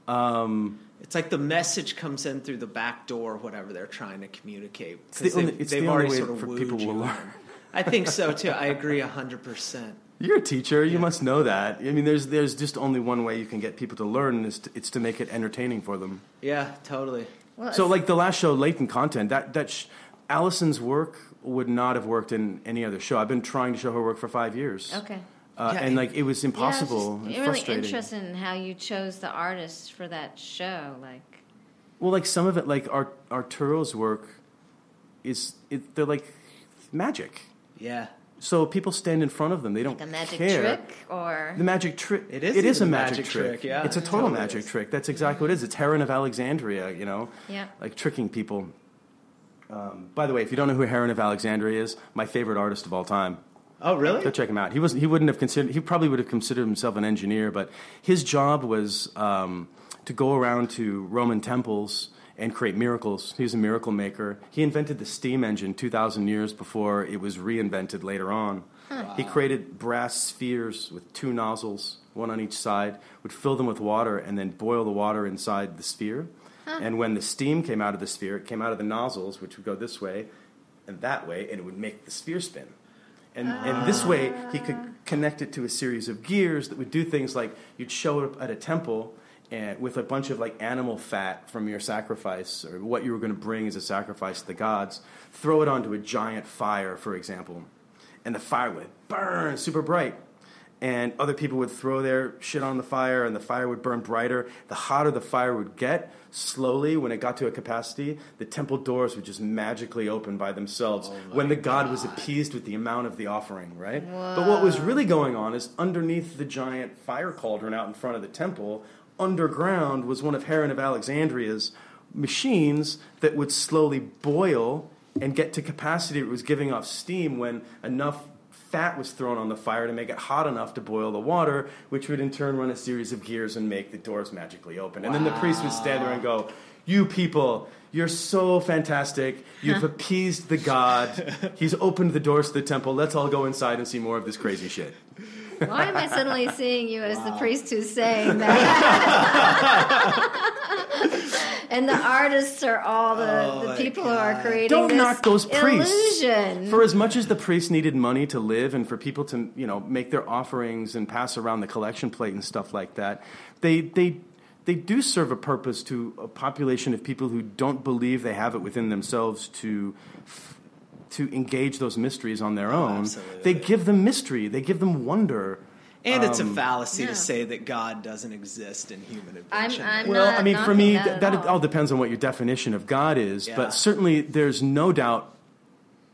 um, It's like the message comes in through the back door, whatever they're trying to communicate. It's the 'Cause only- it's they've the only way sort of for people you will learn. I think so too. I agree hundred percent. You're a teacher. You Yeah. must know that. I mean, there's there's just only one way you can get people to learn, and it's to, it's to make it entertaining for them. Yeah, totally. Well, So, like the last show, latent content. That that sh- Allison's work would not have worked in any other show. I've been trying to show her work for five years. okay. Uh, Yeah, and and- like it was Yeah, I was impossible just and really frustrating. interested in how you chose the artists for that show. Like, Well, like some of it, like Art, Arturo's work, is it, they're like magic. Yeah. So people stand in front of them. They don't Like a magic care. trick or The magic trick. It is It is a magic, magic trick. trick, yeah. It's a total totally magic is. trick. That's exactly what it is. It's Heron of Alexandria. You know. Yeah. Like tricking people. Um, by the way, if you don't know who Heron of Alexandria is, my favorite artist of all time. Oh, really? Go check him out. He was he wouldn't have considered he probably would have considered himself an engineer, but his job was um, to go around to Roman temples and create miracles. He was a miracle maker. He invented the steam engine 2,000 years before it was reinvented later on. He created brass spheres with two nozzles, one on each side, would fill them with water and then boil the water inside the sphere. And when the steam came out of the sphere, it came out of the nozzles, which would go this way and that way, and it would make the sphere spin. And, and this way, he could ah. connect it to a series of gears that would do things like you'd show up at a temple and with a bunch of like animal fat from your sacrifice or what you were going to bring as a sacrifice to the gods, throw it onto a giant fire, for example, and the fire would burn super bright. And other people would throw their shit on the fire, and the fire would burn brighter. The hotter the fire would get, slowly, when it got to a capacity, the temple doors would just magically open by themselves when the god was appeased with the amount of the offering, right? But what was really going on is underneath the giant fire cauldron out in front of the temple, underground was one of Heron of Alexandria's machines that would slowly boil and get to capacity. It was giving off steam when enough fat was thrown on the fire to make it hot enough to boil the water, which would in turn run a series of gears and make the doors magically open. And then the priest would stand there and go, You people, you're so fantastic. You've appeased the god. He's opened the doors to the temple. Let's all go inside and see more of this crazy shit. Why am I suddenly seeing you as the priest who's saying that? and the artists are all the, Oh the my people who are creating Don't this knock those priests. illusion. For as much as the priests needed money to live and for people to, you know, make their offerings and pass around the collection plate and stuff like that, they they they do serve a purpose to a population of people who don't believe they have it within themselves to to engage those mysteries on their own. absolutely. They give them mystery. They give them wonder. And it's a Um, fallacy yeah. to say that God doesn't exist in human I'm. I'm Well, not I mean, for me, that, that, that all. all depends on what your definition of God is. Yeah. But certainly, there's no doubt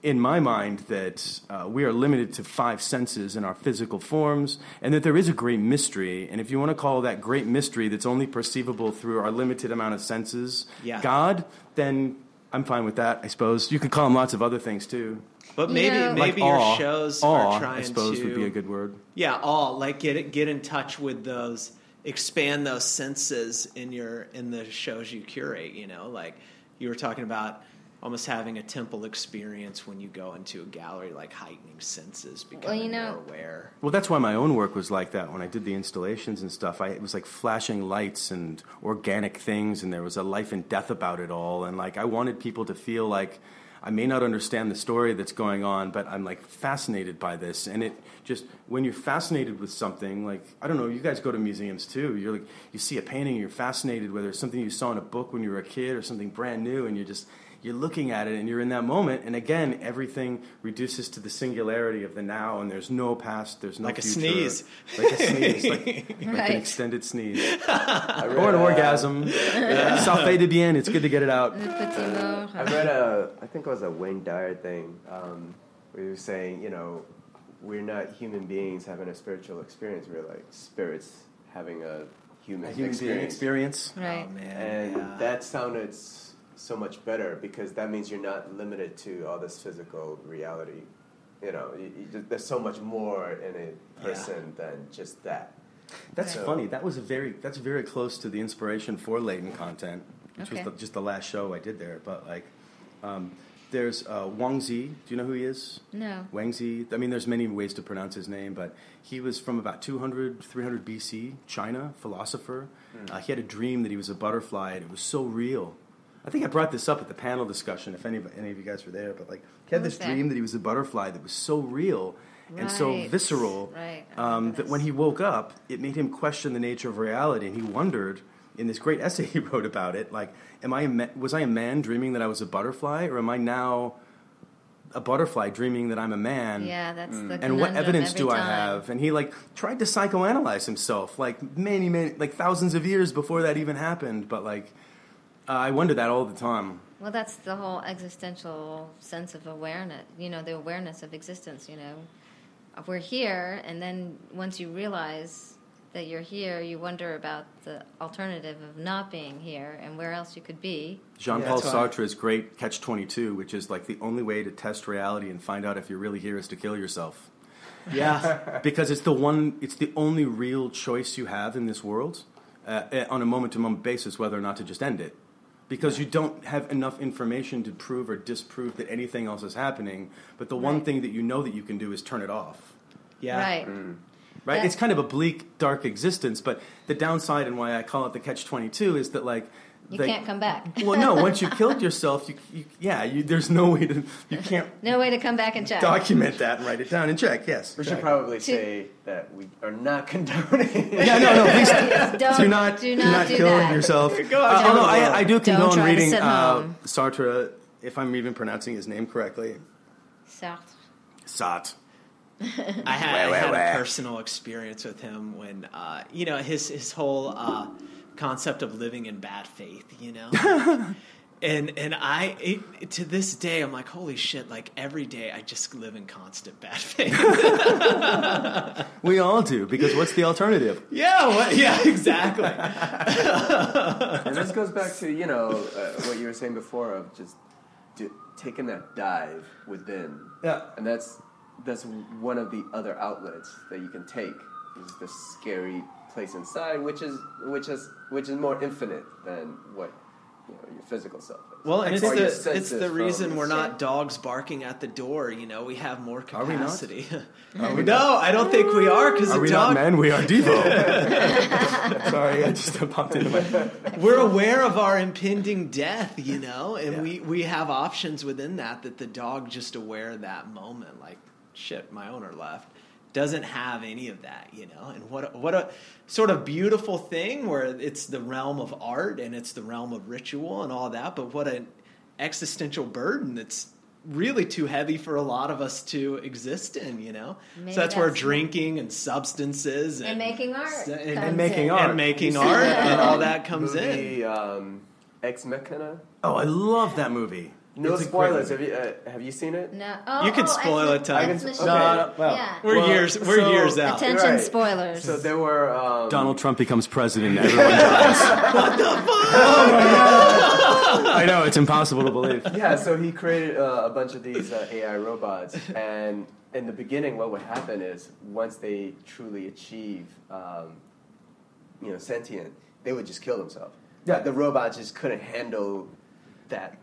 in my mind that uh, we are limited to five senses in our physical forms, and that there is a great mystery. And if you want to call that great mystery that's only perceivable through our limited amount of senses, Yeah. God, then I'm fine with that. I suppose you could call them lots of other things too. but maybe know- maybe like your awe. shows awe, are trying I suppose to would be a good word. Yeah, all like get get in touch with those, expand those senses in your in the shows you curate. You know, like you were talking about almost having a temple experience when you go into a gallery, like heightening senses, becoming you know- more aware. Well, that's why my own work was like that. When I did the installations and stuff, I, it was like flashing lights and organic things, and there was a life and death about it all. And like, I wanted people to feel like I may not understand the story that's going on, but I'm like fascinated by this. And it just when you're fascinated with something, like I don't know, you guys go to museums too. You're like, you see a painting, you're fascinated, whether it's something you saw in a book when you were a kid or something brand new, and you're just you're looking at it and you're in that moment and again everything reduces to the singularity of the now and there's no past there's no Like a future. sneeze. like a sneeze like, like an extended sneeze read, or an uh, orgasm ça fait de bien it's good to get it out Le. I read a, I think it was a Wayne Dyer thing, um, where he was saying, you know, we're not human beings having a spiritual experience. We're like spirits having a human, a human experience. experience Right. Oh man, And yeah. that sounded s- so much better because that means you're not limited to all this physical reality. You know, you, you just, there's so much more in a person than just that. that's Right. funny that was a very that's very close to the inspiration for latent content which Okay. was the, just the last show I did there but like um, there's uh, Zhuangzi do you know who he is No. Zhuangzi. I mean, there's many ways to pronounce his name, but he was from about 200, 300 BC, China, philosopher. Uh, he had a dream that he was a butterfly, and it was so real. I think I brought this up at the panel discussion, if any, any of you guys were there, but like, he had this that? dream that he was a butterfly that was so real and so visceral Right. Um, that when he woke up, it made him question the nature of reality, and he wondered in this great essay he wrote about it, like, am I a ma- was I a man dreaming that I was a butterfly, or am I now a butterfly dreaming that I'm a man? Yeah, that's the and what evidence do I have? And he like tried to psychoanalyze himself, like many, many, like thousands of years before that even happened. But like, uh, I wonder that all the time. Well, that's the whole existential sense of awareness. You know, the awareness of existence. You know, we're here, and then once you realize that you're here, you wonder about the alternative of not being here and where else you could be. Jean Paul that's why- Sartre's great Catch 22, which is like the only way to test reality and find out if you're really here is to kill yourself. Yeah. because it's the one it's the only real choice you have in this world uh, uh, on a moment to moment basis whether or not to just end it because you don't have enough information to prove or disprove that anything else is happening but the one thing that you know that you can do is turn it off Yeah. Right. Mm. Mm. right Yeah. it's kind of a bleak dark existence but the downside and why i call it the catch 22 is that like You they- can't come back. well no once you killed yourself you, you yeah you, there's no way to you can't No way to come back and check. document that and write it down and check yes We should check. probably say that we are not condoning. yeah, no, no. Please Don't- do not do do not not do kill that. yourself. Go out Uh, although the I, world. I do condone try to reading sit uh, home. Sartre, if I'm even pronouncing his name correctly. Sartre. Sartre. I had, Wah, I had wah. a personal experience with him when, uh, you know, his his whole uh, concept of living in bad faith, you know. and and I it, to this day I'm like, holy shit! Like every day I just live in constant bad faith. We all do because what's the alternative? yeah, what, yeah, exactly. and this goes back to you know uh, what you were saying before of just do, taking that dive within. Yeah. and that's that's one of the other outlets that you can take is the scary place inside, which is which is which is more infinite than what you know your physical self is. Well, and it's the it's the reason we're not dogs barking at the door. You know, we have more Are we not? capacity. no, I don't think we are because Are we dog. not men? We are Devo. Sorry, I just popped into my. we're aware of our impending death, you know, and Yeah. we we have options within that. That the dog just aware of that moment, like shit, my owner left. Doesn't have any of that, you know, and what a, what a sort of beautiful thing where it's the realm of art and it's the realm of ritual and all that, but what an existential burden that's really too heavy for a lot of us to exist in, you know. Maybe so that's, where drinking and substances and, And making art. and, comes making art. and making art and all that comes in. Um, Ex Machina. Oh, I love that movie. No It's a spoilers. Have you uh, have you seen it? No. Oh, You can oh, spoil Ex- it, Tom. Ex I can- Machina. No, no, well, yeah. We're Well, years we're so- years out. Attention, Right. spoilers. So there were um, Donald Trump becomes president. Everyone dies. what the fuck? I know it's impossible to believe. yeah, so he created uh, a bunch of these uh, AI robots, and in the beginning, what would happen is once they truly achieve, um, you know, sentient, they would just kill themselves. Yeah. the robots just couldn't handle that,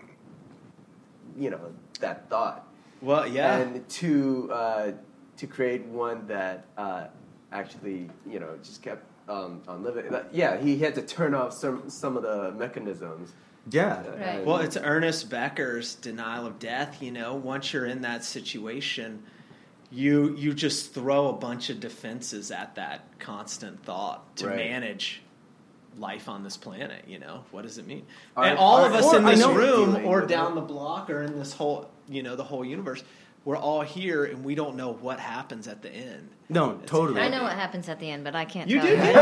you know, that thought. Well, yeah. And to uh, to create one that uh, actually, you know, just kept um, on living. Yeah, he had to turn off some some of the mechanisms. Yeah. Right. well, it's Ernest Becker's denial of death. You know, once you're in that situation, you you just throw a bunch of defenses at that constant thought to Right. manage life on this planet. You know, what does it mean? Are- and all of us in this room, or down the block, or in this whole you know the whole universe, we're all here, and we don't know what happens at the end. No, totally. I know what happens at the end, but I can't You tell do? you. I don't,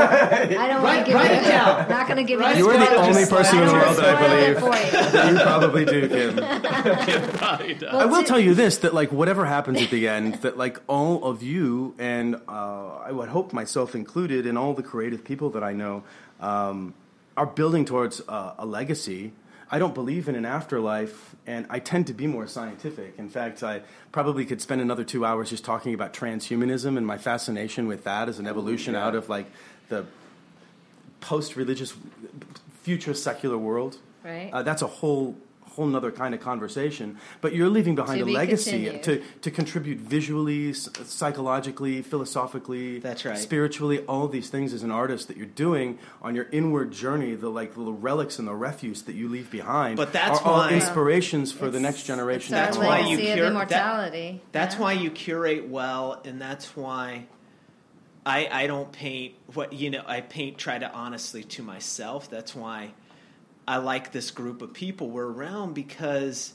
I don't want Write- to give write it down. I'm not going to give Write you You the are the only person in the world that I spoil it believe. for you. You probably do, Kim. I will tell you this: that like whatever happens at the end, that like all of you and uh, I would hope myself included, and all the creative people that I know um, are building towards uh, a legacy. I don't believe in an afterlife, and I tend to be more scientific. In fact, I probably could spend another two hours just talking about transhumanism and my fascination with that as an evolution yeah. out of like the post-religious future secular world. Right. Uh, that's a whole whole nother kind of conversation. But you're leaving behind To a be legacy continued. to to contribute visually, psychologically, philosophically, That's right. spiritually, all these things as an artist that you're doing on your inward journey. The like little relics and the refuse that you leave behind. But that's are all why- inspirations for the next generation. It's That's why you legacy cure- of that- immortality. That's Yeah. why you curate well, and that's why I I don't paint what you know. I paint try to honestly to myself. That's why I like this group of people we're around because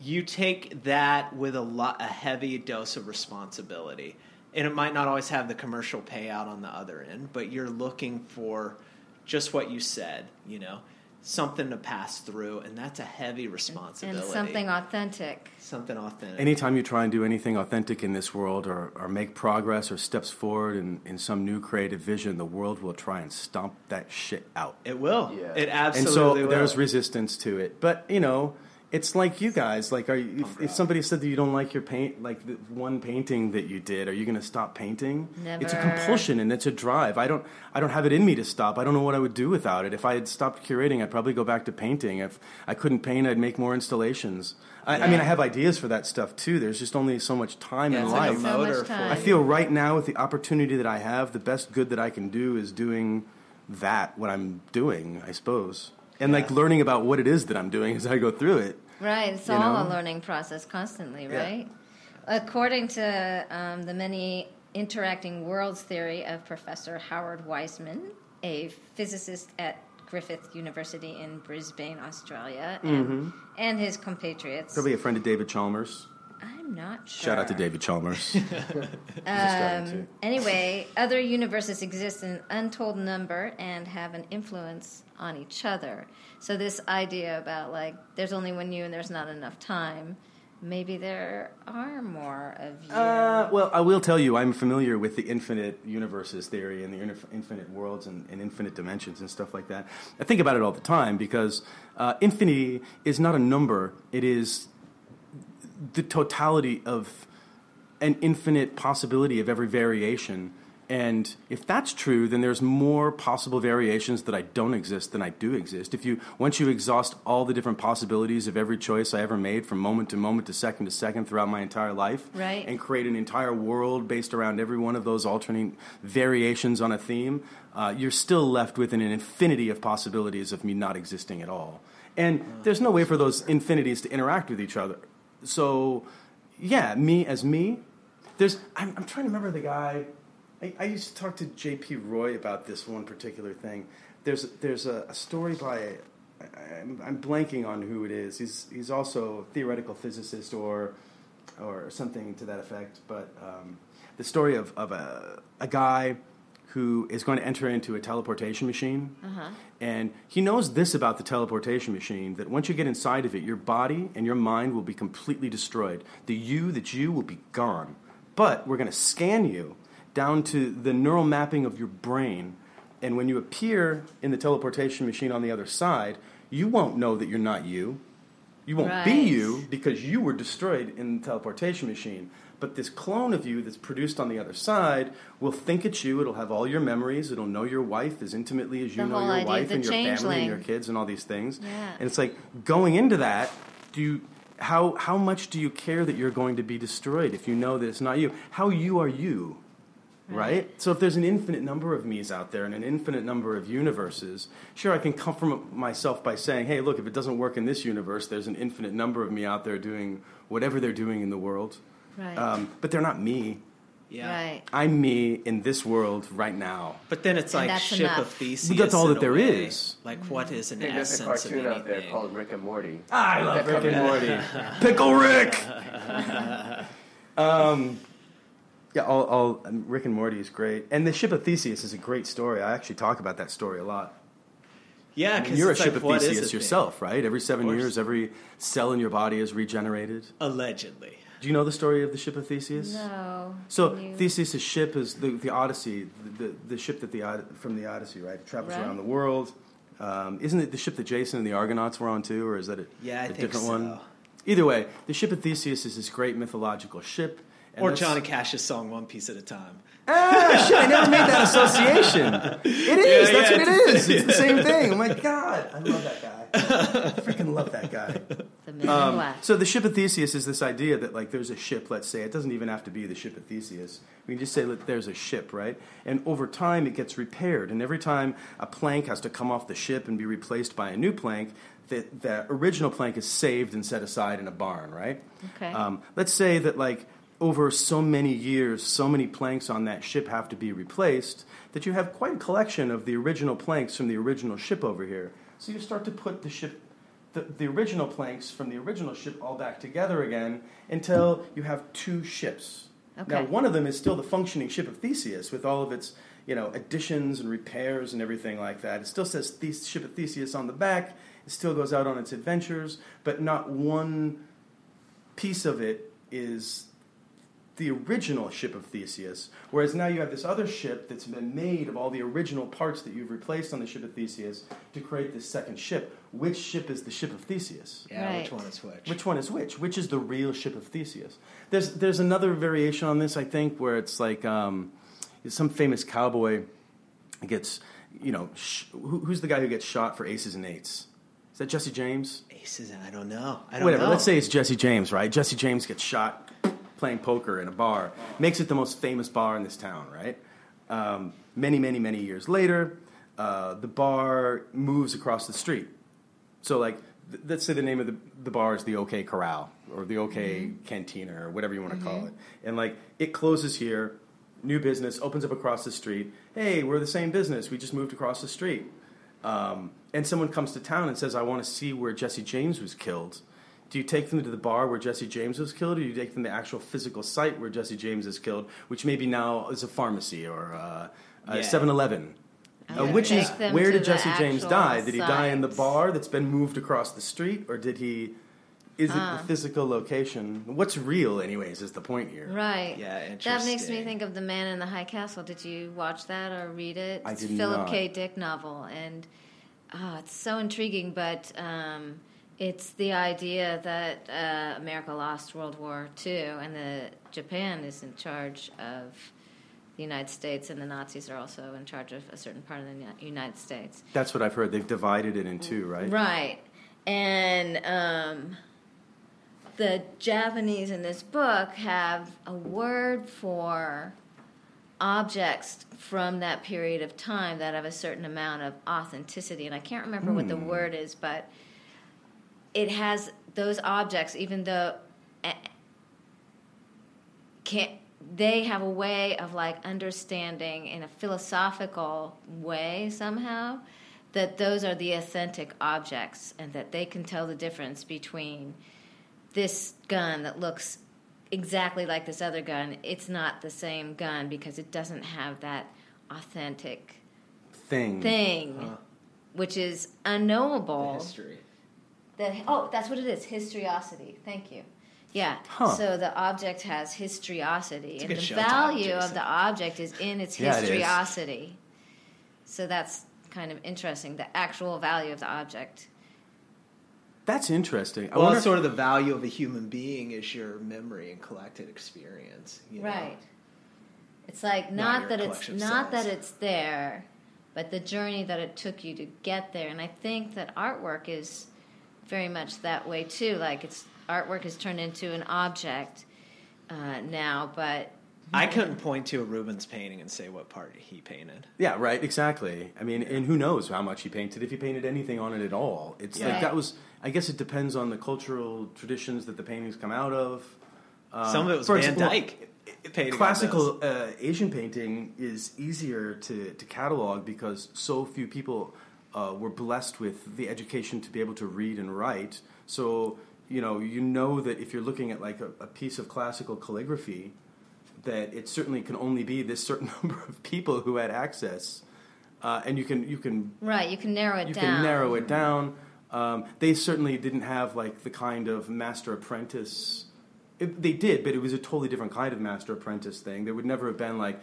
you take that with a lot a heavy dose of responsibility, and it might not always have the commercial payout on the other end, but you're looking for just what you said. You know, something to pass through, and that's a heavy responsibility. And something authentic. something authentic. Anytime you try and do anything authentic in this world or, or make progress or steps forward in, in some new creative vision, the world will try and stomp that shit out. it will. Yeah. It absolutely and so will. there's resistance to it. But, you know, it's like you guys. Like, are you, if, if somebody said that you don't like your paint, like the one painting that you did, are you going to stop painting? Never. It's a compulsion and it's a drive. I don't, I don't have it in me to stop. I don't know what I would do without it. If I had stopped curating, I'd probably go back to painting. If I couldn't paint, I'd make more installations. I, I mean, I have ideas for that stuff too. There's just only so much time Yeah, in it's like a life. So much time. I feel right now with the opportunity that I have, the best good that I can do is doing that. What I'm doing, I suppose, and like learning about what it is that I'm doing as I go through it. Right, it's all know? a learning process constantly, Yeah. right? According to um, the many interacting worlds theory of Professor Howard Wiseman, a physicist at Griffith University in Brisbane, Australia, and, and his compatriots. Mm-hmm. Probably a friend of David Chalmers. I'm not sure. Shout out to David Chalmers. Um, anyway, other universes exist in an untold number and have an influence on each other. So this idea about like there's only one you and there's not enough time, maybe there are more of you. Uh, well, I will tell you, I'm familiar with the infinite universes theory and the inf- infinite worlds and, and infinite dimensions and stuff like that. I think about it all the time because uh, infinity is not a number, it is the totality of an infinite possibility of every variation. And if that's true, then there's more possible variations that I don't exist than I do exist. If you once you exhaust all the different possibilities of every choice I ever made from moment to moment to second to second throughout my entire life, Right. and create an entire world based around every one of those alternating variations on a theme, uh, you're still left with an infinity of possibilities of me not existing at all. And there's no way for those infinities to interact with each other. So, yeah, me as me. There's. I'm, I'm trying to remember the guy. I, I used to talk to J.P. Roy about this one particular thing. There's there's a, a story by. I'm, I'm blanking on who it is. He's he's also a theoretical physicist or or something to that effect. But um, the story of, of a, a guy who is going to enter into a teleportation machine. And he knows this about the teleportation machine that once you get inside of it, your body and your mind will be completely destroyed. The you that you will be gone. But we're going to scan you down to the neural mapping of your brain. And when you appear in the teleportation machine on the other side, you won't know that you're not you. You won't be you because you were destroyed in the teleportation machine. But this clone of you that's produced on the other side will think it's you. It'll have all your memories. It'll know your wife as intimately as you The know your wife and your family and your kids and all these things. Yeah. And it's like going into that, do you how how much do you care that you're going to be destroyed if you know that it's not you? How you are you? Right? So if there's an infinite number of me's out there and an infinite number of universes, sure I can comfort myself by saying, "Hey, look, if it doesn't work in this universe, there's an infinite number of me out there doing whatever they're doing in the world." Right. Um, but they're not me. yeah. Right. I'm me in this world right now. But then it's And like ship enough. of Theseus. But that's all in that a there way. is. Like, what is an I think there's a essence of cartoon anything? out there called Rick and Morty. I love Rick and Morty. Pickle Rick. um, yeah, all, all um, Rick and Morty is great, and the Ship of Theseus is a great story. I actually talk about that story a lot. yeah, I mean, because you're a Ship like, of Theseus a thing? yourself, right? Every seven years, every cell in your body is regenerated. Allegedly. Do you know the story of the Ship of Theseus? No. So Can you- Theseus' ship is the, the Odyssey, the, the, the ship that the from the Odyssey, right? It travels Right. around the world. Um, isn't it the ship that Jason and the Argonauts were on too, or is that a, Yeah, I a think different so. one? Either way, the ship of Theseus is this great mythological ship. And Or Johnny Cash's song "One Piece at a Time." Ah, shit! I never made that association. It is. Yeah, that's yeah, what it's- is. It's the same thing. Oh my god, I love that guy. I freaking love that guy. The Men Um, Black. so the ship of Theseus is this idea that like there's a ship. Let's say it doesn't even have to be the ship of Theseus. We can just say that there's a ship, right? And over time it gets repaired, and every time a plank has to come off the ship and be replaced by a new plank, the, the original plank is saved and set aside in a barn, right? Okay. Um, let's say that like over so many years, so many planks on that ship have to be replaced that you have quite a collection of the original planks from the original ship over here. So you start to put the ship, the, the original planks from the original ship all back together again until you have two ships. Okay. Now, one of them is still the functioning ship of Theseus with all of its, you know, additions and repairs and everything like that. It still says the- ship of Theseus on the back. It still goes out on its adventures, but not one piece of it is the original ship of Theseus. Whereas now you have this other ship that's been made of all the original parts that you've replaced on the ship of Theseus to create this second ship. Which ship is the ship of Theseus? Yeah, which one is which? Which one is which? Which is the real ship of Theseus? There's there's another variation on this, I think, where it's like um, some famous cowboy gets, you know, sh- who, who's the guy who gets shot for aces and eights? Is that Jesse James? Aces? And I don't know. I don't Whatever. know. Let's say it's Jesse James, right? Jesse James gets shot playing poker in a bar, makes it the most famous bar in this town, right? Um, many, many, many years later, uh, the bar moves across the street. So, like, th- let's say the name of the, the bar is the OK Corral or the OK Cantina or whatever you want to call it. And, like, it closes here, new business, opens up across the street. Hey, we're the same business. We just moved across the street. Um, and someone comes to town and says, I want to see where Jesse James was killed. Do you take them to the bar where Jesse James was killed, or do you take them to the actual physical site where Jesse James is killed, which maybe now is a pharmacy or uh, a Yeah. Eleven? Uh, which is where did Jesse James die? Did he die in the bar that's been moved across the street, or did he? Is it the physical location? What's real, anyways, is the point here. Right. Yeah, That makes me think of The Man in the High Castle. Did you watch that or read it? I It's did a Philip not. K. Dick novel, and oh, it's so intriguing. But um, it's the idea that uh, America lost World War II, and that Japan is in charge of the United States, and the Nazis are also in charge of a certain part of the United States. That's what I've heard. They've divided it in two, right? Right. And um, the Japanese in this book have a word for objects from that period of time that have a certain amount of authenticity. And I can't remember what the word is, but it has those objects, even though eh, can't they have a way of like understanding in a philosophical way somehow that those are the authentic objects and that they can tell the difference between this gun that looks exactly like this other gun it's not the same gun because it doesn't have that authentic Thing. thing Huh. which is The unknowable history. The, oh, that's what it is. Historiosity. Thank you. Yeah. Huh. So the object has historiosity, a and the value title, of the object is in its Yeah, it is. historiosity. So that's kind of interesting. The actual value of the object. That's interesting. I Well, wonder sort of the value of a human being is your memory and collected experience. you know? Right. It's like Not not, that it's collection of not that it's there, but the journey that it took you to get there. And I think that artwork is very much that way too. Like it's artwork is turned into an object uh, now, but I couldn't point to a Rubens painting and say what part he painted. Yeah, right, exactly. I mean, and who knows how much he painted, if he painted anything on it at all. It's Yeah. like that was, I guess it depends on the cultural traditions that the paintings come out of. Um, Some of it was for Van example, Dyke painting. Classical uh, Asian painting is easier to, to catalog because so few people uh, were blessed with the education to be able to read and write. So, you know, you know that if you're looking at like a, a piece of classical calligraphy, that it certainly can only be this certain number of people who had access. Uh, and you can you can right, you can narrow it you down. can narrow it down. Um, they certainly didn't have like the kind of master apprentice. It, they did, but it was a totally different kind of master apprentice thing. There would never have been like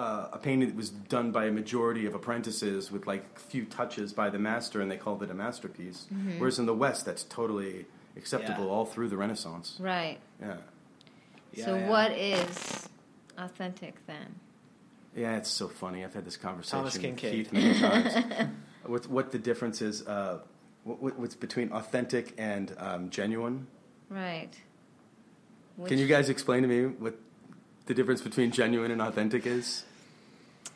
uh, a painting that was done by a majority of apprentices with like few touches by the master, and they called it a masterpiece. Whereas in the West, that's totally acceptable Yeah. all through the Renaissance. Right. Yeah, Yeah, so yeah. what is authentic then? yeah, it's so funny. I've had this conversation Thomas with Kinkade. Keith many times. what what the difference is? Uh, what, what- what's between authentic and um, genuine? Right. Can you guys explain to me what the difference between genuine and authentic is?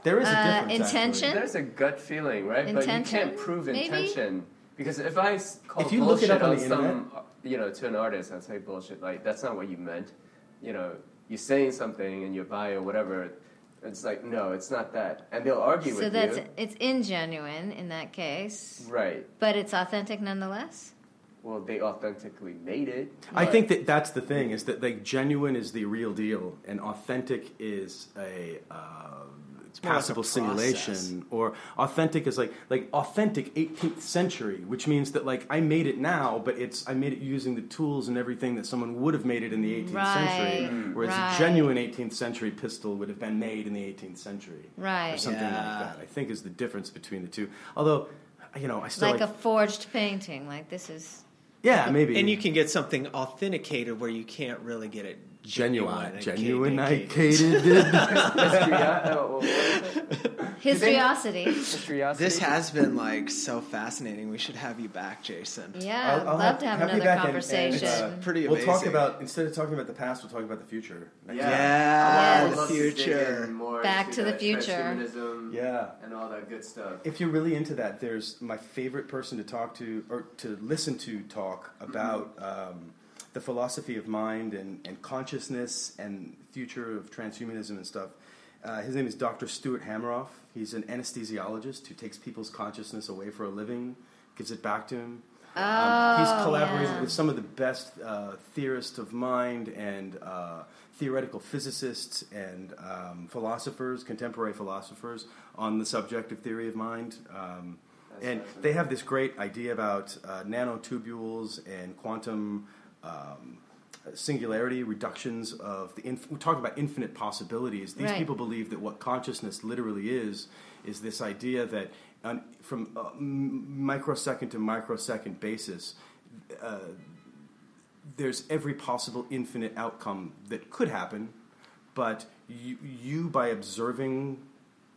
There is a Uh, difference. intention? actually. There's a gut feeling, right? But you can't prove maybe? intention because if I call If you look it up on on the some, you know, to an artist, I say bullshit. Like that's not what you meant. You know, you're saying something in your bio, whatever. It's like no, it's not that, and they'll argue So with you. So that's you. it's ingenuine in that case, Right. but it's authentic nonetheless. well, they authentically made it. I think that that's the thing is that like genuine is the real deal, and authentic is a uh, more like passable process. simulation. Or authentic is like like authentic 18th century, which means that like I made it now, but it's I made it using the tools and everything that someone would have made it in the 18th Right, century. Mm. Whereas right. a genuine 18th century pistol would have been made in the 18th century, right or Right. something Yeah. like that. I think is the difference between the two. Although, you know, I still like like, a forged painting. Like this is. yeah maybe And you can get something authenticated where you can't really get it genuine and genuine cated. Histria- uh, what was it? Histriosity. Histriosity? This has been like so fascinating. We should have you back, Jason. Yeah, I'll- I'll I'd love have- to have, have you another back and- and, conversation. uh, Pretty We'll talk amazing. about instead of talking about the past, we'll talk about the future. next Yeah. time. Yeah, I would the to dig future. in more Back into to the that future. transhumanism Yeah. and all that good stuff. If you're really into that, there's my favorite person to talk to or to listen to talk about um, the philosophy of mind and, and consciousness and future of transhumanism and stuff. Uh, his name is Dr. Stuart Hameroff. He's an anesthesiologist who takes people's consciousness away for a living, gives it back to him. Um, he's Oh, collaborated yeah. with some of the best uh, theorists of mind and uh, theoretical physicists and um, philosophers, contemporary philosophers, on the subject of theory of mind. Um, and they have this great idea about uh, nanotubules and quantum um, singularity reductions of the. Inf- we're talking about infinite possibilities. These Right. people believe that what consciousness literally is is this idea that on, from a m- microsecond to microsecond basis, uh, there's every possible infinite outcome that could happen, but you, you by observing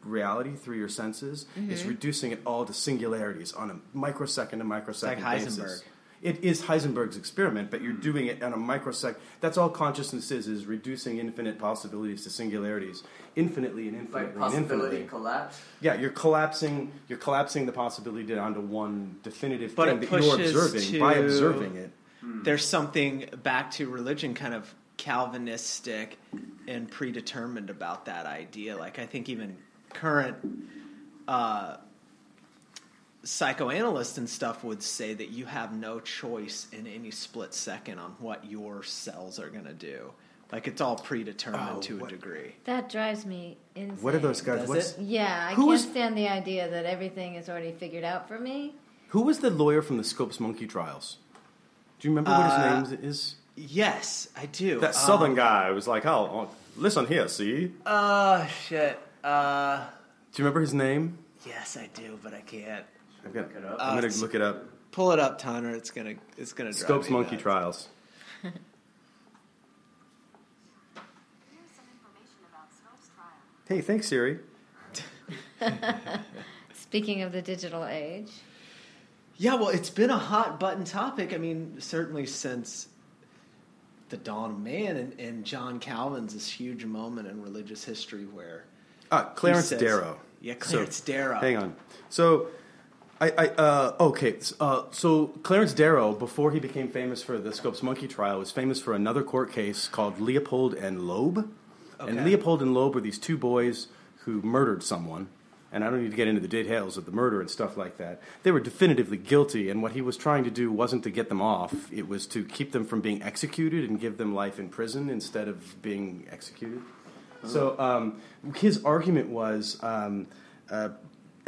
reality through your senses is Mm-hmm. reducing it all to singularities on a microsecond to microsecond like basis. Heisenberg. It is Heisenberg's experiment, but you're doing it on a microsecond. That's all consciousness is: is reducing infinite possibilities to singularities, infinitely and infinitely Like and infinitely. collapse. Yeah, you're collapsing. You're collapsing the possibility down to one definitive But thing that you're pushes observing by observing it. There's something back to religion, kind of Calvinistic and predetermined about that idea. Like I think even current uh, psychoanalysts and stuff would say that you have no choice in any split second on what your cells are going to do. Like it's all predetermined Oh, to a degree. That drives me insane. What are those guys? Does What's it? Yeah, I Who can't was- stand the idea that everything is already figured out for me. who was the lawyer from the Scopes Monkey trials? Do you remember what Uh, his name is? Yes, I do. That Um, Southern guy was like, "Oh, oh, listen here, see." Oh shit. Uh, Do you remember his name? yes, I do, but I can't. I've got, Look it up. I'm Uh, gonna look it up. Pull it up, Tanner. It's gonna. It's gonna. drive Scopes me Monkey nuts. trials. Here's some information about Scopes trial. Hey, thanks, Siri. Speaking of the digital age, Yeah, well, it's been a hot button topic. I mean, certainly since the dawn of man, and, and John Calvin's this huge moment in religious history where Ah, Clarence says- Darrow. Yeah, Clarence Darrow. Hang on. So, I, I uh, okay. Uh, so Clarence Darrow, before he became famous for the Scopes Monkey trial, was famous for another court case called Leopold and Loeb. And Leopold and Loeb were these two boys who murdered someone. And I don't need to get into the details of the murder and stuff like that. They were definitively guilty, and what he was trying to do wasn't to get them off. It was to keep them from being executed and give them life in prison instead of being executed. So um, his argument was um, uh,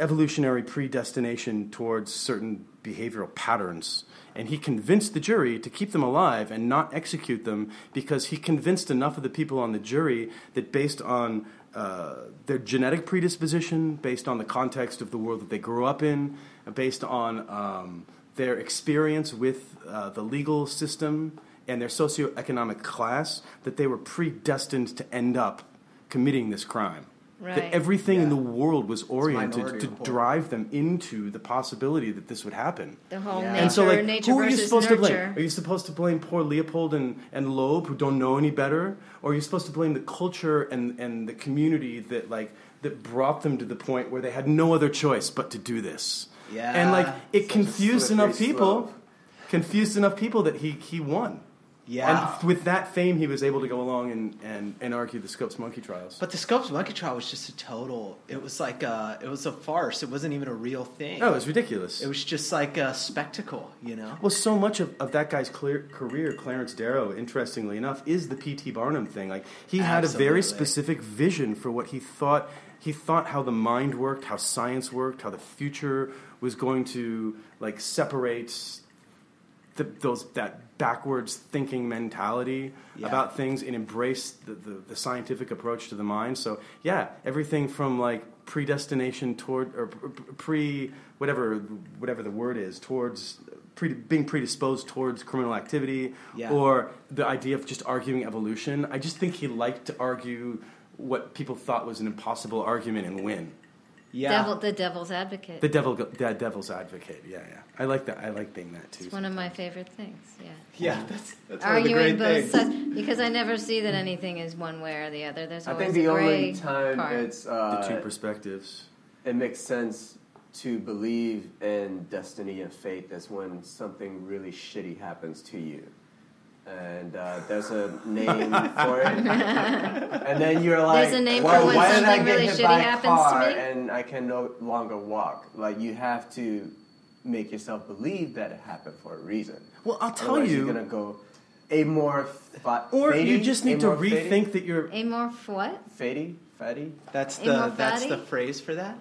evolutionary predestination towards certain behavioral patterns. And he convinced the jury to keep them alive and not execute them because he convinced enough of the people on the jury that based on uh, their genetic predisposition, based on the context of the world that they grew up in, based on um, their experience with uh, the legal system and their socioeconomic class, that they were predestined to end up committing this crime. Right. That everything in the world was oriented to Report. drive them into the possibility that this would happen. the whole Yeah. nature, And so, like, nature who are you versus supposed to blame? Are you supposed to blame poor Leopold and, and Loeb, who don't know any better, or are you supposed to blame the culture and, and the community that like that brought them to the point where they had no other choice but to do this? Yeah. and like it Such confused enough people, slope. confused enough people that he he won. Yeah. And with that fame, he was able to go along and, and, and argue the Scopes monkey trials. But the Scopes Monkey Trial was just a total. It was like a. It was a farce. It wasn't even a real thing. no, it was ridiculous. It was just like a spectacle, you know. Well, so much of, of that guy's clear, career, Clarence Darrow, interestingly enough, is the P.T. Barnum thing. Like he had a very specific vision for what he thought. He thought how the mind worked, how science worked, how the future was going to like separate the, those that backwards thinking mentality Yeah. about things and embrace the, the, the scientific approach to the mind. So yeah, everything from like predestination toward or pre whatever whatever the word is towards pre, being predisposed towards criminal activity Yeah. or the idea of just arguing evolution. I just think he liked to argue what people thought was an impossible argument and win. Yeah. Devil, the devil's advocate. The devil, the devil's advocate. Yeah, yeah. I like that. I like being that too. it's one of my favorite things. Yeah. Yeah, that's, that's one of the Arguing great both things. sides because I never see that anything is one way or the other. There's always I always think the a gray only time part. it's the uh, two perspectives. it makes sense to believe in destiny and fate That's when something really shitty happens to you. And uh, there's a name for it. and then you're like, There's a name for when why did I something get really hit shitty by a happens to car me? and I can no longer walk? Like, you have to make yourself believe that it happened for a reason. Well, I'll tell Otherwise, you. You're going to go a amorph. Or fatty? you just need to rethink fatty? that you're. Amorph what? Fatty? Fatty? That's the that's the phrase for that.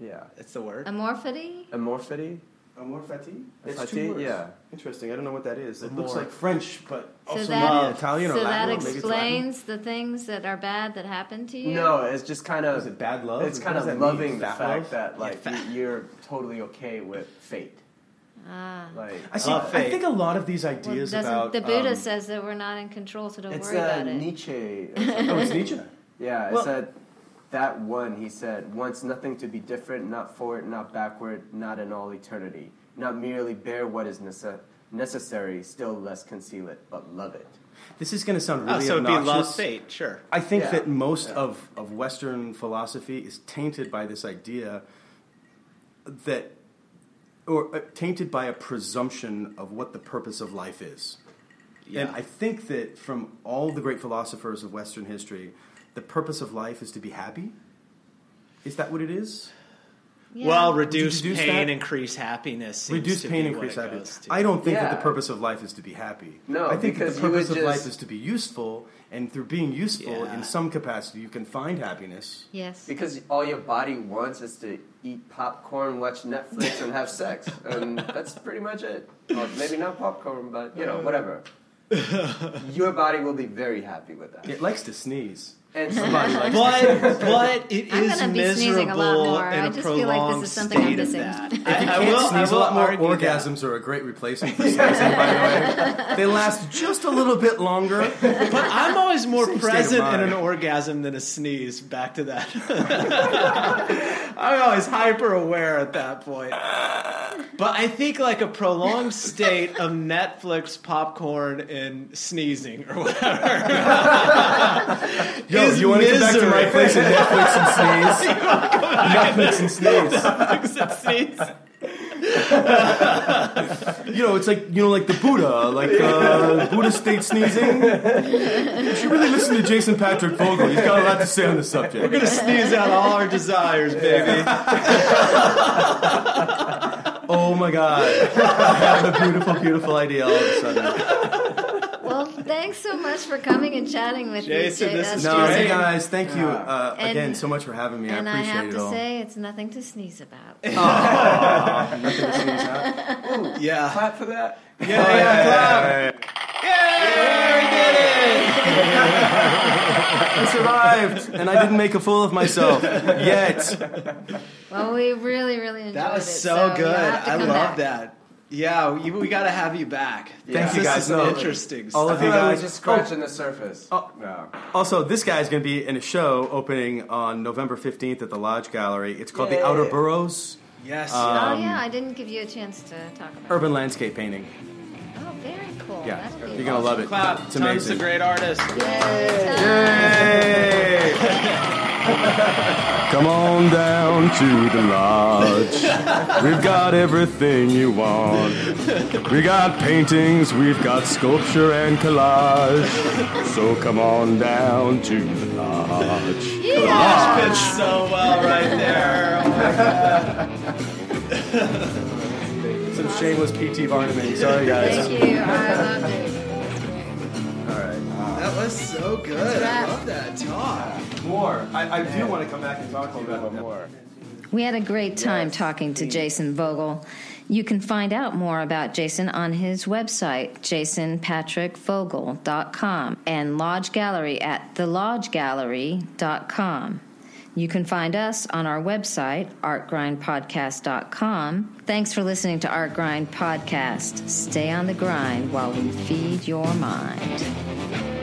Yeah. it's the word. Amorphity? Amorphity? Amorfati? It's It's two two words. words. Yeah. Interesting. I don't know what that is. It looks like French, but So also that- maybe Italian or so that or maybe it's Latin. explains the things that are bad that happen to you? No, it's just kind of Is it bad love? It's kind of loving the Fat fact love? that like fat. you- you're totally okay with fate. Ah. Like I see. Love I think a lot of these ideas doesn't- about the Buddha um, says that we're not in control, so don't worry uh, about it. It's Nietzsche. Oh, it's Nietzsche. yeah, it Well- said that one. He said, "Wants nothing to be different, not forward, not backward, not in all eternity. Not merely bear what is nece- necessary, still less conceal it, but love it." This is going to sound oh, really so it'd be obnoxious. love fate, sure. I think Yeah. that most Yeah. of, of Western philosophy is tainted by this idea that, or uh, tainted by a presumption of what the purpose of life is. Yeah. And I think that from all the great philosophers of Western history, the purpose of life is to be happy. Is that what it is? Yeah. Well, reduce deduce pain, that? increase happiness. seems Reduce to pain, be what increase it happiness. I don't think that the purpose of life is to be happy. No, I think that the purpose of life is to be useful, and through being useful Yeah. in some capacity, you can find happiness. Yes. Because all your body wants is to eat popcorn, watch Netflix, and have sex, and that's pretty much it. Or maybe not popcorn, but you know, whatever. Your body will be very happy with that. It likes to sneeze. And Somebody likes but but it I'm is gonna be sneezing a lot miserable more. in I a just feel like this prolonged is something I'm state of missing. that. If If you I- I can't will- I sneeze a lot more, argue that. orgasms are a great replacement for sneezing, by the way. They last just a little bit longer. But I'm always more Same present in an orgasm than a sneeze. Back to that. I'm always hyper aware at that point. But I think like a prolonged state of Netflix, popcorn, and sneezing or whatever. Yo, you want to come back to my place and Netflix and sneeze? Netflix and sneeze. Netflix and sneeze. You know, it's like you know, like the Buddha, like uh, Buddha state sneezing. If you should really listen to Jason Patrick Vogel. He's got a lot to say on the subject. We're gonna sneeze out all our desires, baby. Oh my God, I have a beautiful, beautiful idea all of a sudden. Well, thanks so much for coming and chatting with Jason, me. Jay. this That's is No, great. you guys, thank you uh, And- again so much for having me. And I I appreciate have it to all. say, it's nothing to sneeze about. Nothing to sneeze at. Yeah. clap for that. Yeah, yeah, clap. I survived, and I didn't make a fool of myself yet. Well, we really, really enjoyed it. That was it. so, you'll good. I love back. that. Yeah, we, we got to have you back. Thank you This guys. is No, interesting. all I of you thought I guys. was just scratching the surface. Oh. No. Also, this guy's going to be in a show opening on November 15th at the Lodge Gallery. It's called The Outer Boroughs Yes. Um, oh, yeah, I didn't give you a chance to talk about it. Urban Landscape Painting. Oh, very cool. Yeah, That'll you're going to love it. clap. It's Tons amazing. of great artist. Yay. Yay! Come on down to the lodge. We've got everything you want. We got paintings, we've got sculpture and collage. So come on down to the lodge. Gosh, pitched so well right there. Oh Some shameless PT Barnuming. Sorry, guys. Thank you. I loved it. All right. That was so good. I love that talk. More. I, I do want to come back and talk to you about more. We had a great time Yes, talking to please. Jason Vogel. You can find out more about Jason on his website, jasonpatrickvogel.com, and Lodge Gallery at thelodgegallery.com. You can find us on our website, artgrindpodcast.com. Thanks for listening to Art Grind Podcast. Stay on the grind while we feed your mind.